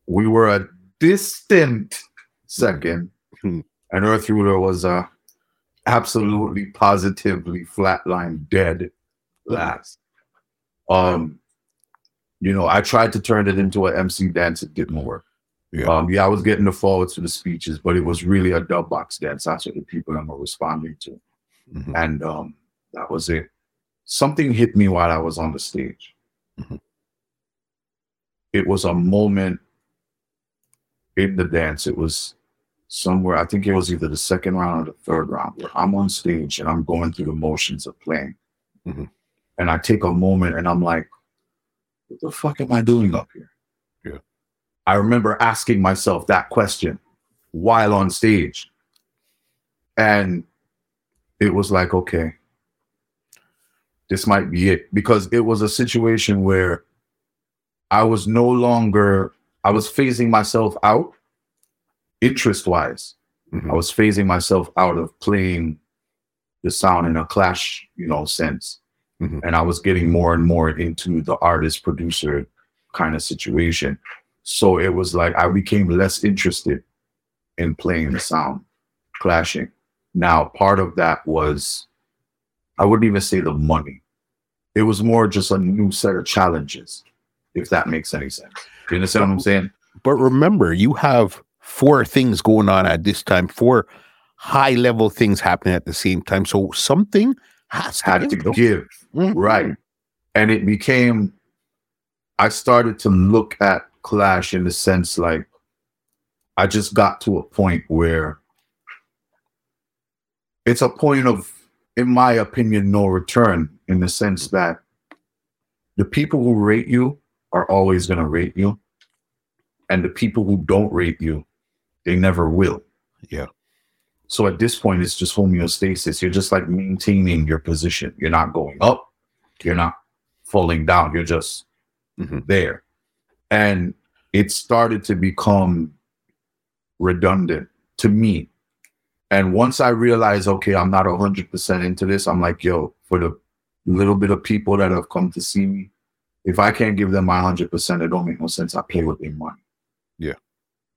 we were a distant second, Hmm. and Earth Ruler was a absolutely positively flatline dead last. Um, you know, I tried to turn it into an MC dance, it didn't work. Yeah. Um, yeah, I was getting the forwards to the speeches, but it was really a dub box dance. That's what the people were responding to. Mhm. And um, that was it. Something hit me while I was on the stage. Mhm. It was a moment in the dance. It was somewhere, I think it was either the second round or the third round, where I'm on stage and I'm going through the motions of playing. Mhm. And I take a moment and I'm like, what the fuck am I doing up here? Yeah. I remember asking myself that question while on stage. And it was like, okay, this might be it. Because it was a situation where I was no longer, I was phasing myself out interest wise. Mhm. I was phasing myself out of playing the sound in a clash, you know, sense. Mhm. And I was getting more and more into the artist producer kind of situation. So it was like I became less interested in playing the sound, clashing. Now, part of that was, I wouldn't even say the money. it was more just a new set of challenges, if that makes any sense. You understand what I'm saying? But remember, you have four things going on at this time, four high level things happening at the same time. So something has to Had to give, though. give. Mhm. Right. And it became, I started to look at Clash in the sense like, I just got to a point where it's a point of, in my opinion, no return in the sense that the people who rate you are always going to rate you. And the people who don't rate you, they never will. Yeah. So at this point, it's just homeostasis. You're just like maintaining your position. You're not going up. You're not falling down. You're just Mhm. there. And it started to become redundant to me. And once I realized, okay, I'm not 100% into this, I'm like, yo, for the little bit of people that have come to see me, if I can't give them my 100%, it don't make no sense. I play with their money. Yeah.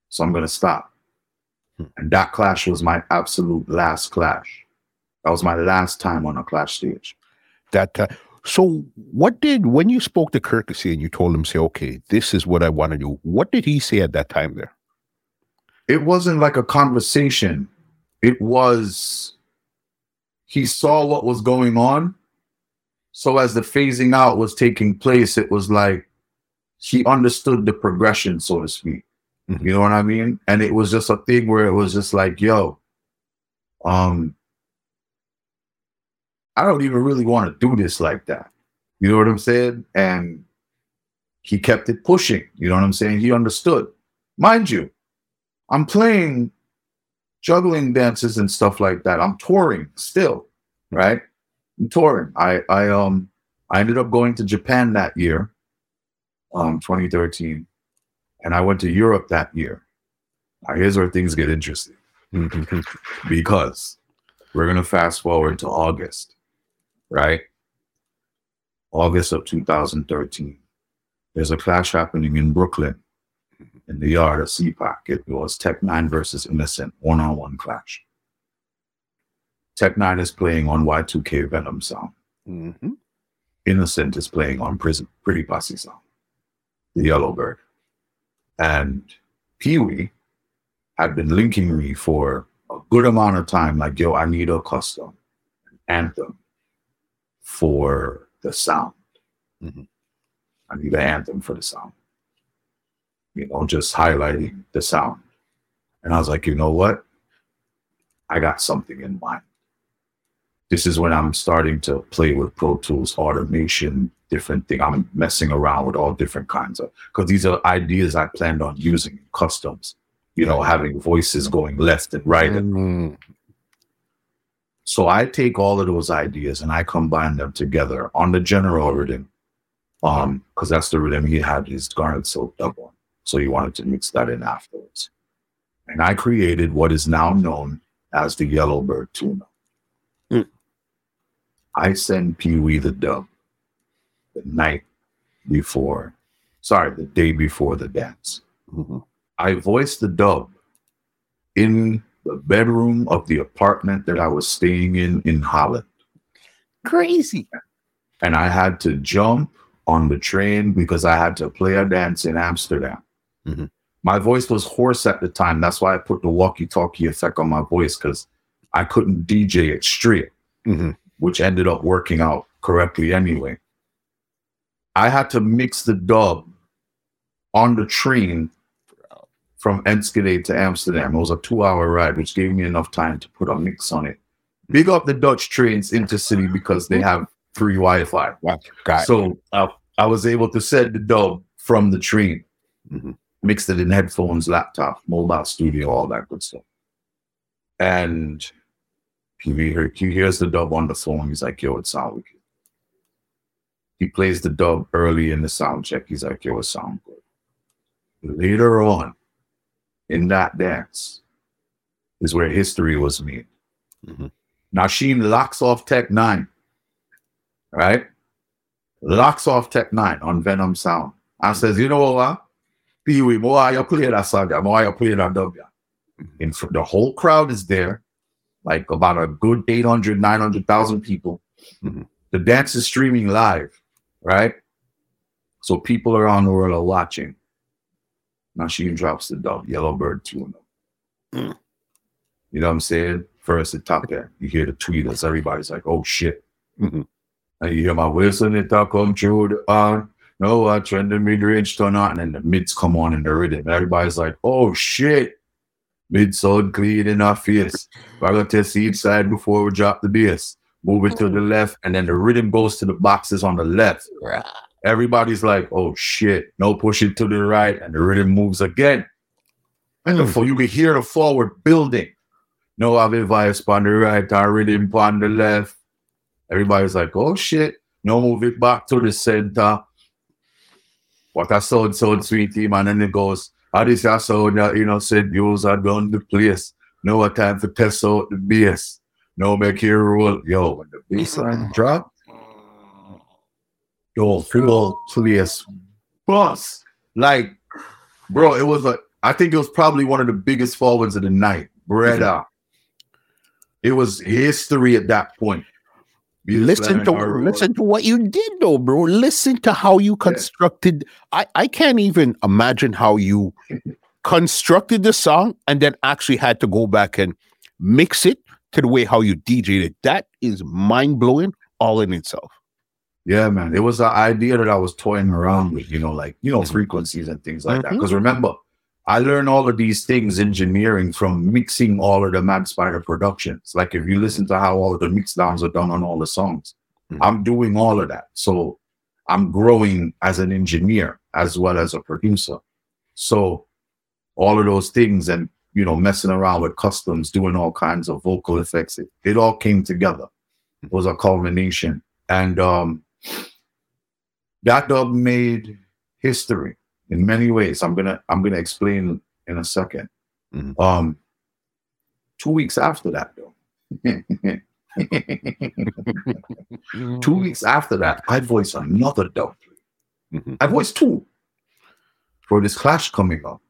So I'm going to stop. Hmm. And that clash was my absolute last clash. That was my last time on a clash stage. that uh, so what did when you spoke to Kirky C and you told him say okay this is what I want to do what did he say at that time there it wasn't like a conversation. It was he saw what was going on. So as the phasing out was taking place, it was like he understood the progression, so to speak. Mhm. You know what I mean? And it was just a thing where it was just like, yo, um, I don't even really want to do this like that. You know what I'm saying? And he kept it pushing. You know what I'm saying? He understood. Mind you, I'm playing juggling dances and stuff like that. I'm touring still, right? I'm touring. I I um I ended up going to Japan that year, um 2013, and I went to Europe that year. Now here's where things get interesting because we're gonna fast forward to August, right? August of 2013. There's a clash happening in Brooklyn in the yard of CPAC. It was Tech Nine versus Innocent, one on one clash. Tech Nine is playing on Y2K Venom sound. Mhm. Innocent is playing on Prison Pretty Posse sound, the Yellowbird. And Pee Wee had been linking me for a good amount of time, like, yo, I need a custom anthem for the sound. Mhm. I need an anthem for the sound. You know, just highlighting the sound. And I was like, you know what? I got something in mind. This is when I'm starting to play with Pro Tools, automation, different thing. I'm messing around with all different kinds of because these are ideas I planned on using in customs. You know, having voices going left and right. And Mm. so I take all of those ideas and I combine them together on the general rhythm. Um, because that's the rhythm he had his garnet soaked up on. So he wanted to mix that in afterwards. And I created what is now known as the Yellowbird tuna. Mm. I send Pee Wee the dub the night before, sorry, the day before the dance. Mhm. I voiced the dub in the bedroom of the apartment that I was staying in in Holland. crazy And I had to jump on the train because I had to play a dance in Amsterdam. Mhm. My voice was hoarse at the time. That's why I put the walkie talkie effect on my voice because I couldn't DJ it straight, Mhm. which ended up working out correctly anyway. I had to mix the dub on the train from Enschede to Amsterdam. It was a two hour ride, which gave me enough time to put a mix on it. Big up the Dutch trains intercity because they have free Wi Fi. wow So uh, I was able to set the dub from the train, Mhm. mixed it in headphones, laptop, mobile studio, all that good stuff. And he, he hears the dub on the phone. He's like, yo, it sound wicked. He plays the dub early in the sound check. He's like, yo, it sound good. Later on in that dance is where history was made. Mhm. Nashim locks off Tech 9, right? Locks off Tech 9 on Venom Sound and says, you know what? Pee Wee, more you play that song, more you play that dub. yeah." In fr- the whole crowd is there, like about a good 800, 900,000 people. Mhm. the dance is streaming live, right? So people around the world are watching. Now Machine drops the dub, Yellowbird tune. Mm. You know what I'm saying? First it top there. You hear the tweeters, everybody's like, oh shit. Mhm. And you hear my whistle, it talk come through the on. No, I trend the mid range turn on, and then the mids come on in the rhythm. Everybody's like, oh shit. Mid sound clean in our face. We're gonna test each side before we drop the bass. Move it to the mm-hmm. left, and then the rhythm goes to the boxes on the left. Everybody's like, oh shit. No, push it to the right, and the rhythm moves again. Mm. And therefore, you can hear the forward building. No, have a vibes on the right, and rhythm on the left. Everybody's like, oh shit. No, move it back to the center. What a sound, sound sweet team. And then it goes, how this your sound that you know said use are done the place. No a time to test out the bass. No make your roll. Yo, when the bass line drop, yo, full place bus. Like, bro, it was a I think it was probably one of the biggest forwards of the night. Breda. It was history at that point. listen to listen to what you did though bro listen to how you constructed i i can't even imagine how you constructed the song and then actually had to go back and mix it to the way how you DJ'd it that is mind-blowing all in itself Yeah, man. It was an idea that I was toying around with, you know, like, you know, Mhm. frequencies and things like that. Mhm. Because remember, I learned all of these things engineering from mixing all of the Mad Spider productions. Like, if you listen to how all of the mix downs are done on all the songs, Mhm. I'm doing all of that. So I'm growing as an engineer as well as a producer. So all of those things and, you know, messing around with customs, doing all kinds of vocal effects, it, it all came together. It was a culmination. And, um, that dub made history in many ways. I'm gonna I'm gonna explain in a 2nd Mhm. Um, two weeks after that, though, two weeks after that, I voiced another dub. Mhm. I voiced two for this clash coming up.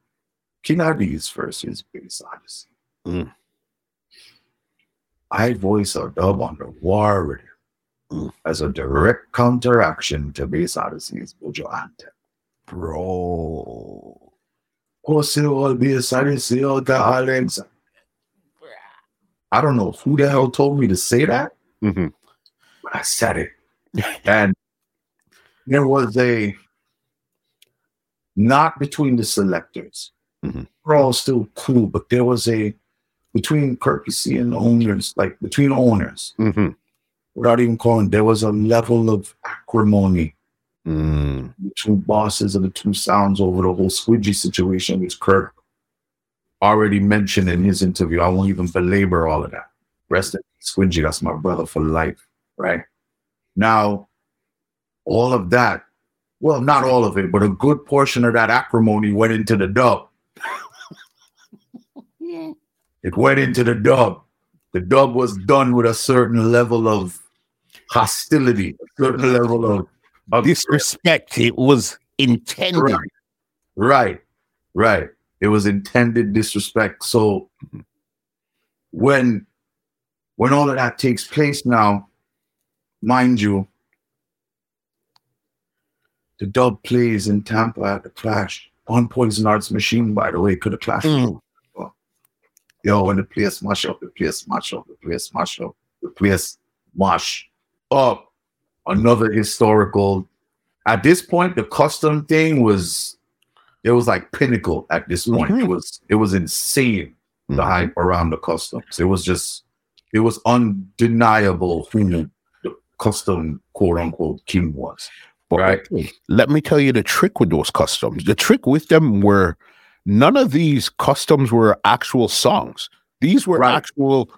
King Addies versus Bass Odyssey. Mm. I voice a dub on the War Mm. as a direct counteraction to Bass Odyssey's Bojo Anthem. bro see all Bass Odyssey, all the Alex. I don't know who the hell told me to say that, Mhm. but I said it. and there was a not between the selectors. Mhm. We're all still cool, but there was a between Kirky C and the owners, like between owners, Mhm. without even calling, there was a level of acrimony. Mm. The two bosses of the two sounds over the whole Squingy situation, which Kirk already mentioned in his interview. I won't even belabor all of that. Rest in Squingy, that's my brother for life, right? Now, all of that, well, not all of it, but a good portion of that acrimony went into the dub. It went into the dub. The dub was done with a certain level of hostility, a certain level of, of disrespect it was intended Right. Right. Right. It was intended disrespect. So when when all of that takes place now, mind you, the dub plays in Tampa at the Clash on Poison Darts Machine, by the way, could have clashed. Mm. Yo, when the place mash up, the place mash up, the place mash up, the place mash up. Another historical. At this point, the custom thing was it was like pinnacle at this point. It Mhm. was it was insane the Mhm. hype around the customs. It was just it was undeniable who the custom quote unquote king was. But Right. okay, let me tell you the trick with those customs. The trick with them were none of these customs were actual songs. These were Right. actual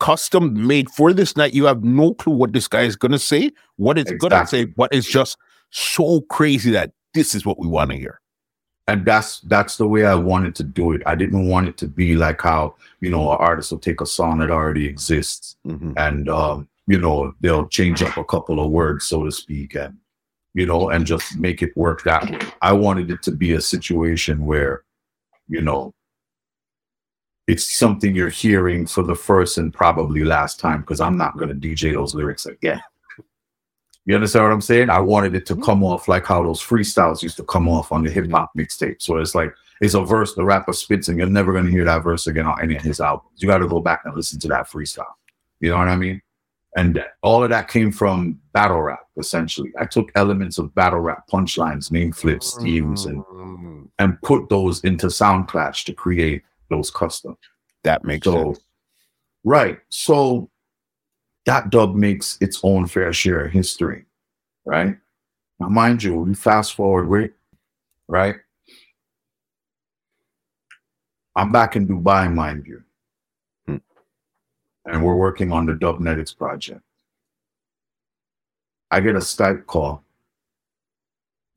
custom made for this night. You have no clue what this guy is gonna say, what it's gonna say, Exactly. but it's just so crazy that this is what we want to hear. and that's that's the way I wanted to do it. I didn't want it to be like how you know an artist will take a song that already exists Mhm. and um, you know they'll change up a couple of words, so to speak, and you know, and just make it work that way. I wanted it to be a situation where you know it's something you're hearing for the first and probably last time because I'm not going to DJ those lyrics again. You understand what I'm saying? I wanted it to mm-hmm. come off like how those freestyles used to come off on the hip hop mixtape. So it's like it's a verse the rapper spits, and you're never gonna hear that verse again on any of his albums. You got to go back and listen to that freestyle. You know what I mean? And all of that came from battle rap, essentially. I took elements of battle rap, punchlines, name flips, themes, and Mm, and put those into Soundclash to create those custom. that makes So, sense. right. So that dub makes its own fair share of history, right? Now, mind you, we fast forward, right? I'm back in Dubai, mind you. And we're working on the Dubnetics project. I get a Skype call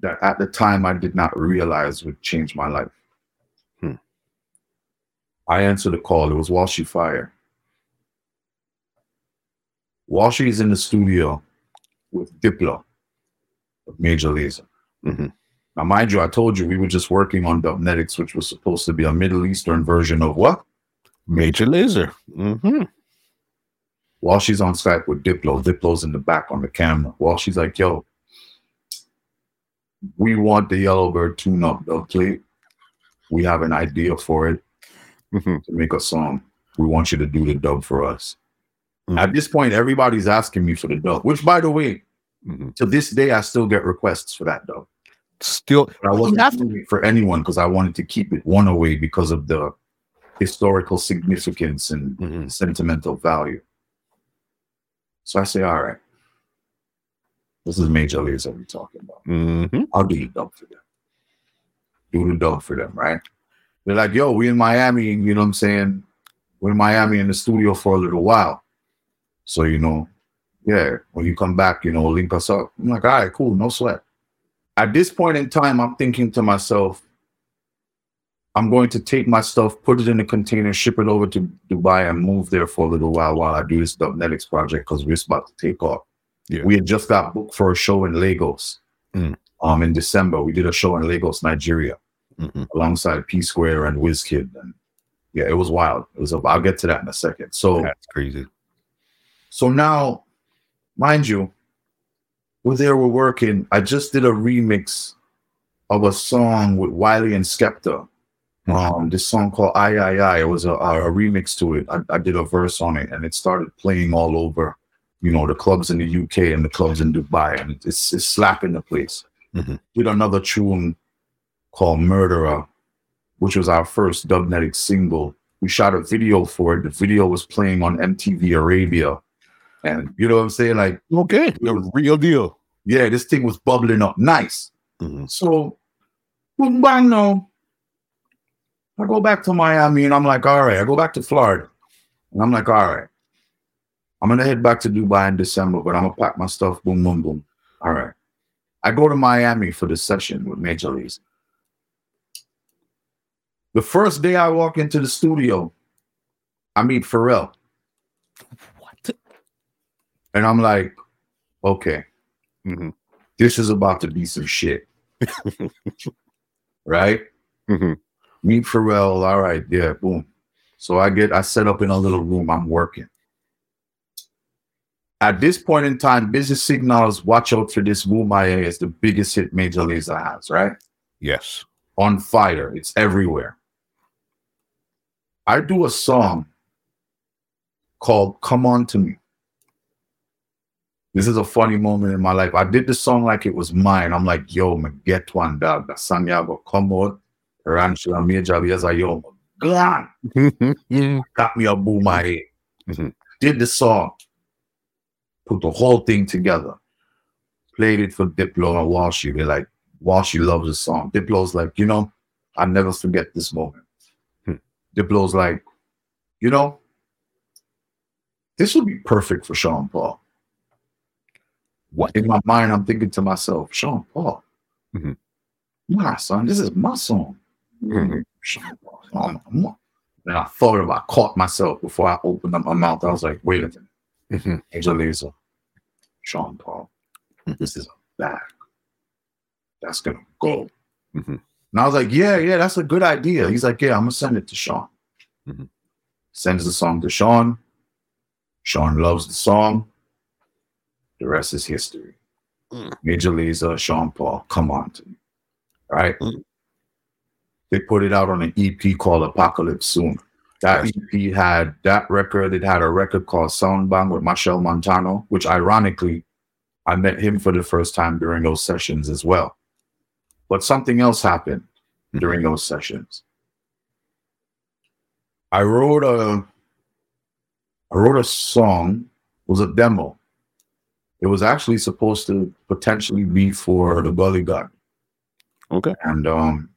that at the time I did not realize would change my life. Hmm. I answered the call. It was Walshy Fire. Walshy is in the studio with Diplo of Major Lazer. Mhm. Now, mind you, I told you we were just working on Dubnetics, which was supposed to be a Middle Eastern version of what? Major Lazer. hmm Walshy's on Skype with Diplo, Diplo's in the back on the camera. Walshy's like, yo, we want the Yellowbird tune up dub plate. We have an idea for it hmm to make a song. We want you to do the dub for us. Mhm. At this point, everybody's asking me for the dub, which by the way, hmm to this day, I still get requests for that dub. Still, But I wasn't have to- doing it for anyone because I wanted to keep it one away because of the historical significance and Mhm. sentimental value. So I say, all right, this is Major Lazer we're talking about. Mhm. I'll do the dub for them. Do the dub for them, right? They're like, yo, we in Miami, you know what I'm saying? We're in Miami in the studio for a little while. So, you know, yeah, when you come back, you know, link us up. I'm like, all right, cool, no sweat. At this point in time, I'm thinking to myself, I'm going to take my stuff, put it in a container, ship it over to Dubai, and move there for a little while while I do this Dubnetics project because we're about to take off. Yeah. We had just got booked for a show in Lagos Mm. um, in December. We did a show in Lagos, Nigeria, Mhm. alongside P Square and Wizkid. And yeah, it was wild. It was. A, I'll get to that in a second. So, That's crazy. so now, mind you, we're there. We're working. I just did a remix of a song with Wiley and Skepta. Um, this song called "I I I." It was a, a remix to it. I, I did a verse on it, and it started playing all over, you know, the clubs in the UK and the clubs in Dubai, and it's it's slapping the place. Mhm. Did another tune called "Murderer," which was our first Dubnetic single. We shot a video for it. The video was playing on MTV Arabia, and you know what I'm saying? Like, Okay, the real deal. yeah, this thing was bubbling up nice. Mhm. So, boom, bang, no. I go back to Miami and I'm like, all right, I go back to Florida. And I'm like, all right, I'm going to head back to Dubai in December, but I'm going to pack my stuff, boom, boom, boom. All right. I go to Miami for the session with Major Lazer. The first day I walk into the studio, I meet Pharrell. What? And I'm like, okay, Mhm. this is about to be some shit. right? Mhm. Meet Pharrell. All right, yeah, boom. So I get I set up in a little room. I'm working. At this point in time, business Signals, watch out for this Bumaye is the biggest hit Major Lazer has, right? Yes. On fire. It's everywhere. I do a song called Come On to Me. This is a funny moment in my life. I did the song like it was mine. I'm like, yo, me get one dog. The come ya out. Ranchula Major Lazer, yo, gone. Got me a boom my head. Mhm. Did the song, put the whole thing together, played it for Diplo and Walshy. They're like, Walshy loves the song. Diplo's like, you know, I never forget this moment. Hmm. Diplo's like, you know, this would be perfect for Sean Paul. What? In my mind, I'm thinking to myself, Sean Paul, Mhm. nah, son, this is my song. Sean Paul, my God. And I thought about, I caught myself before I opened up my mouth. I was like, wait a minute. Mhm. Angel Laser, Sean Paul. Mhm. This is a bag. That's gonna go. Mhm. And I was like, yeah, yeah, that's a good idea. He's like, yeah, I'm gonna send it to Sean. Mhm. Sends the song to Sean. Sean loves the song. The rest is history. Mm. Major Lazer, Sean Paul, come on to me. Right? They put it out on an EP called Apocalypse Soon. That. EP had that record. It had a record called Soundbang with Machel Montano, which ironically, I met him for the first time during those sessions as well. But something else happened during those sessions. I wrote a I wrote a song, it was a demo. It was actually supposed to potentially be for the Gully God. Okay. And um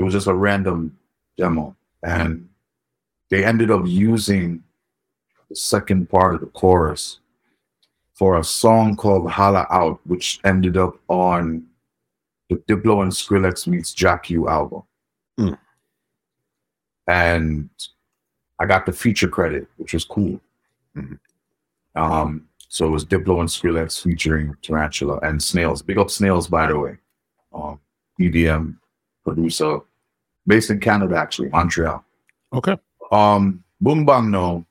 it was just a random demo. And they ended up using the second part of the chorus for a song called Holla Out, which ended up on the Diplo and Skrillex meets Jack Ü album. Mm. And I got the feature credit, which was cool. Mhm. Um, so it was Diplo and Skrillex featuring Tarantula and Snails. Big up Snails, by the way. Um, EDM producer based in Canada, actually, Montreal. Okay. Um, Boom Bang No.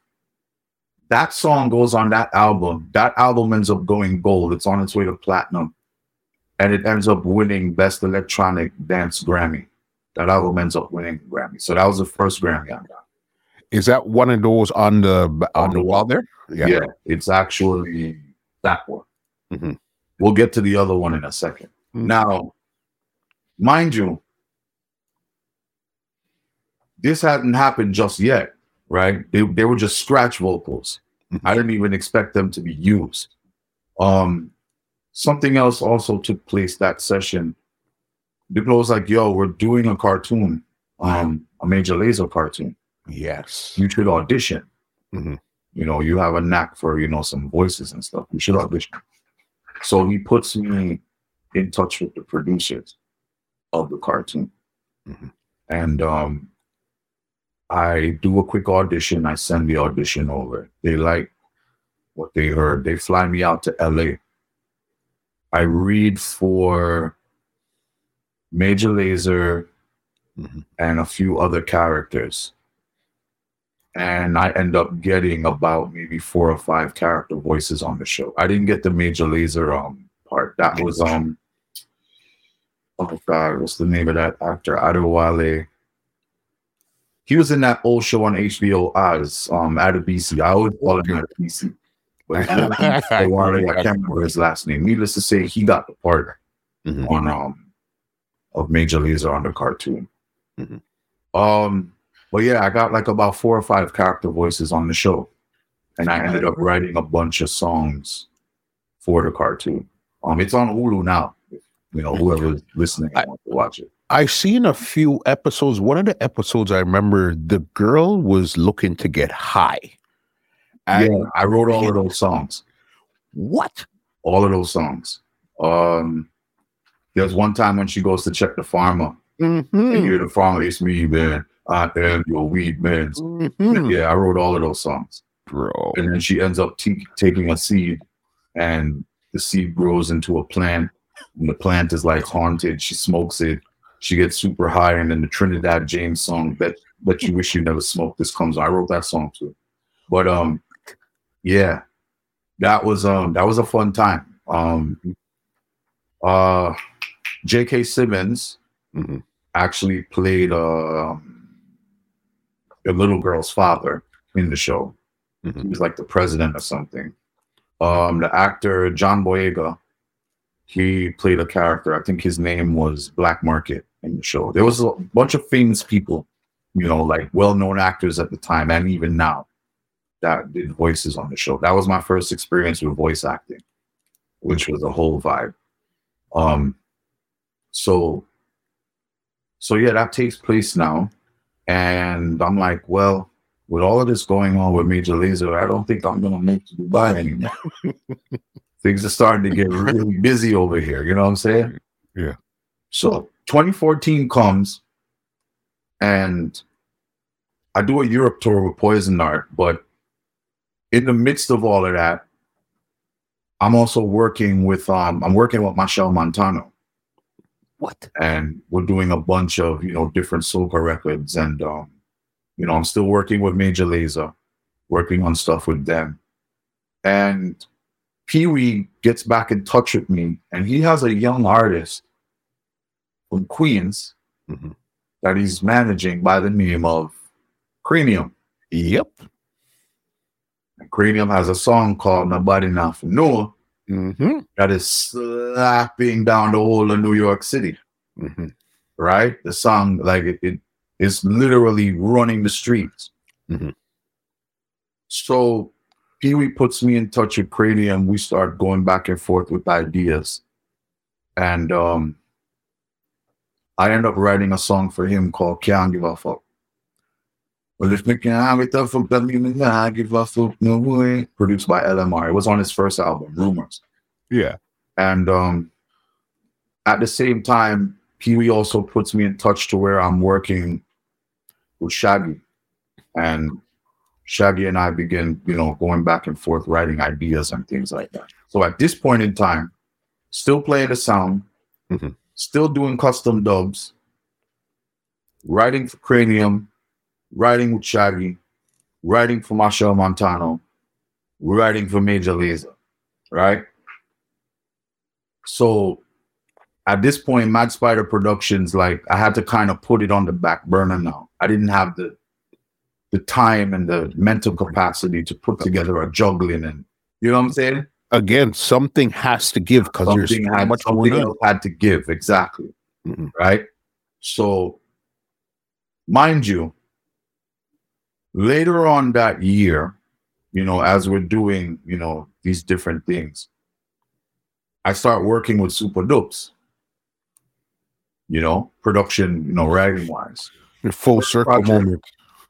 That song goes on that album. That album ends up going gold. It's on its way to platinum. And it ends up winning Best Electronic Dance Grammy. That album ends up winning Grammy. So that was the first Grammy I got. Is that one of those on the on the wall there? Yeah, it's actually that one. Mhm. We'll get to the other one in a second. Mhm. Now, mind you, this hadn't happened just yet, right? They, they were just scratch vocals. Mhm. I didn't even expect them to be used. Um, something else also took place that session. Diplo was like, "Yo, we're doing a cartoon, um, a Major Lazer cartoon." Yes. you should audition. Mhm. You know, you have a knack for, you know, some voices and stuff. You should audition. So he puts me in touch with the producers of the cartoon. Mhm. And um I do a quick audition. I send the audition over. They like what they heard. They fly me out to LA. I read for Major Lazer Mhm. and a few other characters and I end up getting about maybe four or five character voices on the show. I didn't get the Major Lazer um part. That was um oh god, what's the name of that actor? Adewale. He was in that old show on HBO Oz, um Adebisi. I always call him Adebisi. But Adewale, I can't remember his last name. Needless to say, he got the part Mhm. on um of Major Lazer on the cartoon. Mhm. Um, but yeah, I got like about four or five character voices on the show, and I ended up writing a bunch of songs for the cartoon. Um, it's on Hulu now. You know, whoever's listening I- wants to watch it. I've seen a few episodes. One of the episodes I remember, the girl was looking to get high. And yeah, I wrote all of those songs. what? All of those songs. Um, there's one time when she goes to check the farmer. And Mhm. you're the farmer, it's me, man. I am your weed man. Mhm. Yeah, I wrote all of those songs. Bro. and then she ends up taking a seed and the seed grows into a plant and the plant is like haunted she smokes it she gets super high and then the trinidad james song that that you wish you never smoked this comes i wrote that song too but um yeah that was um that was a fun time um uh jk simmons Mhm. actually played uh a little girl's father in the show he Mhm. was like the president or something. Um, the actor John Boyega, he played a character. I think his name was Black Market in the show. There was a bunch of famous people, you know, like well-known actors at the time and even now that did voices on the show. That was my first experience with voice acting, which was a whole vibe. Um, so, so yeah, that takes place now, and I'm like, well, with all of this going on with Major Lazer, I don't think I'm gonna make Dubai anymore. Things are starting to get really busy over here. You know what I'm saying? Yeah. So 2014 comes, and I do a Europe tour with Poison Dart, but in the midst of all of that, I'm also working with um I'm working with Machel Montano What? and we're doing a bunch of you know different soca records and um you know i'm still working with major lazer working on stuff with them and Pee Wee gets back in touch with me, and he has a young artist from Queens Mhm. that he's managing by the name of Cranium. Yep. And Cranium has a song called Nobody Nothing Know Mm-hmm. that is slapping down the whole of New York City. Mm-hmm. right? The song, like it, it is literally running the streets. Mhm. So Pee Wee puts me in touch with Cranium. We start going back and forth with ideas. And um I end up writing a song for him called Can't Give a Fuck. Well, if me can't have it up, fuck that mean me not give a fuck no way. Produced by LMR. It was on his first album, Rumors. Yeah. And um, at the same time, Pee Wee also puts me in touch to where I'm working with Shaggy. And Shaggy and I begin, you know, going back and forth, writing ideas and things like that. So at this point in time, still playing the sound, Mhm. Still doing custom dubs, writing for Kranium, writing with Shaggy, writing for Machel Montano, writing for Major Lazer, right? So at this point, Mad Spider Productions, like I had to kind of put it on the back burner now. I didn't have the the time and the mental capacity to put together a juggling and you know what I'm saying? Again, something has to give because there's had, much something else had to give, exactly. Mhm. Right? So mind you, later on that year, you know, as we're doing, you know, these different things, I start working with Super Dupes. You know, production, you know, writing wise. A full circle project. moment.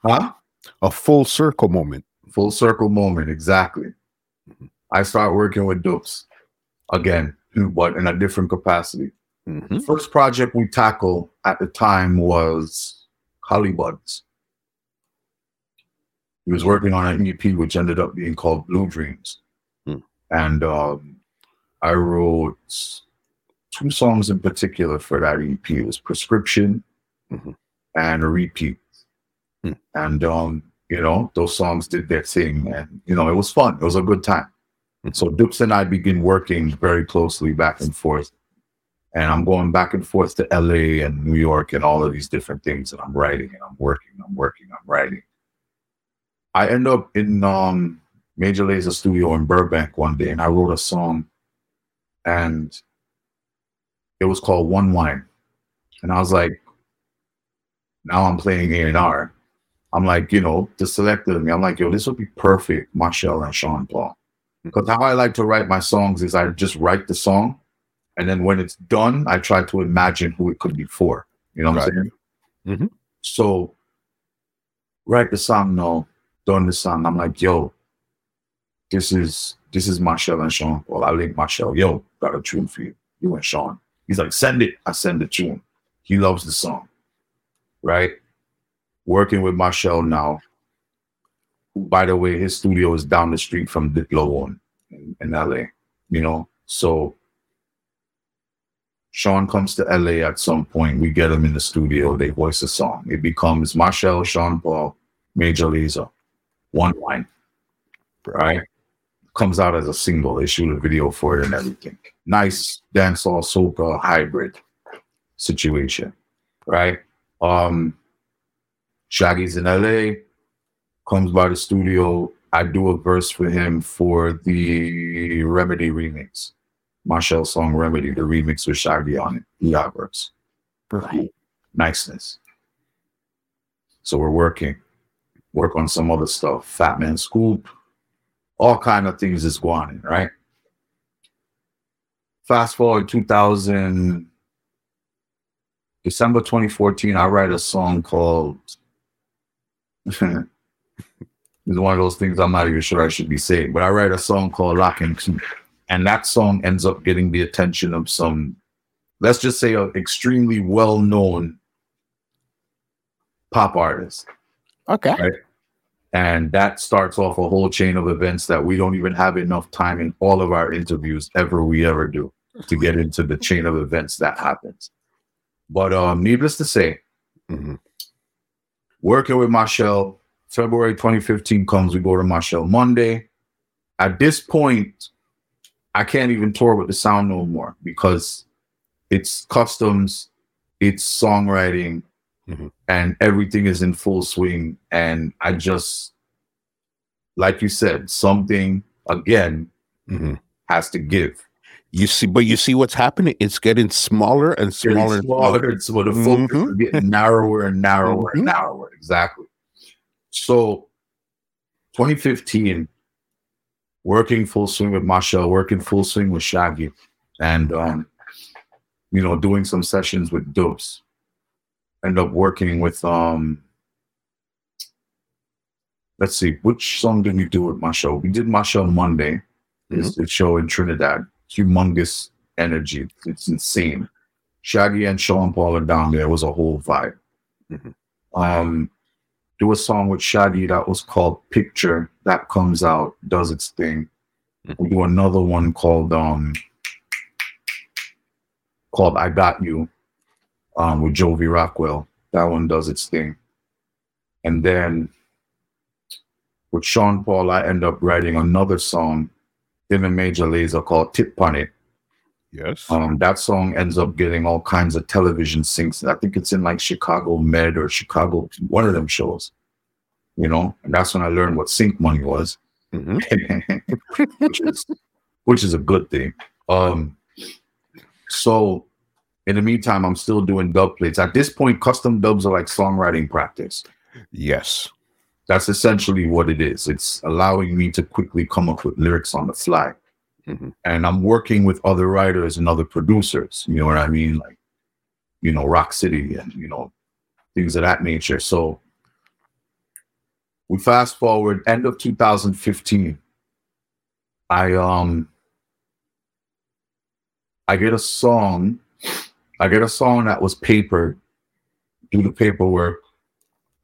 Huh? A full circle moment. Full circle moment, exactly. I start working with Dupes again, but in a different capacity. Mhm. First project we tackled at the time was Collie Buddz. He was working on an EP which ended up being called Blue Dreams. Hmm. And um, I wrote two songs in particular for that EP. It was Prescription Mhm. and Repeat. Hmm. And um, you know, those songs did their thing and you know, it was fun. It was a good time. Mhm. So Dupes and I begin working very closely back and forth and I'm going back and forth to LA and New York and all of these different things. And I'm writing and I'm working, I'm working, I'm writing. I end up in um, Major Lazer studio in Burbank one day and I wrote a song and it was called One Wine. And I was like, now I'm playing A&R. I'm like, you know, the selected me. I'm like, yo, this would be perfect, Machel and Sean Paul. Because how I like to write my songs is I just write the song and then when it's done, I try to imagine who it could be for. You know what I'm Right. saying? Mhm. So write the song now, done the song. I'm like, yo, this is this is Machel and Sean. Well, I link Machel, yo, got a tune for you. You and Sean. He's like, send it. I send the tune. He loves the song. Right? Working with Machel now. By the way, his studio is down the street from Diplo one in, in LA. You know, so Sean comes to LA at some point. We get him in the studio. They voice a song. It becomes Machel, Sean Paul, Major Lazer, one wine, right? Comes out as a single. They shoot a video for it and everything. Nice dancehall soca hybrid situation, right? Um, Shaggy's in LA, comes by the studio. I do a verse for him for the Remedy remix. Machel song Remedy, the remix with Shaggy on it. Yeah, verse. Right. Niceness. So we're working. Work on some other stuff. Fat Man Scoop. All kind of things is going on, right? Fast forward 2000, December 2014, I write a song called it's one of those things I'm not even sure I should be saying, but I write a song called Lock and Key. And that song ends up getting the attention of some, let's just say, an extremely well known pop artist. Okay. Right. And that starts off a whole chain of events that we don't even have enough time in all of our interviews ever we ever do to get into the chain of events that happens. But um, needless to say, Mhm. working with Machel, February 2015 comes, we go to Machel Monday. At this point, I can't even tour with the sound no more because it's customs, it's songwriting, Mhm. and everything is in full swing. And I just, like you said, something again Mhm. has to give. You see, but you see what's happening? It's getting smaller and Getting smaller. and smaller. smaller, so the focus Mhm. is getting narrower and narrower and Mhm. narrower. Exactly. So, 2015, working full swing with Machel, working full swing with Shaggy, and um, you know, doing some sessions with Dubs. End up working with um. Let's see, which song did we do with Machel? We did Machel Monday. It's the show in Trinidad. Humongous energy. It's insane. Shaggy and Sean Paul are down there. It was a whole vibe. Mhm. Um, do a song with Shaggy that was called Picture. That comes out, does its thing. Mhm. We do another one called um called I Got You um with Jovi Rockwell. That one does its thing. And then with Sean Paul, I end up writing another song, and Major Lazer called Tip Pon It. Yes. Um, that song ends up getting all kinds of television syncs. I think it's in like Chicago Med or Chicago, one of them shows. You know, and that's when I learned what sync money was, Mhm. which is which is a good thing. Um, so in the meantime, I'm still doing dub plates. At this point, custom dubs are like songwriting practice. Yes. That's essentially what it is. It's allowing me to quickly come up with lyrics on the fly. Mhm. And I'm working with other writers and other producers. You know what I mean? Like, you know, Rock City and, you know, things of that nature. So we fast forward end of 2015. I um I get a song. I get a song that was papered, do the paperwork,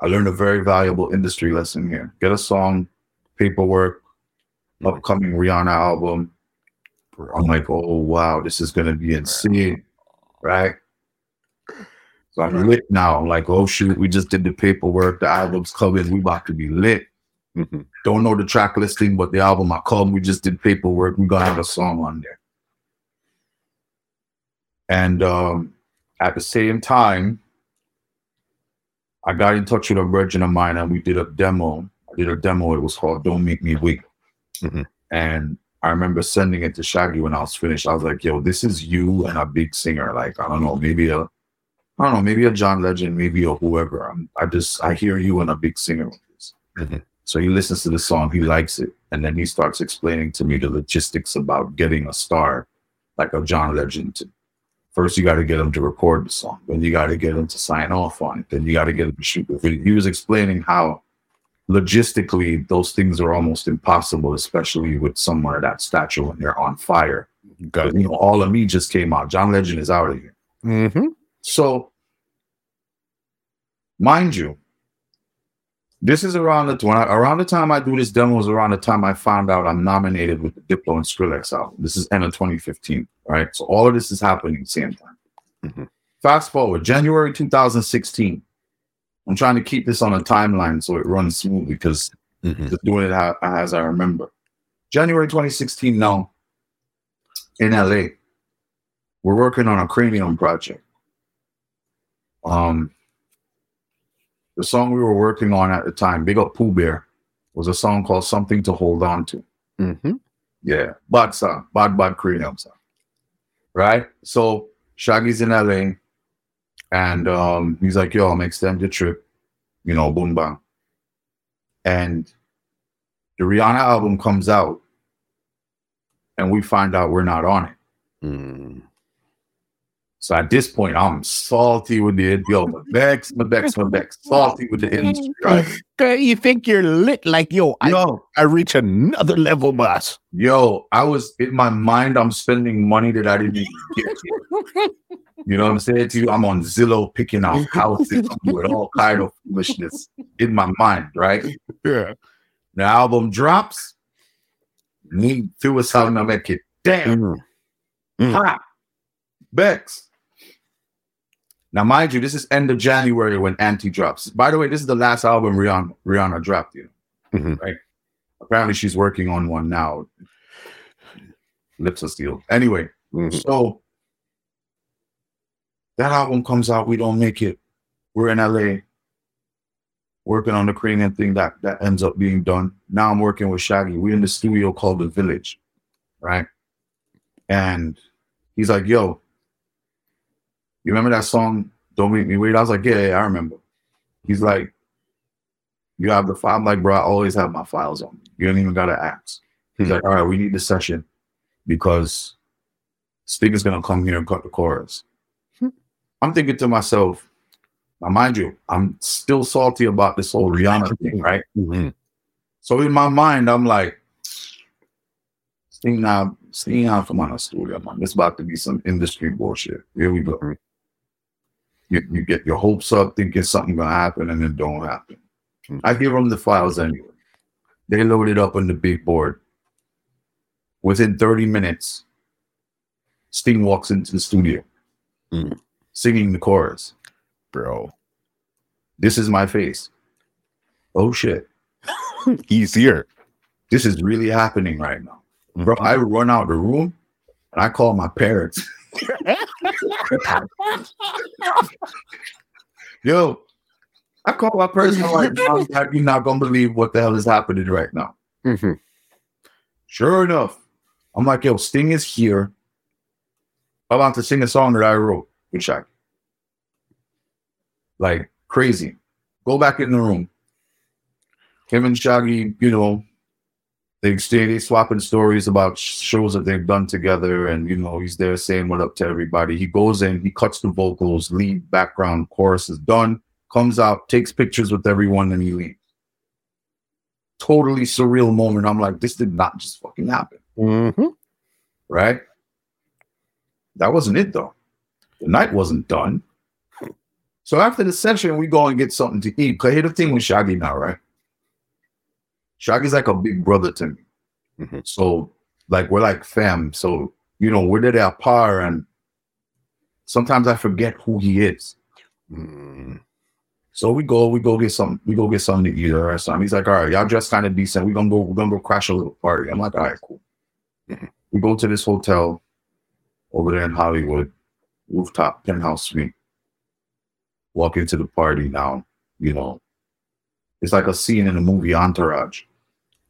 I learned a very valuable industry lesson here. Get a song, paperwork, upcoming Rihanna album. I'm like, oh wow, this is gonna be insane, right? So I'm lit now. I'm like, oh shoot, we just did the paperwork. The album's coming. We about to be lit. Mhm. Don't know the track listing, but the album I come. We just did paperwork. We gonna have a song on there. And um, at the same time, I got in touch with a virgin of mine and we did a demo. I did a demo. It was called Don't Make Me Weak. Mhm. And I remember sending it to Shaggy when I was finished. I was like, yo, this is you and a big singer. Like, I don't know, maybe a, I don't know, maybe a John Legend, maybe a whoever. I'm, I just, I hear you and a big singer. Mhm. So he listens to the song, he likes it. And then he starts explaining to me the logistics about getting a star like a John Legend to First, you got to get him to record the song. Then you got to get him to sign off on it. Then you got to get him to shoot the video. He was explaining how logistically those things are almost impossible, especially with someone of that stature when they're on fire. Got you know, all of me just came out. John Legend is out of here. Mm-hmm. So, mind you, this is around the when I, around the time I do this demo is around the time I found out I'm nominated with the Diplo and Skrillex album. This is end of 2015, right? So all of this is happening at the same time. Mhm. Fast forward, January 2016. I'm trying to keep this on a timeline so it runs smooth because Mhm. just doing it how, as I remember. January 2016 now in LA. We're working on a Kranium project. Um the song we were working on at the time, Big Up Poo Bear, was a song called Something to Hold On to. Mm-hmm. Yeah, bad song, bad, bad Kranium song. Right? So Shaggy's in LA and um, he's like, yo, I'm extend the trip, you know, boom bang. And the Rihanna album comes out and we find out we're not on it. Mm. So at this point, I'm salty with the yo, my Bex, my Bex, my Bex, salty with the industry, right? Okay, you think you're lit like yo? I, Yo, I reach another level, boss. yo, I was in my mind, I'm spending money that I didn't even get. You know what I'm saying to you? I'm on Zillow picking out houses, I'm all kind of foolishness in my mind, right? Yeah. The album drops, me through a song, I make it. Damn, Mm. Mm. Bex. Now, mind you, this is end of January when Anti drops. By the way, this is the last album Rihanna, Rihanna dropped. You know, Mhm. right? Apparently, she's working on one now. Lips of Steel. Anyway, Mhm. so that album comes out, we don't make it. We're in LA working on the Kranium thing that that ends up being done. Now I'm working with Shaggy. We're in the studio called The Village, right? And he's like, yo, you remember that song, Don't Make Me Wait? I was like, yeah, yeah, I remember. He's like, you have the file. I'm like, bro, I always have my files on. You don't even gotta ask. He's like, all right, we need the session because Speaker's gonna come here and cut the chorus. I'm thinking to myself, now mind you, I'm still salty about this whole Rihanna thing, right? Mhm. So in my mind, I'm like, Sting now, Sting now come on a studio, man. This about to be some industry bullshit. Here we go. Mhm. You, you get your hopes up, thinking something gonna happen, and it don't happen. Mhm. I give them the files anyway. They load it up on the big board. Within 30 minutes, Sting walks into the studio, Mhm. Singing the chorus. Bro. This is my face. Oh shit. He's here. This is really happening right now. Bro, I run out the room and I call my parents. Yo, I call my parents. I'm like, you're not gonna believe what the hell is happening right now. Mhm. Sure enough, I'm like, yo, Sting is here. I'm about to sing a song that I wrote with Shaq. Like crazy. Go back in the room. Him and Shaggy, you know, they stay they swapping stories about shows that they've done together, and you know, he's there saying what up to everybody. He goes in, he cuts the vocals, lead, background, chorus is done, comes out, takes pictures with everyone, and he leaves. Totally surreal moment. I'm like, this did not just fucking happen Mhm. right? That wasn't it though. The night wasn't done. So after the session, we go and get something to eat. Cause here's the thing with Shaggy now, right? Shaggy's like a big brother to me. Mhm. So like we're like fam. So you know, we're there at par and sometimes I forget who he is. Mm. So we go, we go get some, we go get something to eat or restaurant. He's like, all right, y'all dressed kind of decent. We're gonna go, we're gonna go crash a little party. I'm like, all right, cool. Mhm. We go to this hotel over there in Hollywood, rooftop penthouse suite. Walk into the party now, you know. It's like a scene in the movie Entourage.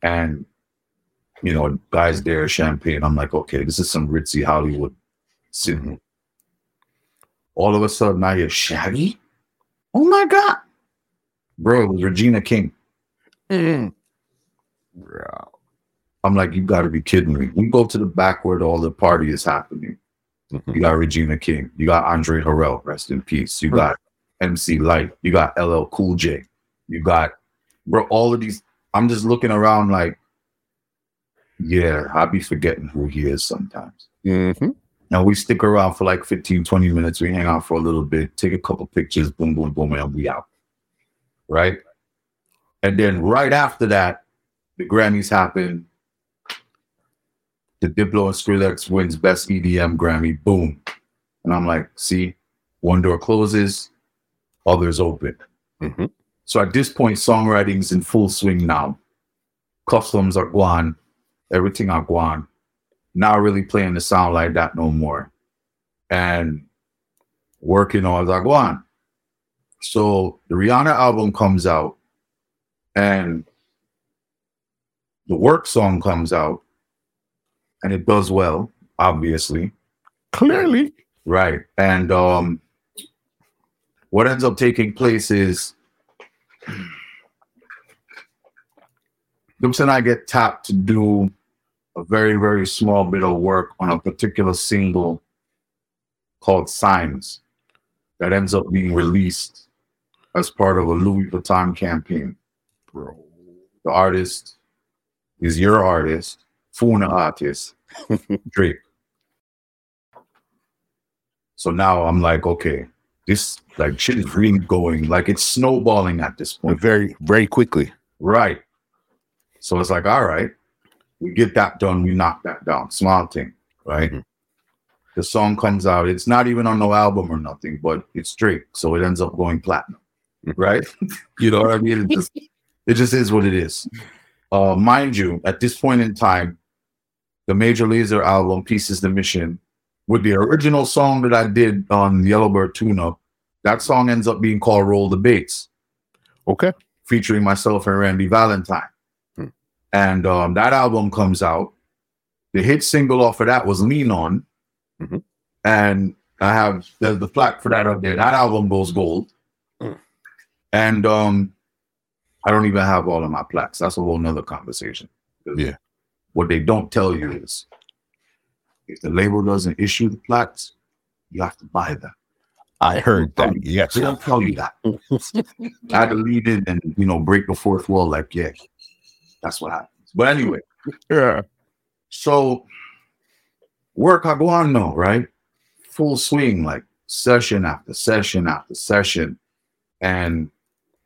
And you know, guys there, champagne. I'm like, okay, this is some ritzy Hollywood scene. All of a sudden now you're Shaggy. Oh my god. Bro, it was Regina King. Mm. Bro. I'm like, you gotta be kidding me. We go to the back where all the party is happening. Mhm. You got Regina King. You got Andre Harrell, rest in peace. You got MC Lyte. You got LL Cool J. You got, bro, all of these. I'm just looking around like, yeah, I'll be forgetting who he is sometimes. Mhm. Now we stick around for like 15, 20 minutes. We hang out for a little bit, take a couple pictures, boom, boom, boom, and we out. Right? And then right after that, the Grammys happen. The Diplo and Skrillex wins Best EDM Grammy. Boom. And I'm like, see, one door closes, others open. Mhm. So at this point, songwriting's in full swing now. Customs are gone. Everything are gone. Not really playing the sound like that no more. And working on like one. So the Rihanna album comes out and the work song comes out and it does well, obviously. Clearly. Right. And um what ends up taking place is Dupes and I get tapped to do a very, very small bit of work on a particular single called Signs that ends up being released as part of a Louis Vuitton campaign. Bro. The artist is your artist, Funa artist, Drake. So now I'm like, okay, this like shit is really going, like it's snowballing at this point. Very, very quickly. Right. So it's like, all right, we get that done, we knock that down. Small thing, right? Mhm. The song comes out. It's not even on no album or nothing, but it's Drake. So it ends up going platinum. Right? you know what I mean? It just, it just is what it is. Uh, mind you, at this point in time, the Major Lazer album, Peace Is the Mission, with the original song that I did on Yellowbird Tune Up. That song ends up being called Roll the Bass, Okay. featuring myself and Randy Valentine. Hmm. And um, that album comes out. The hit single off of that was Lean On. Mhm. And I have the, the plaque for that up there. That album goes gold. Hmm. And um, I don't even have all of my plaques. That's a whole nother conversation. Yeah. What they don't tell you is if the label doesn't issue the plaques, you have to buy them. I heard that. Yes. They don't tell you that. I had to lead in and you know break the fourth wall. Like, yeah, that's what happens. But anyway, Yeah. so work I go on now, right? Full swing, like session after session after session. And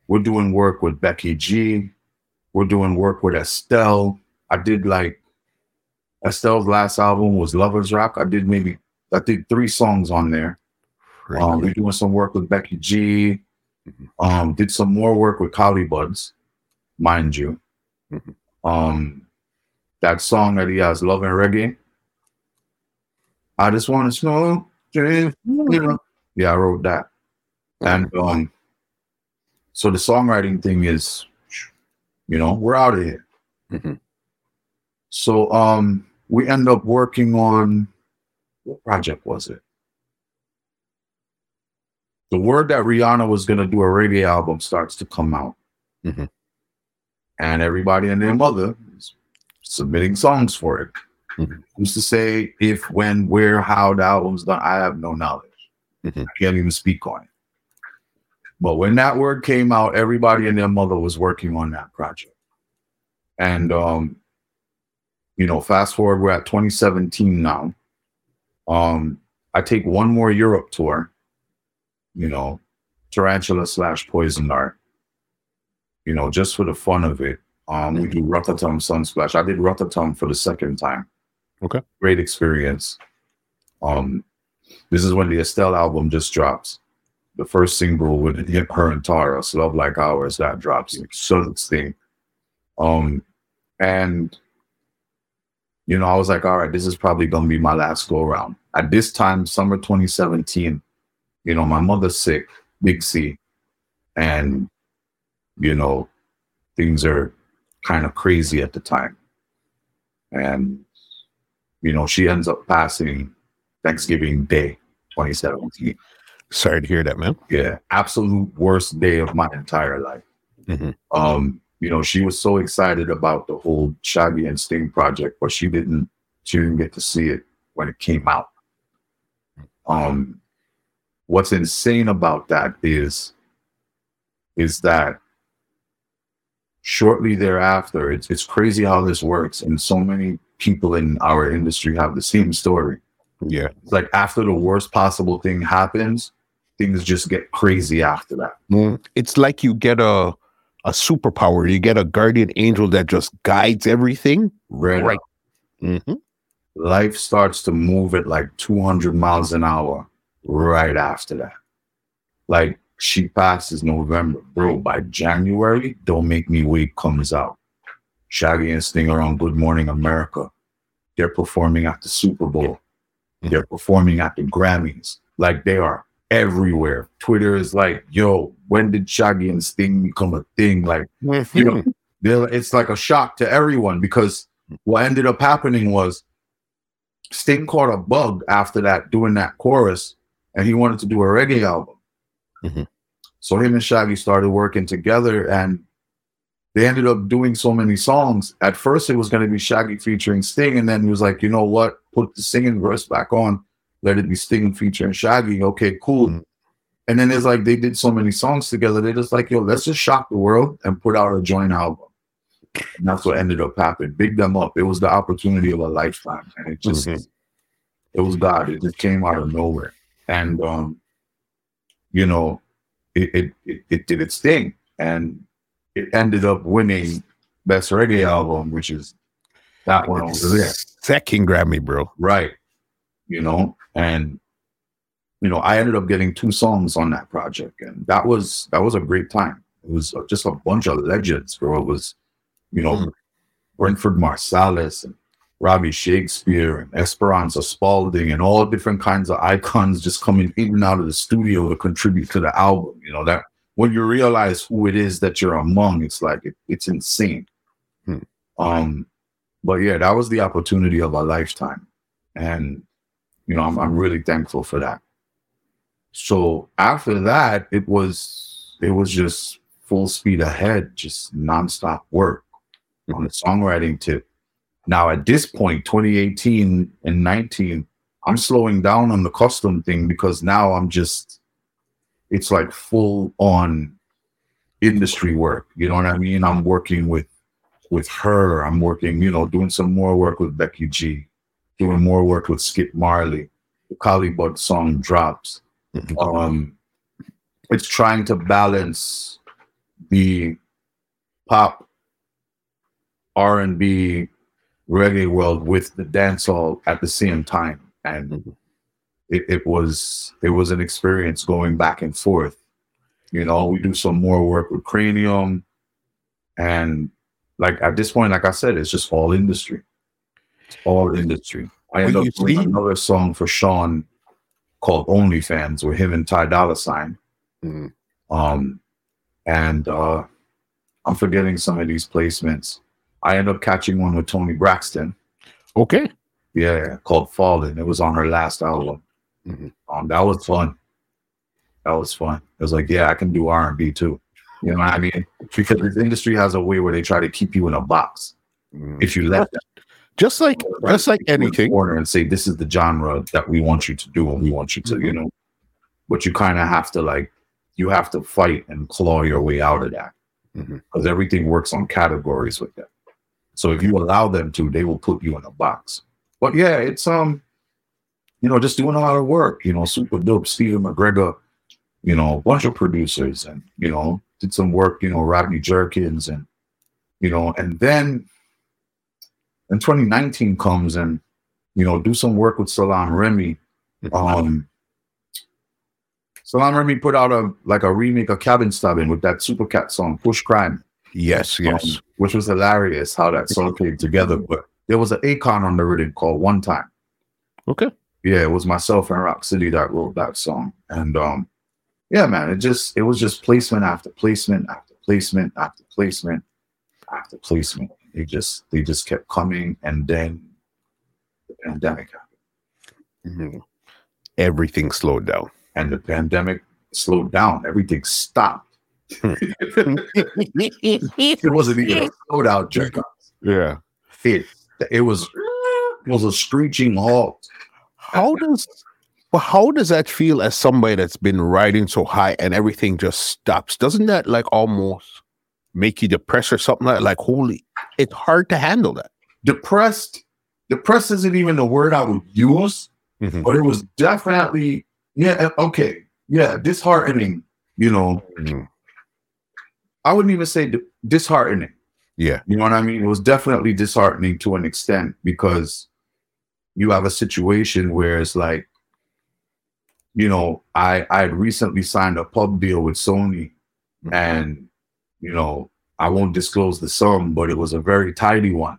we're doing work with Becky G. We're doing work with Estelle. I did like Estelle's last album was Lovers Rock. I did maybe I did three songs on there. Um, we're doing some work with Becky G. Mhm. Um, did some more work with Collie Buddz, mind you. Mhm. Um, that song that he has, Love and Reggae. I just want to smoke. know. Yeah, I wrote that. And um, so the songwriting thing is, you know, we're out of here. Mhm. So um, we end up working on what project was it? the word that Rihanna was going to do a reggae album starts to come out. Mhm. And everybody and their mother is submitting songs for it. Mhm. Who's to say if, when, where, how the album's done? I have no knowledge. Mhm. I can't even speak on it. But when that word came out, everybody and their mother was working on that project. And, um, you know, fast forward, we're at 2017 now. Um, I take one more Europe tour you know, tarantula slash poison dart. You know, just for the fun of it. Um, we do Rotterdam Sunsplash. I did Rotterdam for the second time. Okay. Great experience. Um, this is when the Estelle album just drops. The first single with her and Tarrus, Love Like Ours, that drops. Like, so thing. Um, and you know, I was like, all right, this is probably gonna be my last go around. At this time, summer 2017, you know, my mother's sick, big C, and you know, things are kind of crazy at the time. And you know, she ends up passing Thanksgiving Day 2017. Sorry to hear that, man. Yeah, absolute worst day of my entire life. Mhm. Um, you know, she was so excited about the whole Shaggy and Sting project, but she didn't she didn't get to see it when it came out. Um, what's insane about that is is that shortly thereafter, it's it's crazy how this works, and so many people in our industry have the same story. Yeah. It's like after the worst possible thing happens, things just get crazy after that. Mm, It's like you get a a superpower. You get a guardian angel that just guides everything. Right. Right. hmm Life starts to move at like 200 miles an hour right after that. Like she passes November, bro. By January, Don't Make Me Wait comes out. Shaggy and Sting are on Good Morning America. They're performing at the Super Bowl. They're performing at the Grammys. Like they are everywhere. Twitter is like, yo, when did Shaggy and Sting become a thing? Like, you know, it's like a shock to everyone because what ended up happening was Sting caught a bug after that, doing that chorus, and he wanted to do a reggae album. Mhm. So him and Shaggy started working together, and they ended up doing so many songs. At first, it was going to be Shaggy featuring Sting, and then he was like, you know what? Put the singing verse back on. Let it be Sting featuring Shaggy. Okay, cool. Mhm. And then it's like they did so many songs together. They're just like, yo, let's just shock the world and put out a joint album. And that's what ended up happening. Big them up. It was the opportunity of a lifetime. And it just Mhm. it was God. It just came out of nowhere. And um, you know, it it, it, it did its thing. And it ended up winning best reggae album, which is that one over there. Second Grammy, bro. Right. You know, and you know, I ended up getting two songs on that project, and that was that was a great time. It was just a bunch of legends, bro. It was, you know, Mm. Branford Marsalis and Robbie Shakespeare and Esperanza Spalding and all different kinds of icons just coming in and out of the studio to contribute to the album. You know, that when you realize who it is that you're among, it's like it, it's insane. Hmm. Um, but yeah, that was the opportunity of a lifetime. And you know, I'm I'm really thankful for that. So after that, it was it was just full speed ahead, just nonstop work on the songwriting tip. Now at this point, 2018 and 19, I'm slowing down on the custom thing because now I'm just it's like full on industry work. You know what I mean? I'm working with with her. I'm working, you know, doing some more work with Becky G, doing more work with Skip Marley. The Collie Buddz song drops. Mhm. Um, it's trying to balance the pop, R and B, reggae world with the dancehall at the same time, and Mhm. it, it was it was an experience going back and forth. You know, we do some more work with Kranium, and like at this point, like I said, it's just all industry. It's all industry. I end Well, up doing see- another song for Sean called OnlyFans with him and Ty Dolla Sign. Mhm. Um, and uh, I'm forgetting some of these placements. I end up catching one with Toni Braxton. Okay. Yeah, called Fallen. It was on her last album. Mhm. Um, that was fun. That was fun. It was like, yeah, I can do R and B too. You know what I mean? Because this industry has a way where they try to keep you in a box. Mhm. If you let them Just like just like put you in a anything. corner and say this is the genre that we want you to do and we want you to, you know. But you kind of have to like you have to fight and claw your way out of that because everything works on categories with them. So if you allow them to, they will put you in a box. But yeah, it's um, you know, just doing a lot of work. You know, Super Dupes. Stephen McGregor, you know, a bunch of producers, and you know, did some work. You know, Rodney Jerkins, and you know, and then and 2019 comes and you know do some work with Salaam Remi. Um, Salaam Remi put out a like a remake of Cabin Stabbing with that Super Cat song Push Crime, Yes, yes. um, which was hilarious how that song came together. But there was an Akon on the rhythm called One Time. Okay. Yeah, it was myself and Rock City that wrote that song, and um, yeah, man, it just it was just placement after placement after placement after placement after placement. They just they just kept coming, and then the pandemic happened, Mhm. Everything slowed down. and the pandemic slowed down. Everything stopped. it wasn't even a slowed out jerk yeah. It it was it was a screeching halt. How does well, how does that feel as somebody that's been riding so high and everything just stops? Doesn't that like almost make you depressed or something like like holy it's hard to handle that. Depressed. Depressed isn't even the word I would use. Mhm. but it was definitely yeah okay yeah disheartening you know Mhm. i wouldn't even say di- disheartening Yeah. you know what i mean it was definitely disheartening to an extent because you have a situation where it's like you know i i had recently signed a pub deal with sony and you know i won't disclose the sum but it was a very tidy one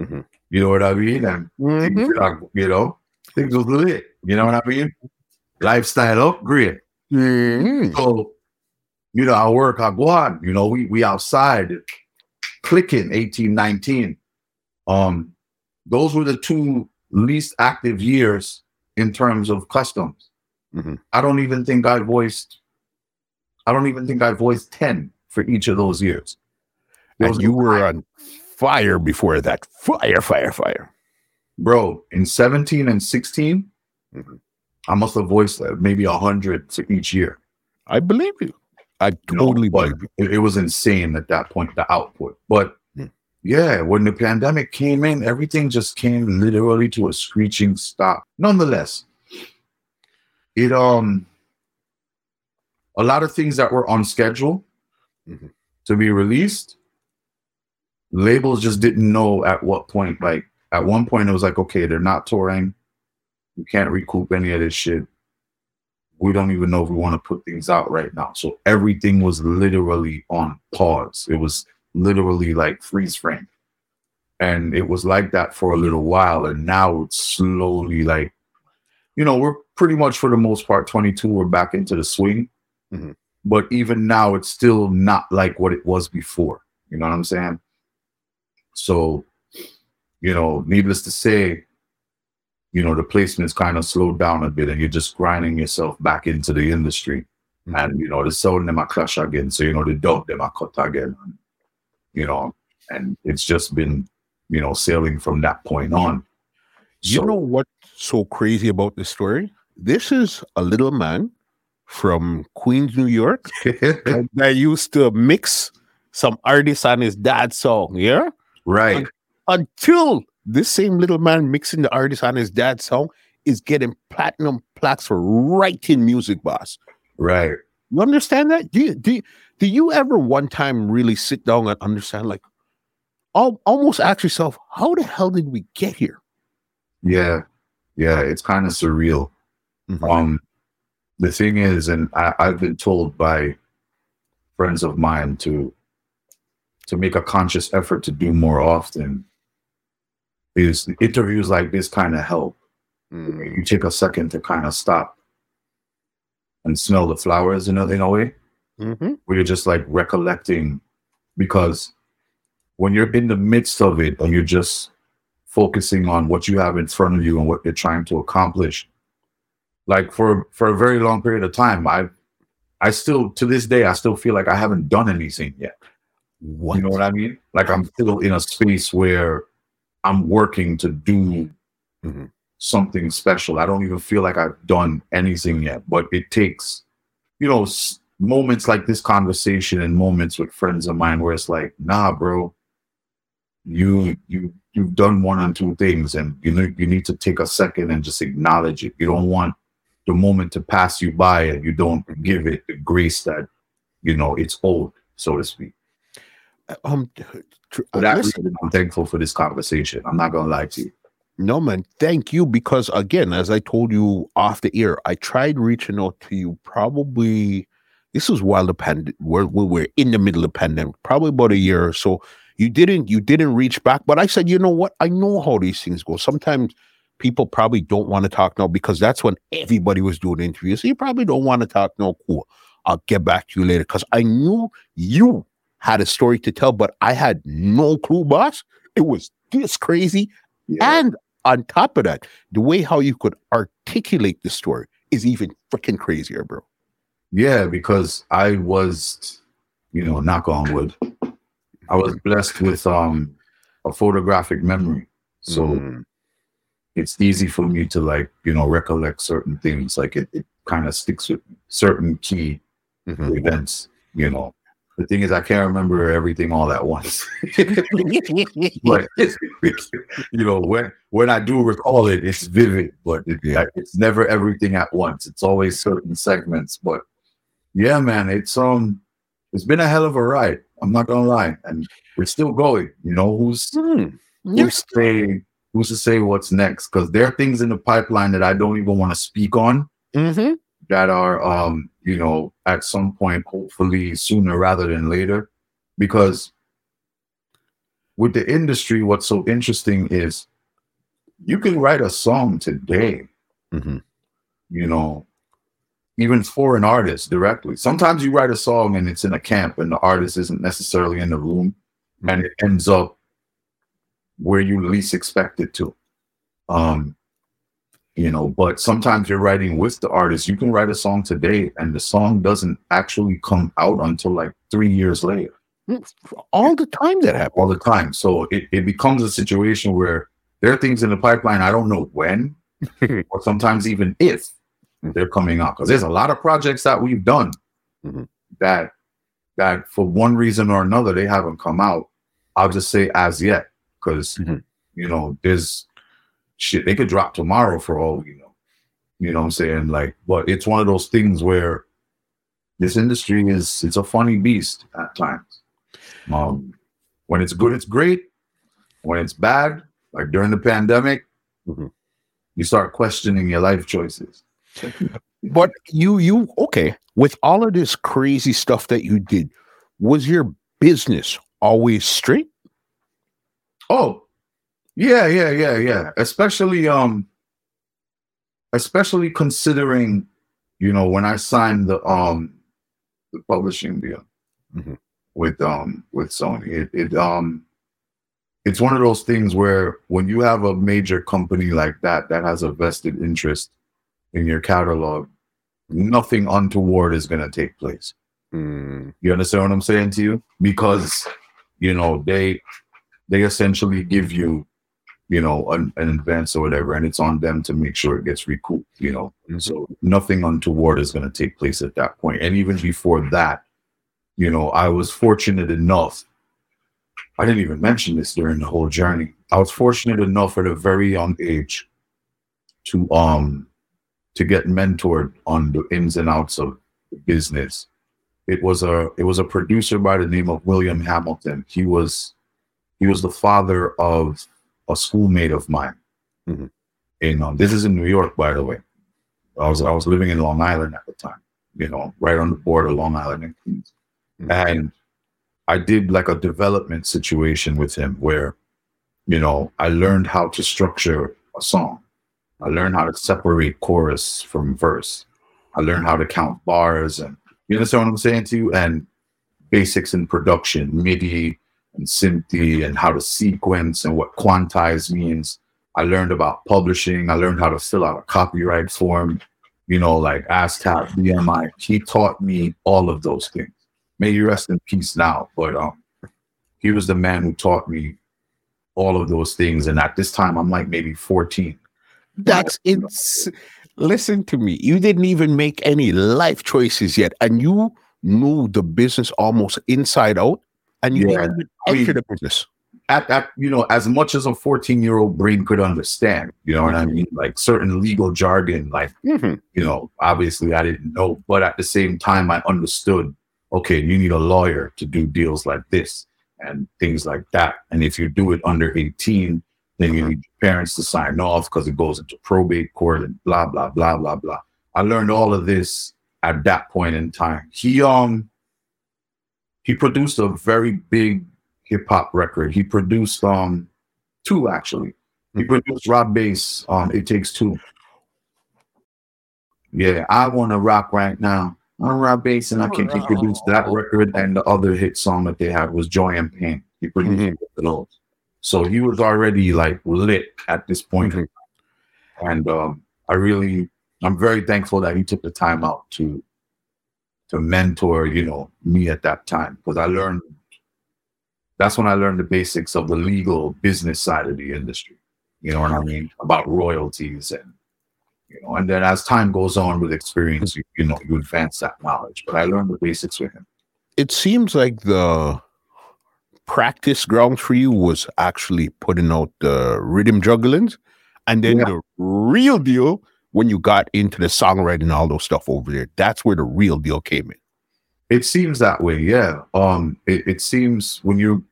Mhm. you know what i mean and Mhm. like, you know, things was lit. You know what I mean? Lifestyle upgrade. Mhm. So, you know, I work, I go on, you know, we we outside clicking 18, 19. Um, those were the two least active years in terms of customs. Mhm. I don't even think I voiced I don't even think I voiced 10 for each of those years. And you were on fire before that. Fire, fire, fire. bro in 17 and 16 Mhm. i must have voiced like maybe a hundred for each year I believe you. I totally but believe you. it, it was insane at that point the output but Hmm. yeah when the pandemic came in everything just came literally to a screeching stop nonetheless it um a lot of things that were on schedule Mhm. to be released labels just didn't know at what point like at one point it was like okay they're not touring you can't recoup any of this shit we don't even know if we want to put things out right now so everything was literally on pause it was literally like freeze frame and it was like that for a little while, and now it's slowly like, you know, we're pretty much for the most part 22. We're back into the swing, Mhm. But even now, it's still not like what it was before. You know what I'm saying? So, you know, needless to say, you know, the placement's kind of slowed down a bit, and you're just grinding yourself back into the industry mm-hmm. and you know the sound them a clash again so you know the dub them a cut again you know and it's just been you know sailing from that point on You So- know what's so crazy about this story? This is a little man from Queens, New York, that used to mix some artists on his dad's song, yeah? right Until this same little man mixing the artist on his dad's song is getting platinum plaques for writing music, boss. right You understand that? Do you, do you, do you ever one time really sit down and understand, like, al- almost ask yourself, how the hell did we get here? yeah yeah it's kind of surreal Mhm. um the thing is and I, i've been told by friends of mine to to make a conscious effort to do more often is interviews like this kind of help Mm. you take a second to kind of stop and smell the flowers in a, in a way Mhm. where you're just like recollecting because when you're in the midst of it and you're just focusing on what you have in front of you and what you're trying to accomplish like for for a very long period of time i i still to this day i still feel like i haven't done anything yet. What? you know what? i mean? Like i'm still in a space where i'm working to do Mhm. something special. I don't even feel like i've done anything yet but it takes you know s- moments like this conversation and moments with friends of mine where it's like nah bro. You you you've done one or two things and you know you need to take a second and just acknowledge it. You don't want the moment to pass you by and you don't give it the grace that you know it's owed so to speak um, tr- for that listen, reason i'm thankful for this conversation i'm not gonna lie to you no man, thank you because again, as I told you off the air, I tried reaching out to you. Probably this was while the pandemic, we were in the middle of the pandemic, probably about a year or so. You didn't, you didn't reach back, but I said, you know what? I know how these things go. Sometimes people probably don't want to talk now because that's when everybody was doing interviews. So you probably don't want to talk now. Cool. I'll get back to you later because I knew you had a story to tell, but I had no clue, boss. It was this crazy. And on top of that, the way how you could articulate the story is even freaking crazier, bro. Yeah, because I was, you know, knock on wood, I was blessed with um a photographic memory. So Mm, it's easy for me to like, you know, recollect certain things. Like it, it kind of sticks with certain key mhm. events, you know. The thing is I can't remember everything all at once. but you know, when when I do recall it, it's vivid, but it, Yeah. it's never everything at once. It's always certain segments. But yeah, man, it's um, it's been a hell of a ride. I'm not gonna lie, and we're still going. You know, who's Mm, you're who's to say who's to say what's next? Because there are things in the pipeline that I don't even want to speak on Mhm. that are um, you know, at some point, hopefully sooner rather than later. Because with the industry, what's so interesting is you can write a song today, Mhm. you know, even for an artist directly. Sometimes you write a song and it's in a camp and the artist isn't necessarily in the room and it ends up where you least expect it to. Um, you know, but sometimes you're writing with the artist. You can write a song today and the song doesn't actually come out until like three years later all the time that happens. all the time. So it, it becomes a situation where there are things in the pipeline. I don't know when or sometimes even if they're coming out. Because there's a lot of projects that we've done Mhm. that that for one reason or another they haven't come out. I'll just say as yet. Because Mhm. you know, there's shit they could drop tomorrow for all you know. You know what I'm saying? Like, but it's one of those things where this industry is it's a funny beast at times. Um, when it's good, it's great. When it's bad, like during the pandemic, Mhm. you start questioning your life choices. But you, you okay? With all of this crazy stuff that you did, was your business always straight? Oh, Yeah, yeah, yeah, yeah. Especially um especially considering, you know, when I signed the um the publishing deal Mhm. with um with Sony, it, it um it's one of those things where when you have a major company like that that has a vested interest in your catalog, nothing untoward is gonna take place. Mm, You understand what I'm saying to you? Because you know they they essentially give you you know an, an advance or whatever, and it's on them to make sure it gets recouped. You know, Mhm. so nothing untoward is going to take place at that point. And even before that, you know, I was fortunate enough. I didn't even mention this during the whole journey. I was fortunate enough at a very young age to um to get mentored on the ins and outs of the business it was a it was a producer by the name of William Hamilton. He was he was the father of a schoolmate of mine. Mhm. In um, this is in New York, by the way. I was I was living in Long Island at the time. You know, right on the border, Long Island and Queens. Mhm. And I did like a development situation with him where, you know, I learned how to structure a song. I learned how to separate chorus from verse. I learned how to count bars and you understand what I'm saying to you? And basics in production, MIDI and Synthy and how to sequence and what quantize means. I learned about publishing. I learned how to fill out a copyright form, you know, like ASCAP, BMI. He taught me all of those things. May you rest in peace now. But um, he was the man who taught me all of those things. And at this time, I'm like maybe 14. That's ins. Listen to me. You didn't even make any life choices yet, and you knew the business almost inside out, and you Yeah. didn't even I mean- enter the business. at that, you know, as much as a 14 year old brain could understand, you know what I mean? Like certain legal jargon, like, Mhm. you know, obviously I didn't know, but at the same time, I understood, okay, you need a lawyer to do deals like this and things like that. And if you do it under 18, then you need your parents to sign off because it goes into probate court and blah, blah, blah, blah, blah. I learned all of this at that point in time. He, um, he produced a very big hip hop record. He produced um two actually. He produced Rob Base. Um, it takes two. Yeah, I want to rock right now. I'm Rob Base, and I think he produced that record and the other hit song that they had was Joy and Pain. He produced Mhm. both of those. So he was already like lit at this point. Mhm. And um, I really, I'm very thankful that he took the time out to to mentor, you know, me at that time because I learned. That's when I learned the basics of the legal business side of the industry. You know what I mean about royalties and you know, and then as time goes on with experience, you, you know, you advance that knowledge. But I learned the basics with him. It seems like the practice ground for you was actually putting out the rhythm jugglings, and then Yeah. the real deal when you got into the songwriting and all those stuff over there. That's where the real deal came in. It seems that way, yeah. Um, it, it seems when you,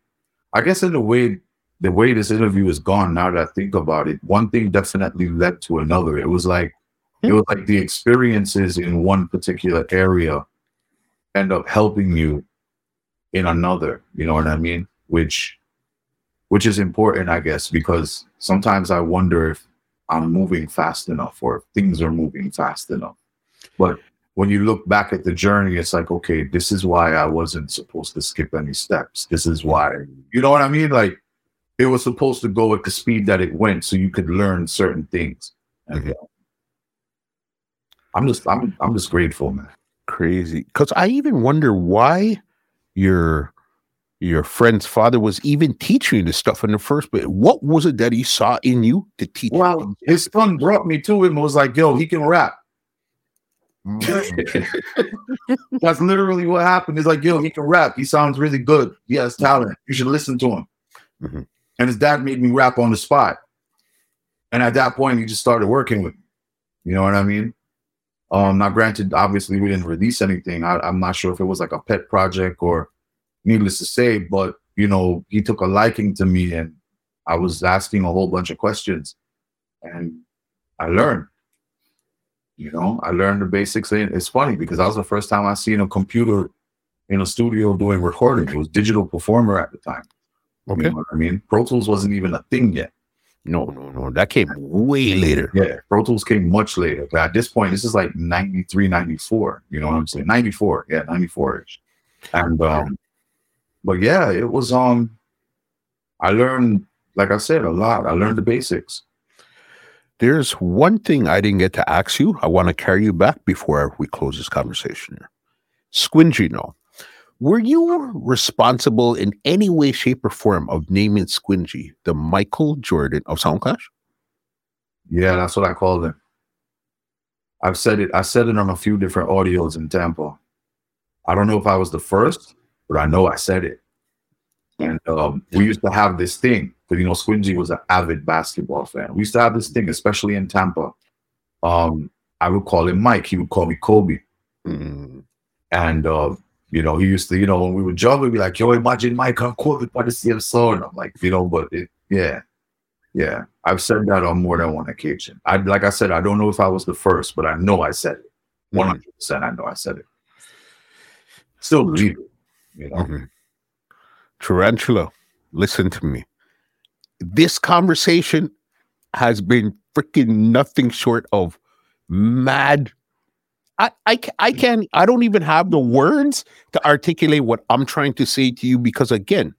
I guess, in the way the way this interview is gone. Now that I think about it, one thing definitely led to another. It was like it was like the experiences in one particular area end up helping you in another. You know what I mean? Which, which is important, I guess, because sometimes I wonder if I'm moving fast enough or things are moving fast enough. But when you look back at the journey, it's like, okay, this is why I wasn't supposed to skip any steps. This is why, you know what I mean? Like it was supposed to go at the speed that it went so you could learn certain things. And Mhm. uh, I'm just, I'm, I'm just grateful, man. Crazy. Because I even wonder why your your friend's father was even teaching you this stuff in the first place. What was it that he saw in you to teach? Well, things? his son brought me to him and was like, yo, he can rap. Mm. That's literally what happened. He's like, yo, he can rap. He sounds really good. He has talent. You should listen to him. Mhm. And his dad made me rap on the spot. And at that point, he just started working with me. You know what I mean? Um, now granted, obviously we didn't release anything. I, I'm not sure if it was like a pet project or needless to say, but you know, he took a liking to me and I was asking a whole bunch of questions and I learned. You know, I learned the basics. And It's funny because that was the first time I seen a computer in a studio doing recording. It was Digital Performer at the time. You Okay. know what I mean? Pro Tools wasn't even a thing yet. No, no, no. That came way later. Yeah, Pro Tools came much later. But at this point, this is like 93, 94. You know what I'm saying? 94. Yeah, 94 ish. And um, but yeah, it was um I learned, like I said, a lot. I learned the basics. There's one thing I didn't get to ask you. I want to carry you back before we close this conversation here. Squingy, no. Were you responsible in any way, shape, or form of naming Squingy the Michael Jordan of Soundclash? Yeah, that's what I called him. I've said it. I said it on a few different audios in Tampa. I don't know if I was the first, but I know I said it. And um, we used to have this thing because you know Squingy was an avid basketball fan. We used to have this thing, especially in Tampa. Um, I would call him Mike. He would call me Kobe. Mm. And uh, you know, he used to, you know, when we would juggle, we'd be like, "Yo, imagine Mike on Kobe by the same song." I'm like, you know, but it, yeah, yeah. I've said that on more than one occasion. I like I said, I don't know if I was the first, but I know I said it. One hundred percent, I know I said it. Still believe it, you know. Mhm. Tarantula, listen to me. This conversation has been freaking nothing short of mad. I, I, I can't, I don't even have the words to articulate what I'm trying to say to you because again,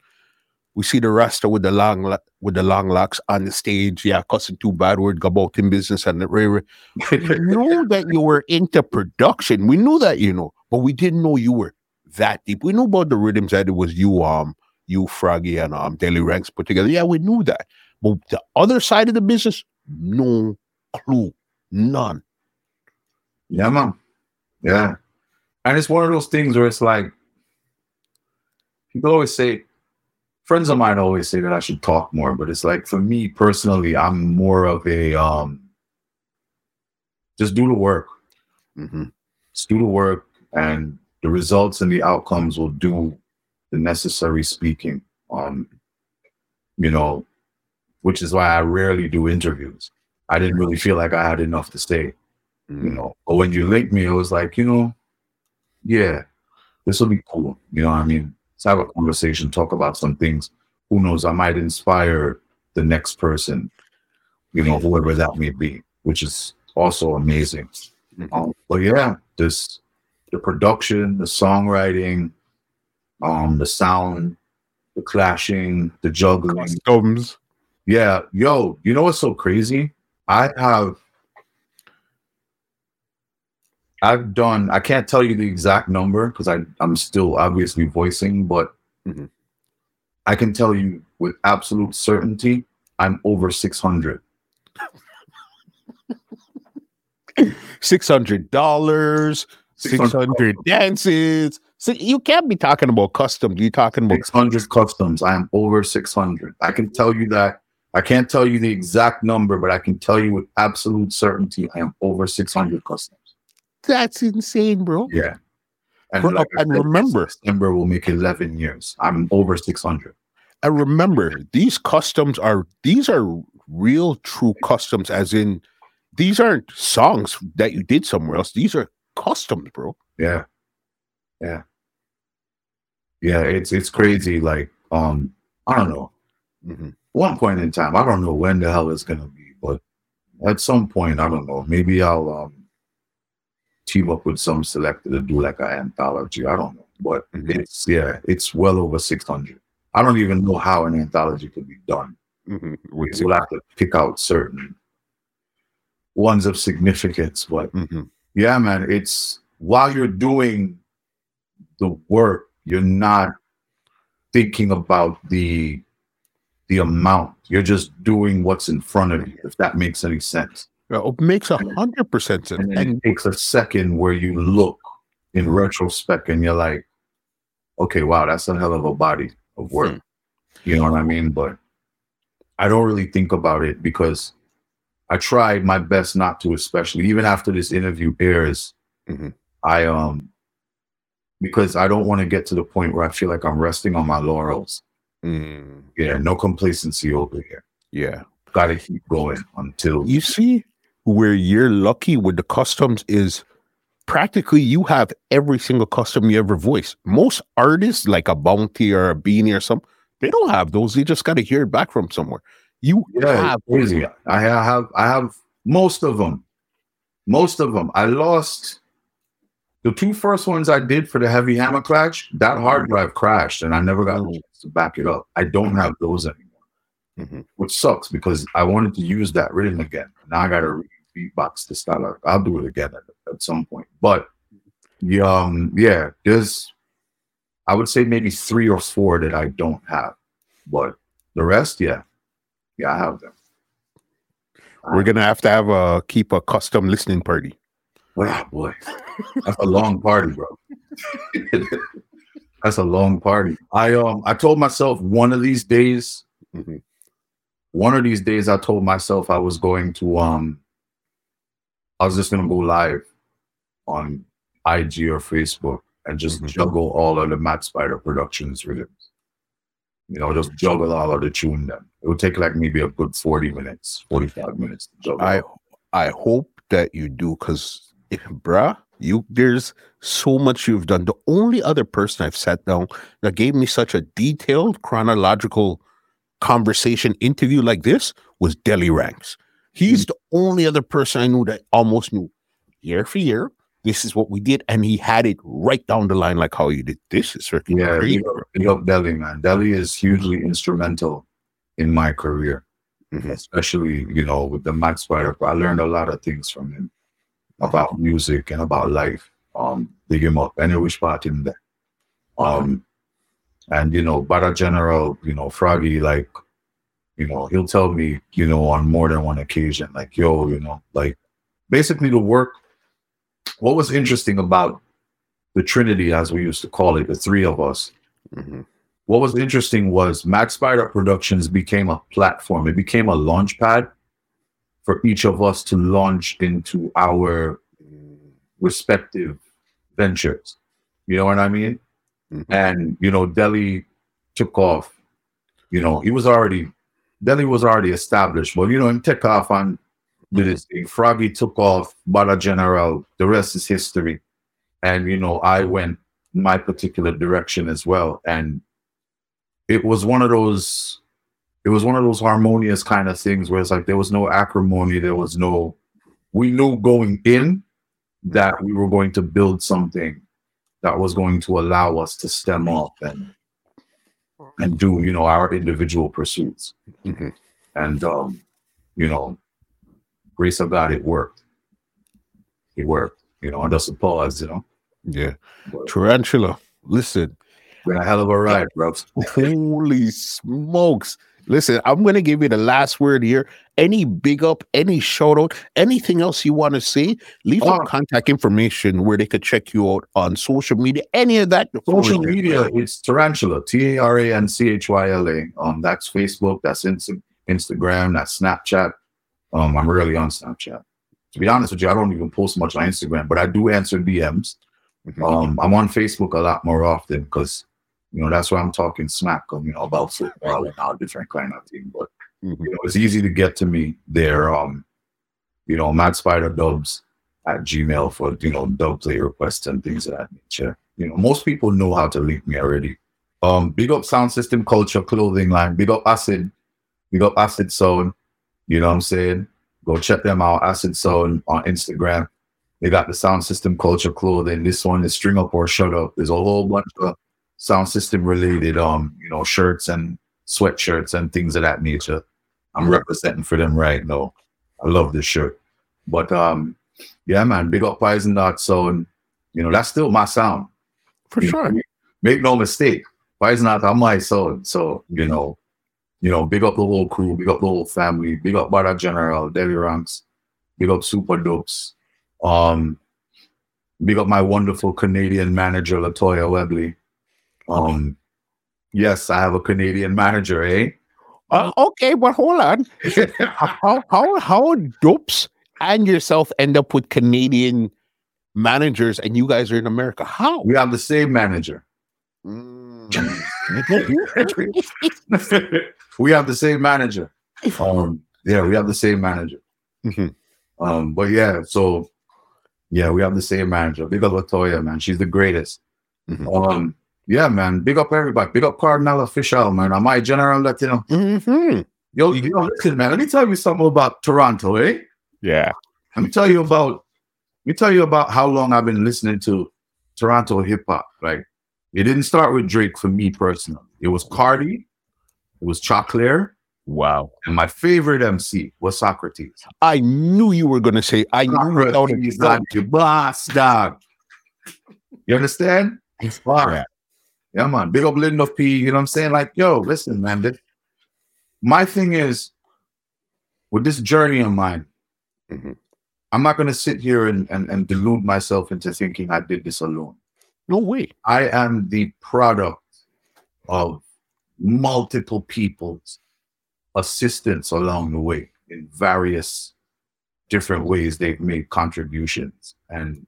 we see the Rasta with the long lo- with the long locks on the stage. Yeah, cussing too bad word go about in business and the rare. We knew that you were into production. We knew that, you know, but we didn't know you were that deep. We knew about the rhythms that it was you, um, you, Froggy, and um, Deli Ranks put together. Yeah, we knew that. But the other side of the business, no clue, none. Yeah, man. Yeah. And it's one of those things where it's like people always say, friends of mine always say that I should talk more, but it's like for me personally, I'm more of a um just do the work. hmm Just do the work and the results and the outcomes will do the necessary speaking. Um, you know, which is why I rarely do interviews. I didn't really feel like I had enough to say you know. But when you linked me, it was like, you know, yeah, this will be cool. You know what I mean? Let's have a conversation, talk about some things. Who knows? I might inspire the next person, you know, whoever that may be, which is also amazing. Mhm. Um, but yeah, this the production, the songwriting, um, the sound, the clashing, the juggling. Customs. Yeah, yo, you know what's so crazy? I have I've done I can't tell you the exact number because I I'm still obviously voicing, but Mhm. I can tell you with absolute certainty I'm over 600. Six hundred dollars, six hundred dances. So you can't be talking about customs. You're talking about 600 customs. I am over 600. I can tell you that. I can't tell you the exact number, but I can tell you with absolute certainty I am over 600 customs. that's insane, bro. Yeah. And, Bro, like I and remember- December will make 11 years. I'm over 600. And remember, these customs are these are real true customs, as in these aren't songs that you did somewhere else. These are customs, bro. Yeah. Yeah. Yeah, it's it's crazy. Like, um, I don't know. Mhm. One point in time, I don't know when the hell it's gonna be, but at some point, I don't know. Maybe I'll um team up with some selector to do like an anthology. I don't know. But Mhm. it's yeah, it's well over six hundred. I don't even know how an anthology could be done. Mhm. We'll have to pick out certain ones of significance, but Mhm. Yeah, man, it's while you're doing the work, you're not thinking about the the amount. You're just doing what's in front of you, if that makes any sense. It makes a hundred percent sense. And And it takes a second where you look in retrospect and you're like, okay, wow, that's a hell of a body of work. Hmm. You know what I mean? But I don't really think about it because I tried my best not to, especially even after this interview airs. Mhm. I um because I don't want to get to the point where I feel like I'm resting on my laurels. Mm, Yeah, no complacency over here. yeah. Gotta keep going until You see where you're lucky with the customs is practically you have every single custom you ever voice. Most artists, like a bounty or a beanie or something, they don't have those. They just got to hear it back from somewhere. You Yeah, have crazy. I have I have most of them. Most of them. I lost the two first ones I did for the heavy hammer clash. That hard drive crashed, and I never got a Mhm. chance to back it up. I don't have those anymore, Mhm. which sucks because I wanted to use that rhythm again. Now I got to beatbox style. out. I'll do it again at, at some point. But um, yeah, there's I would say maybe three or four that I don't have, but the rest, yeah, yeah, I have them. We're gonna have to have a keep a custom listening party. Wow, boy, that's a long party, bro. that's a long party. I um, I told myself one of these days, Mhm. one of these days, I told myself I was going to um, I was just gonna go live on IG or Facebook and just Mhm. juggle all of the Matt Spider Productions rhythms. You know, just mm-hmm. juggle all of the tune them. It would take like maybe a good 40 minutes, 45 minutes to juggle. I I hope that you do because bruh, you there's so much you've done. The only other person I've sat down that gave me such a detailed chronological conversation interview like this was Deli Ranks. He's mm. the only other person I knew that almost knew year for year. This is what we did, and he had it right down the line, like how you did. This is freaking Yeah, crazy. big up man. Deli is hugely instrumental in my career, Mhm. especially, you know, with the Max Spider. I learned a lot of things from him about music and about life. Um, big him up. Any which part in there. Um, and you know, Bada General, you know, Froggy, like, you know, he'll tell me, you know, on more than one occasion, like, yo, you know, like basically the work. What was interesting about the Trinity, as we used to call it, the three of us, Mhm. what was interesting was Max Spider Productions became a platform. It became a launch pad for each of us to launch into our respective ventures. You know what I mean? Mhm. And you know, Deli took off. You know, he was already Deli was already established, but you know, him took off and did his thing. Froggy took off, Bada General, the rest is history. And you know, I went my particular direction as well. And it was one of those it was one of those harmonious kind of things where it's like there was no acrimony, there was no we knew going in that we were going to build something that was going to allow us to stem off and and do you know our individual pursuits Mhm. and um you know grace of god it worked it worked you know just a pause you know Yeah. but Tarantula, listen, been a hell of a ride bro Holy smokes. Listen, I'm going to give you the last word here. Any big up, any shout out, anything else you want to say, leave some Oh. contact information where they could check you out on social media, any of that. social media it's tarantula t-a-r-a-n-c-h-y-l-a um that's facebook that's Insta- instagram that's snapchat um i'm really on snapchat to be honest with you i don't even post much on instagram but i do answer dms Mhm. Um, I'm on Facebook a lot more often because you know that's where I'm talking smack, um, you know, about football and all different kind of thing. But Mhm. you know, it's easy to get to me there. Um, you know, Mad Spider Dubs at Gmail for you know dub play requests and things of that nature. You know, most people know how to link me already. Um, big up Sound System Culture clothing line. Big up Acid. Big up Acid Sound. You know what I'm saying? Go check them out. Acid Sound on Instagram. They got the sound system culture clothing. This one is string up or shut up. There's a whole bunch of sound system related um, you know, shirts and sweatshirts and things of that nature. I'm representing for them right now. I love this shirt. But um, yeah, man, big up Poison Dart Sound. You know, that's still my sound. For You sure. know, Make no mistake. Poison Dart on my sound. So, you know, you know, big up the whole crew, big up the whole family, big up Bada General, Deli Ranks, big up Super Dupes. Um, big up my wonderful Canadian manager, Latoya Webley. Um, yes, I have a Canadian manager, eh? Uh, okay, but hold on. how how how Dupes and yourself end up with Canadian managers and you guys are in America? How? We have the same manager. we have the same manager. Um, yeah, we have the same manager. Mhm. Um, but yeah, so yeah, we have the same manager. Big up Latoya, man. She's the greatest. Mhm. Um, yeah, man. Big up everybody. Big up Kardinal Offishall, man. Am I general know? Mhm. Yo, yo, listen, man. Let me tell you something about Toronto, eh? Yeah. Let me tell you about. Let me tell you about how long I've been listening to Toronto hip hop. Like, it didn't start with Drake for me personally. It was Cardi, it was Choclair, Wow. and my favorite MC was Saukrates. I knew you were gonna say I knew without a Saukrates, doubt. like your boss, dog. You understand? It's far. Yeah. Yeah. man. Big up Linda P. You know what I'm saying? Like, yo, listen, man. this- my thing is with this journey of mine, Mhm. I'm not gonna sit here and, and, and delude myself into thinking I did this alone. No way. I am the product of multiple people's assistance along the way in various different ways they've made contributions. And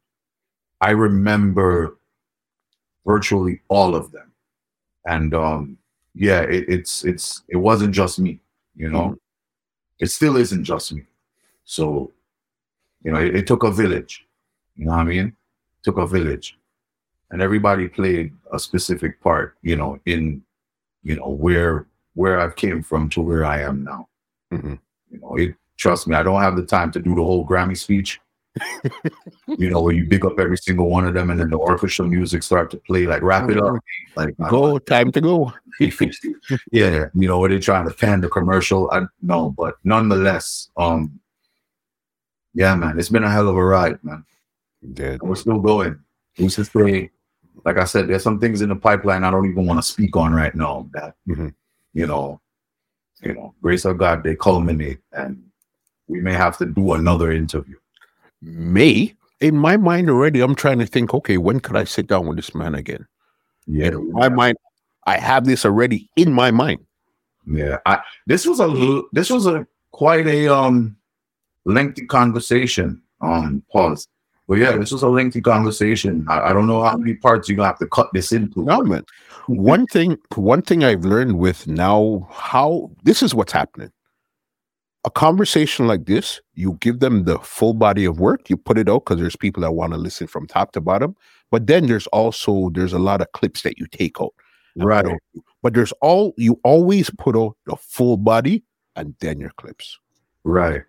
I remember virtually all of them. And um yeah, it, it's it's it wasn't just me, you know. It still isn't just me. So, you know, it, it took a village. You know what I mean? took a village and everybody played a specific part you know in you know where where I've came from to where i am now Mhm. you know it trust me i don't have the time to do the whole grammy speech you know where you pick up every single one of them and then the orchestral music start to play like wrap it up like I Go, time to go. yeah you know where they're trying to fan the commercial i know but nonetheless um yeah man it's been a hell of a ride man Dead. we're still going. Who's to say? Like I said, there's some things in the pipeline I don't even want to speak on right now. That Mhm. you know, you know, grace of God, they culminate, and we may have to do another interview. May in my mind already, I'm trying to think. Okay, when could I sit down with this man again? Yeah, In my mind, I have this already in my mind. yeah. I, this was a this was a quite a um lengthy conversation. Um, pause. But yeah, this was a lengthy conversation. I, I don't know how many parts you're gonna have to cut this into. No, man. One thing, one thing I've learned with now how this is what's happening. A conversation like this, you give them the full body of work, you put it out because there's people that want to listen from top to bottom. But then there's also there's a lot of clips that you take out. Right. out. But there's all you always put out the full body and then your clips. Right.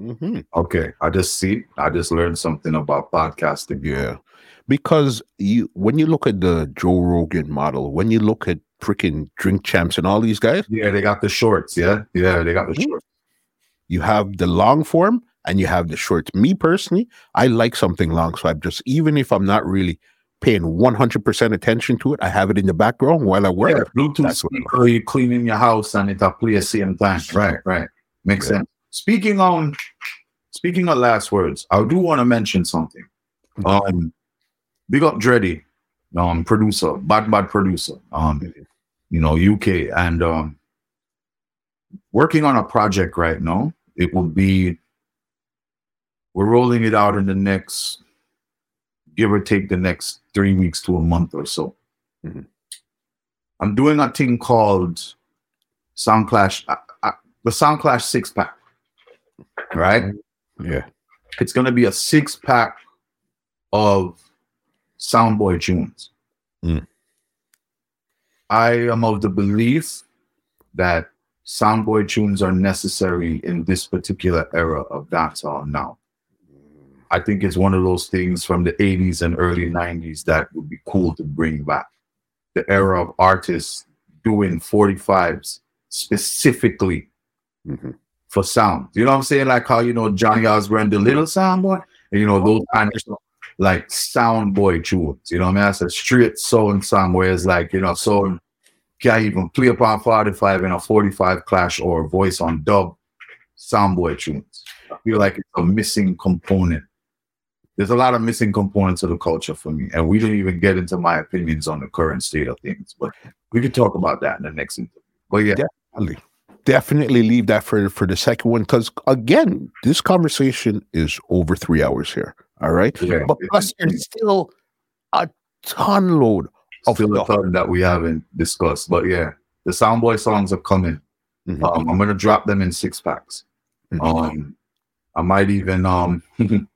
Mhm. Okay. I just see. I just learned something about podcasting. Yeah. Because you when you look at the Joe Rogan model, when you look at freaking drink champs and all these guys, Yeah, they got the shorts. Yeah, yeah, they got the Mhm. shorts. you have the long form and you have the short. Me personally, I like something long. So I'm just even if I'm not really paying 100% attention to it, I have it in the background while I work. Yeah, Bluetooth That's what I speaker. You cleaning your house and it'll play at the same time. Right, right. Makes Yeah. sense. Speaking on, speaking of last words, I do want to mention something. Um, big up Dreddy, um, producer, bad bad producer. Um, you know, UK and um, working on a project right now. It will be. We're rolling it out in the next, give or take, the next three weeks to a month or so. Mhm. I'm doing a thing called Soundclash, uh, uh, the Soundclash six pack. Right? Yeah. It's going to be a six pack of Soundboy tunes. Mm. I am of the belief that Soundboy tunes are necessary in this particular era of dancehall now. I think it's one of those things from the 80s and early 90s that would be cool to bring back. The era of artists doing 45s specifically Mhm. For sound. You know what I'm saying? Like how you know Johnny Osbourne, the little sound boy, and you know oh. those kind of like sound boy tunes. You know what I mean? That's a straight soul sound where it's like, you know, soul can't even play upon 45 in a 45 clash or voice on dub sound boy tunes. I feel like it's a missing component. There's a lot of missing components of the culture for me. And we didn't even get into my opinions on the current state of things. But we could talk about that in the next interview. But yeah, Definitely. Definitely leave that for for the second one because again, this conversation is over three hours here. All right. yeah. But plus, there's still a ton load of still a stuff. ton that we haven't discussed. But yeah, the Soundboy songs are coming. Mhm. Um, I'm gonna drop them in six packs. Mhm. Um, I might even um,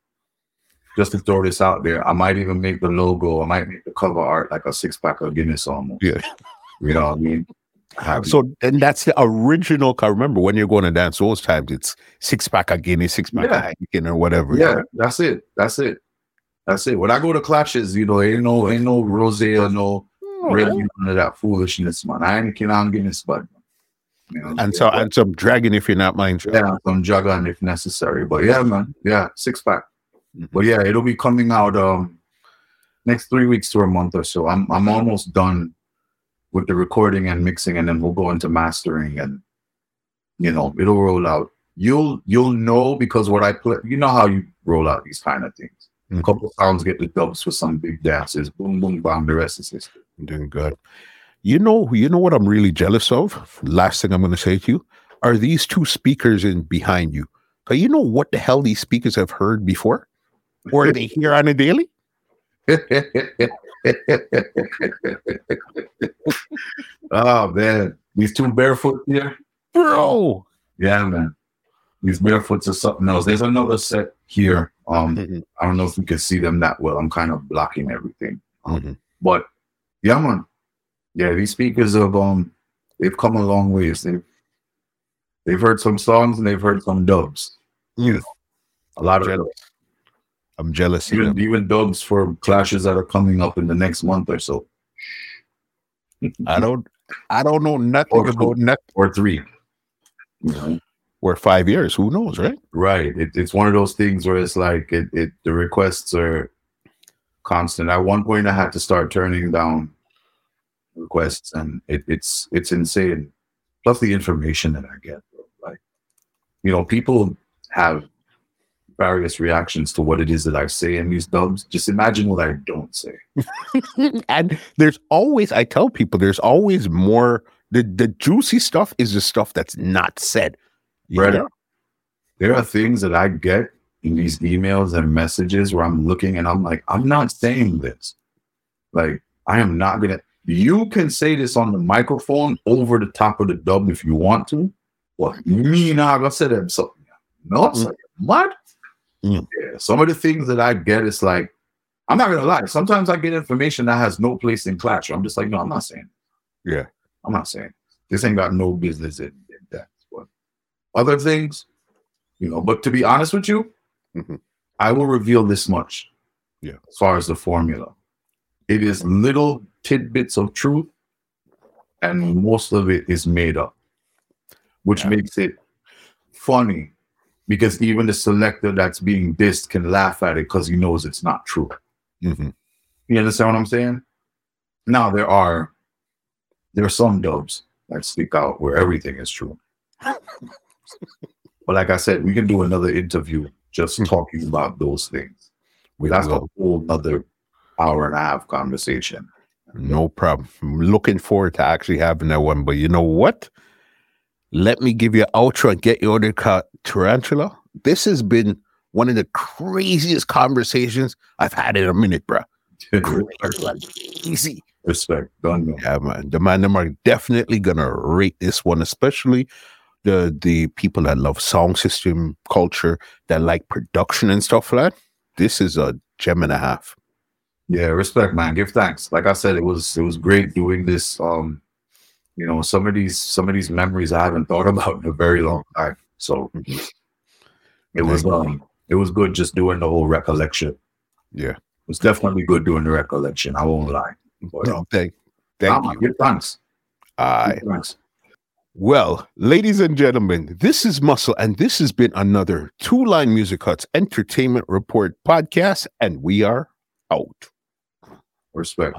just to throw this out there, I might even make the logo. I might make the cover art like a six pack of Guinness almost. Yeah. You know what I mean? Happy. So and that's the original. I remember when you're going to dance those times, it's six pack of Guinness, six pack Yeah. of or whatever. yeah, that's it. That's it. That's it. When I go to clashes, you know, ain't no ain't no rose or no really none of that foolishness, man. I ain't on Guinness, but you know, And so and some dragon if you're not mind. yeah, some juggling if necessary. But yeah, man, yeah, six pack. Mhm. But yeah, it'll be coming out um next three weeks to a month or so. I'm I'm almost done with the recording and mixing, and then we'll go into mastering, and you know it'll roll out. You'll you'll know because what I play, you know how you roll out these kind of things. A Mhm. couple sounds get the dubs for some big dances. Boom, boom, bam. The rest is history. Doing good. You know, you know what I'm really jealous of? Last thing I'm gonna say to you are these two speakers in behind you. But you know what the hell these speakers have heard before? Or they hear on a daily? Oh man, these two barefoot here. Bro. Yeah, man. These barefoots are something else. There's another set here. Um, Mhm. I don't know if you can see them that well. I'm kind of blocking everything. Um, Mhm. But yeah, man. Yeah, these speakers have um they've come a long ways. They've they've heard some songs and they've heard some dubs. Mm. A lot of. I'm jealous. even even dubs for clashes that are coming up in the next month or so. I don't I don't know nothing Or about nothing. or three. Know? Or five years. Who knows, right? Right. It, it's one of those things where it's like it, it the requests are constant. At one point I had to start turning down requests and it, it's it's insane. Plus the information that I get. Like you know, people have various reactions to what it is that I say in these dubs. Just imagine what I don't say. and there's always I tell people there's always more the the juicy stuff is the stuff that's not said. You Brother, know? there are things that I get in these emails and messages where I'm looking and I'm like, I'm not saying this. Like, I am not gonna. You can say this on the microphone over the top of the dub if you want to. Well, me not gonna say that. So, no, it's Mm. like, what? Mm. Yeah, some of the things that I get is like, I'm not gonna lie. Sometimes I get information that has no place in clash. I'm just like, no, I'm not saying. Yeah. I'm not saying this ain't got no business in, in that. But other things, you know. But to be honest with you, Mhm. I will reveal this much. Yeah. As far as the formula, it is little tidbits of truth, and most of it is made up, which Yeah. makes it funny because even the selector that's being dissed can laugh at it because he knows it's not true. Mhm. You understand what I'm saying? Now there are there are some dubs that stick out where everything is true. but like I said, we can do another interview just Mhm. talking about those things. We That's will. a whole other hour and a half conversation. No problem. I'm looking forward to actually having that one. But you know what? Let me give you an outro and get you out of the ca- tarantula. This has been one of the craziest conversations I've had in a minute, bro. Crazy. Respect. Done. man. Yeah, man. The man them are definitely gonna rate this one, especially the the people that love song system culture, that like production and stuff like that. This is a gem and a half. Yeah, respect, man. Give thanks. Like I said, it was it was great doing this. Um, you know, some of these some of these memories I haven't thought about in a very long time. So it was um it was good just doing the whole recollection. Yeah. It was definitely good doing the recollection. I won't lie. But, No, thank, thank you. Thanks. Give thanks. Well, ladies and gentlemen, this is Muscle, and this has been another Two Line Music Huts Entertainment Report podcast, and we are out. Respect.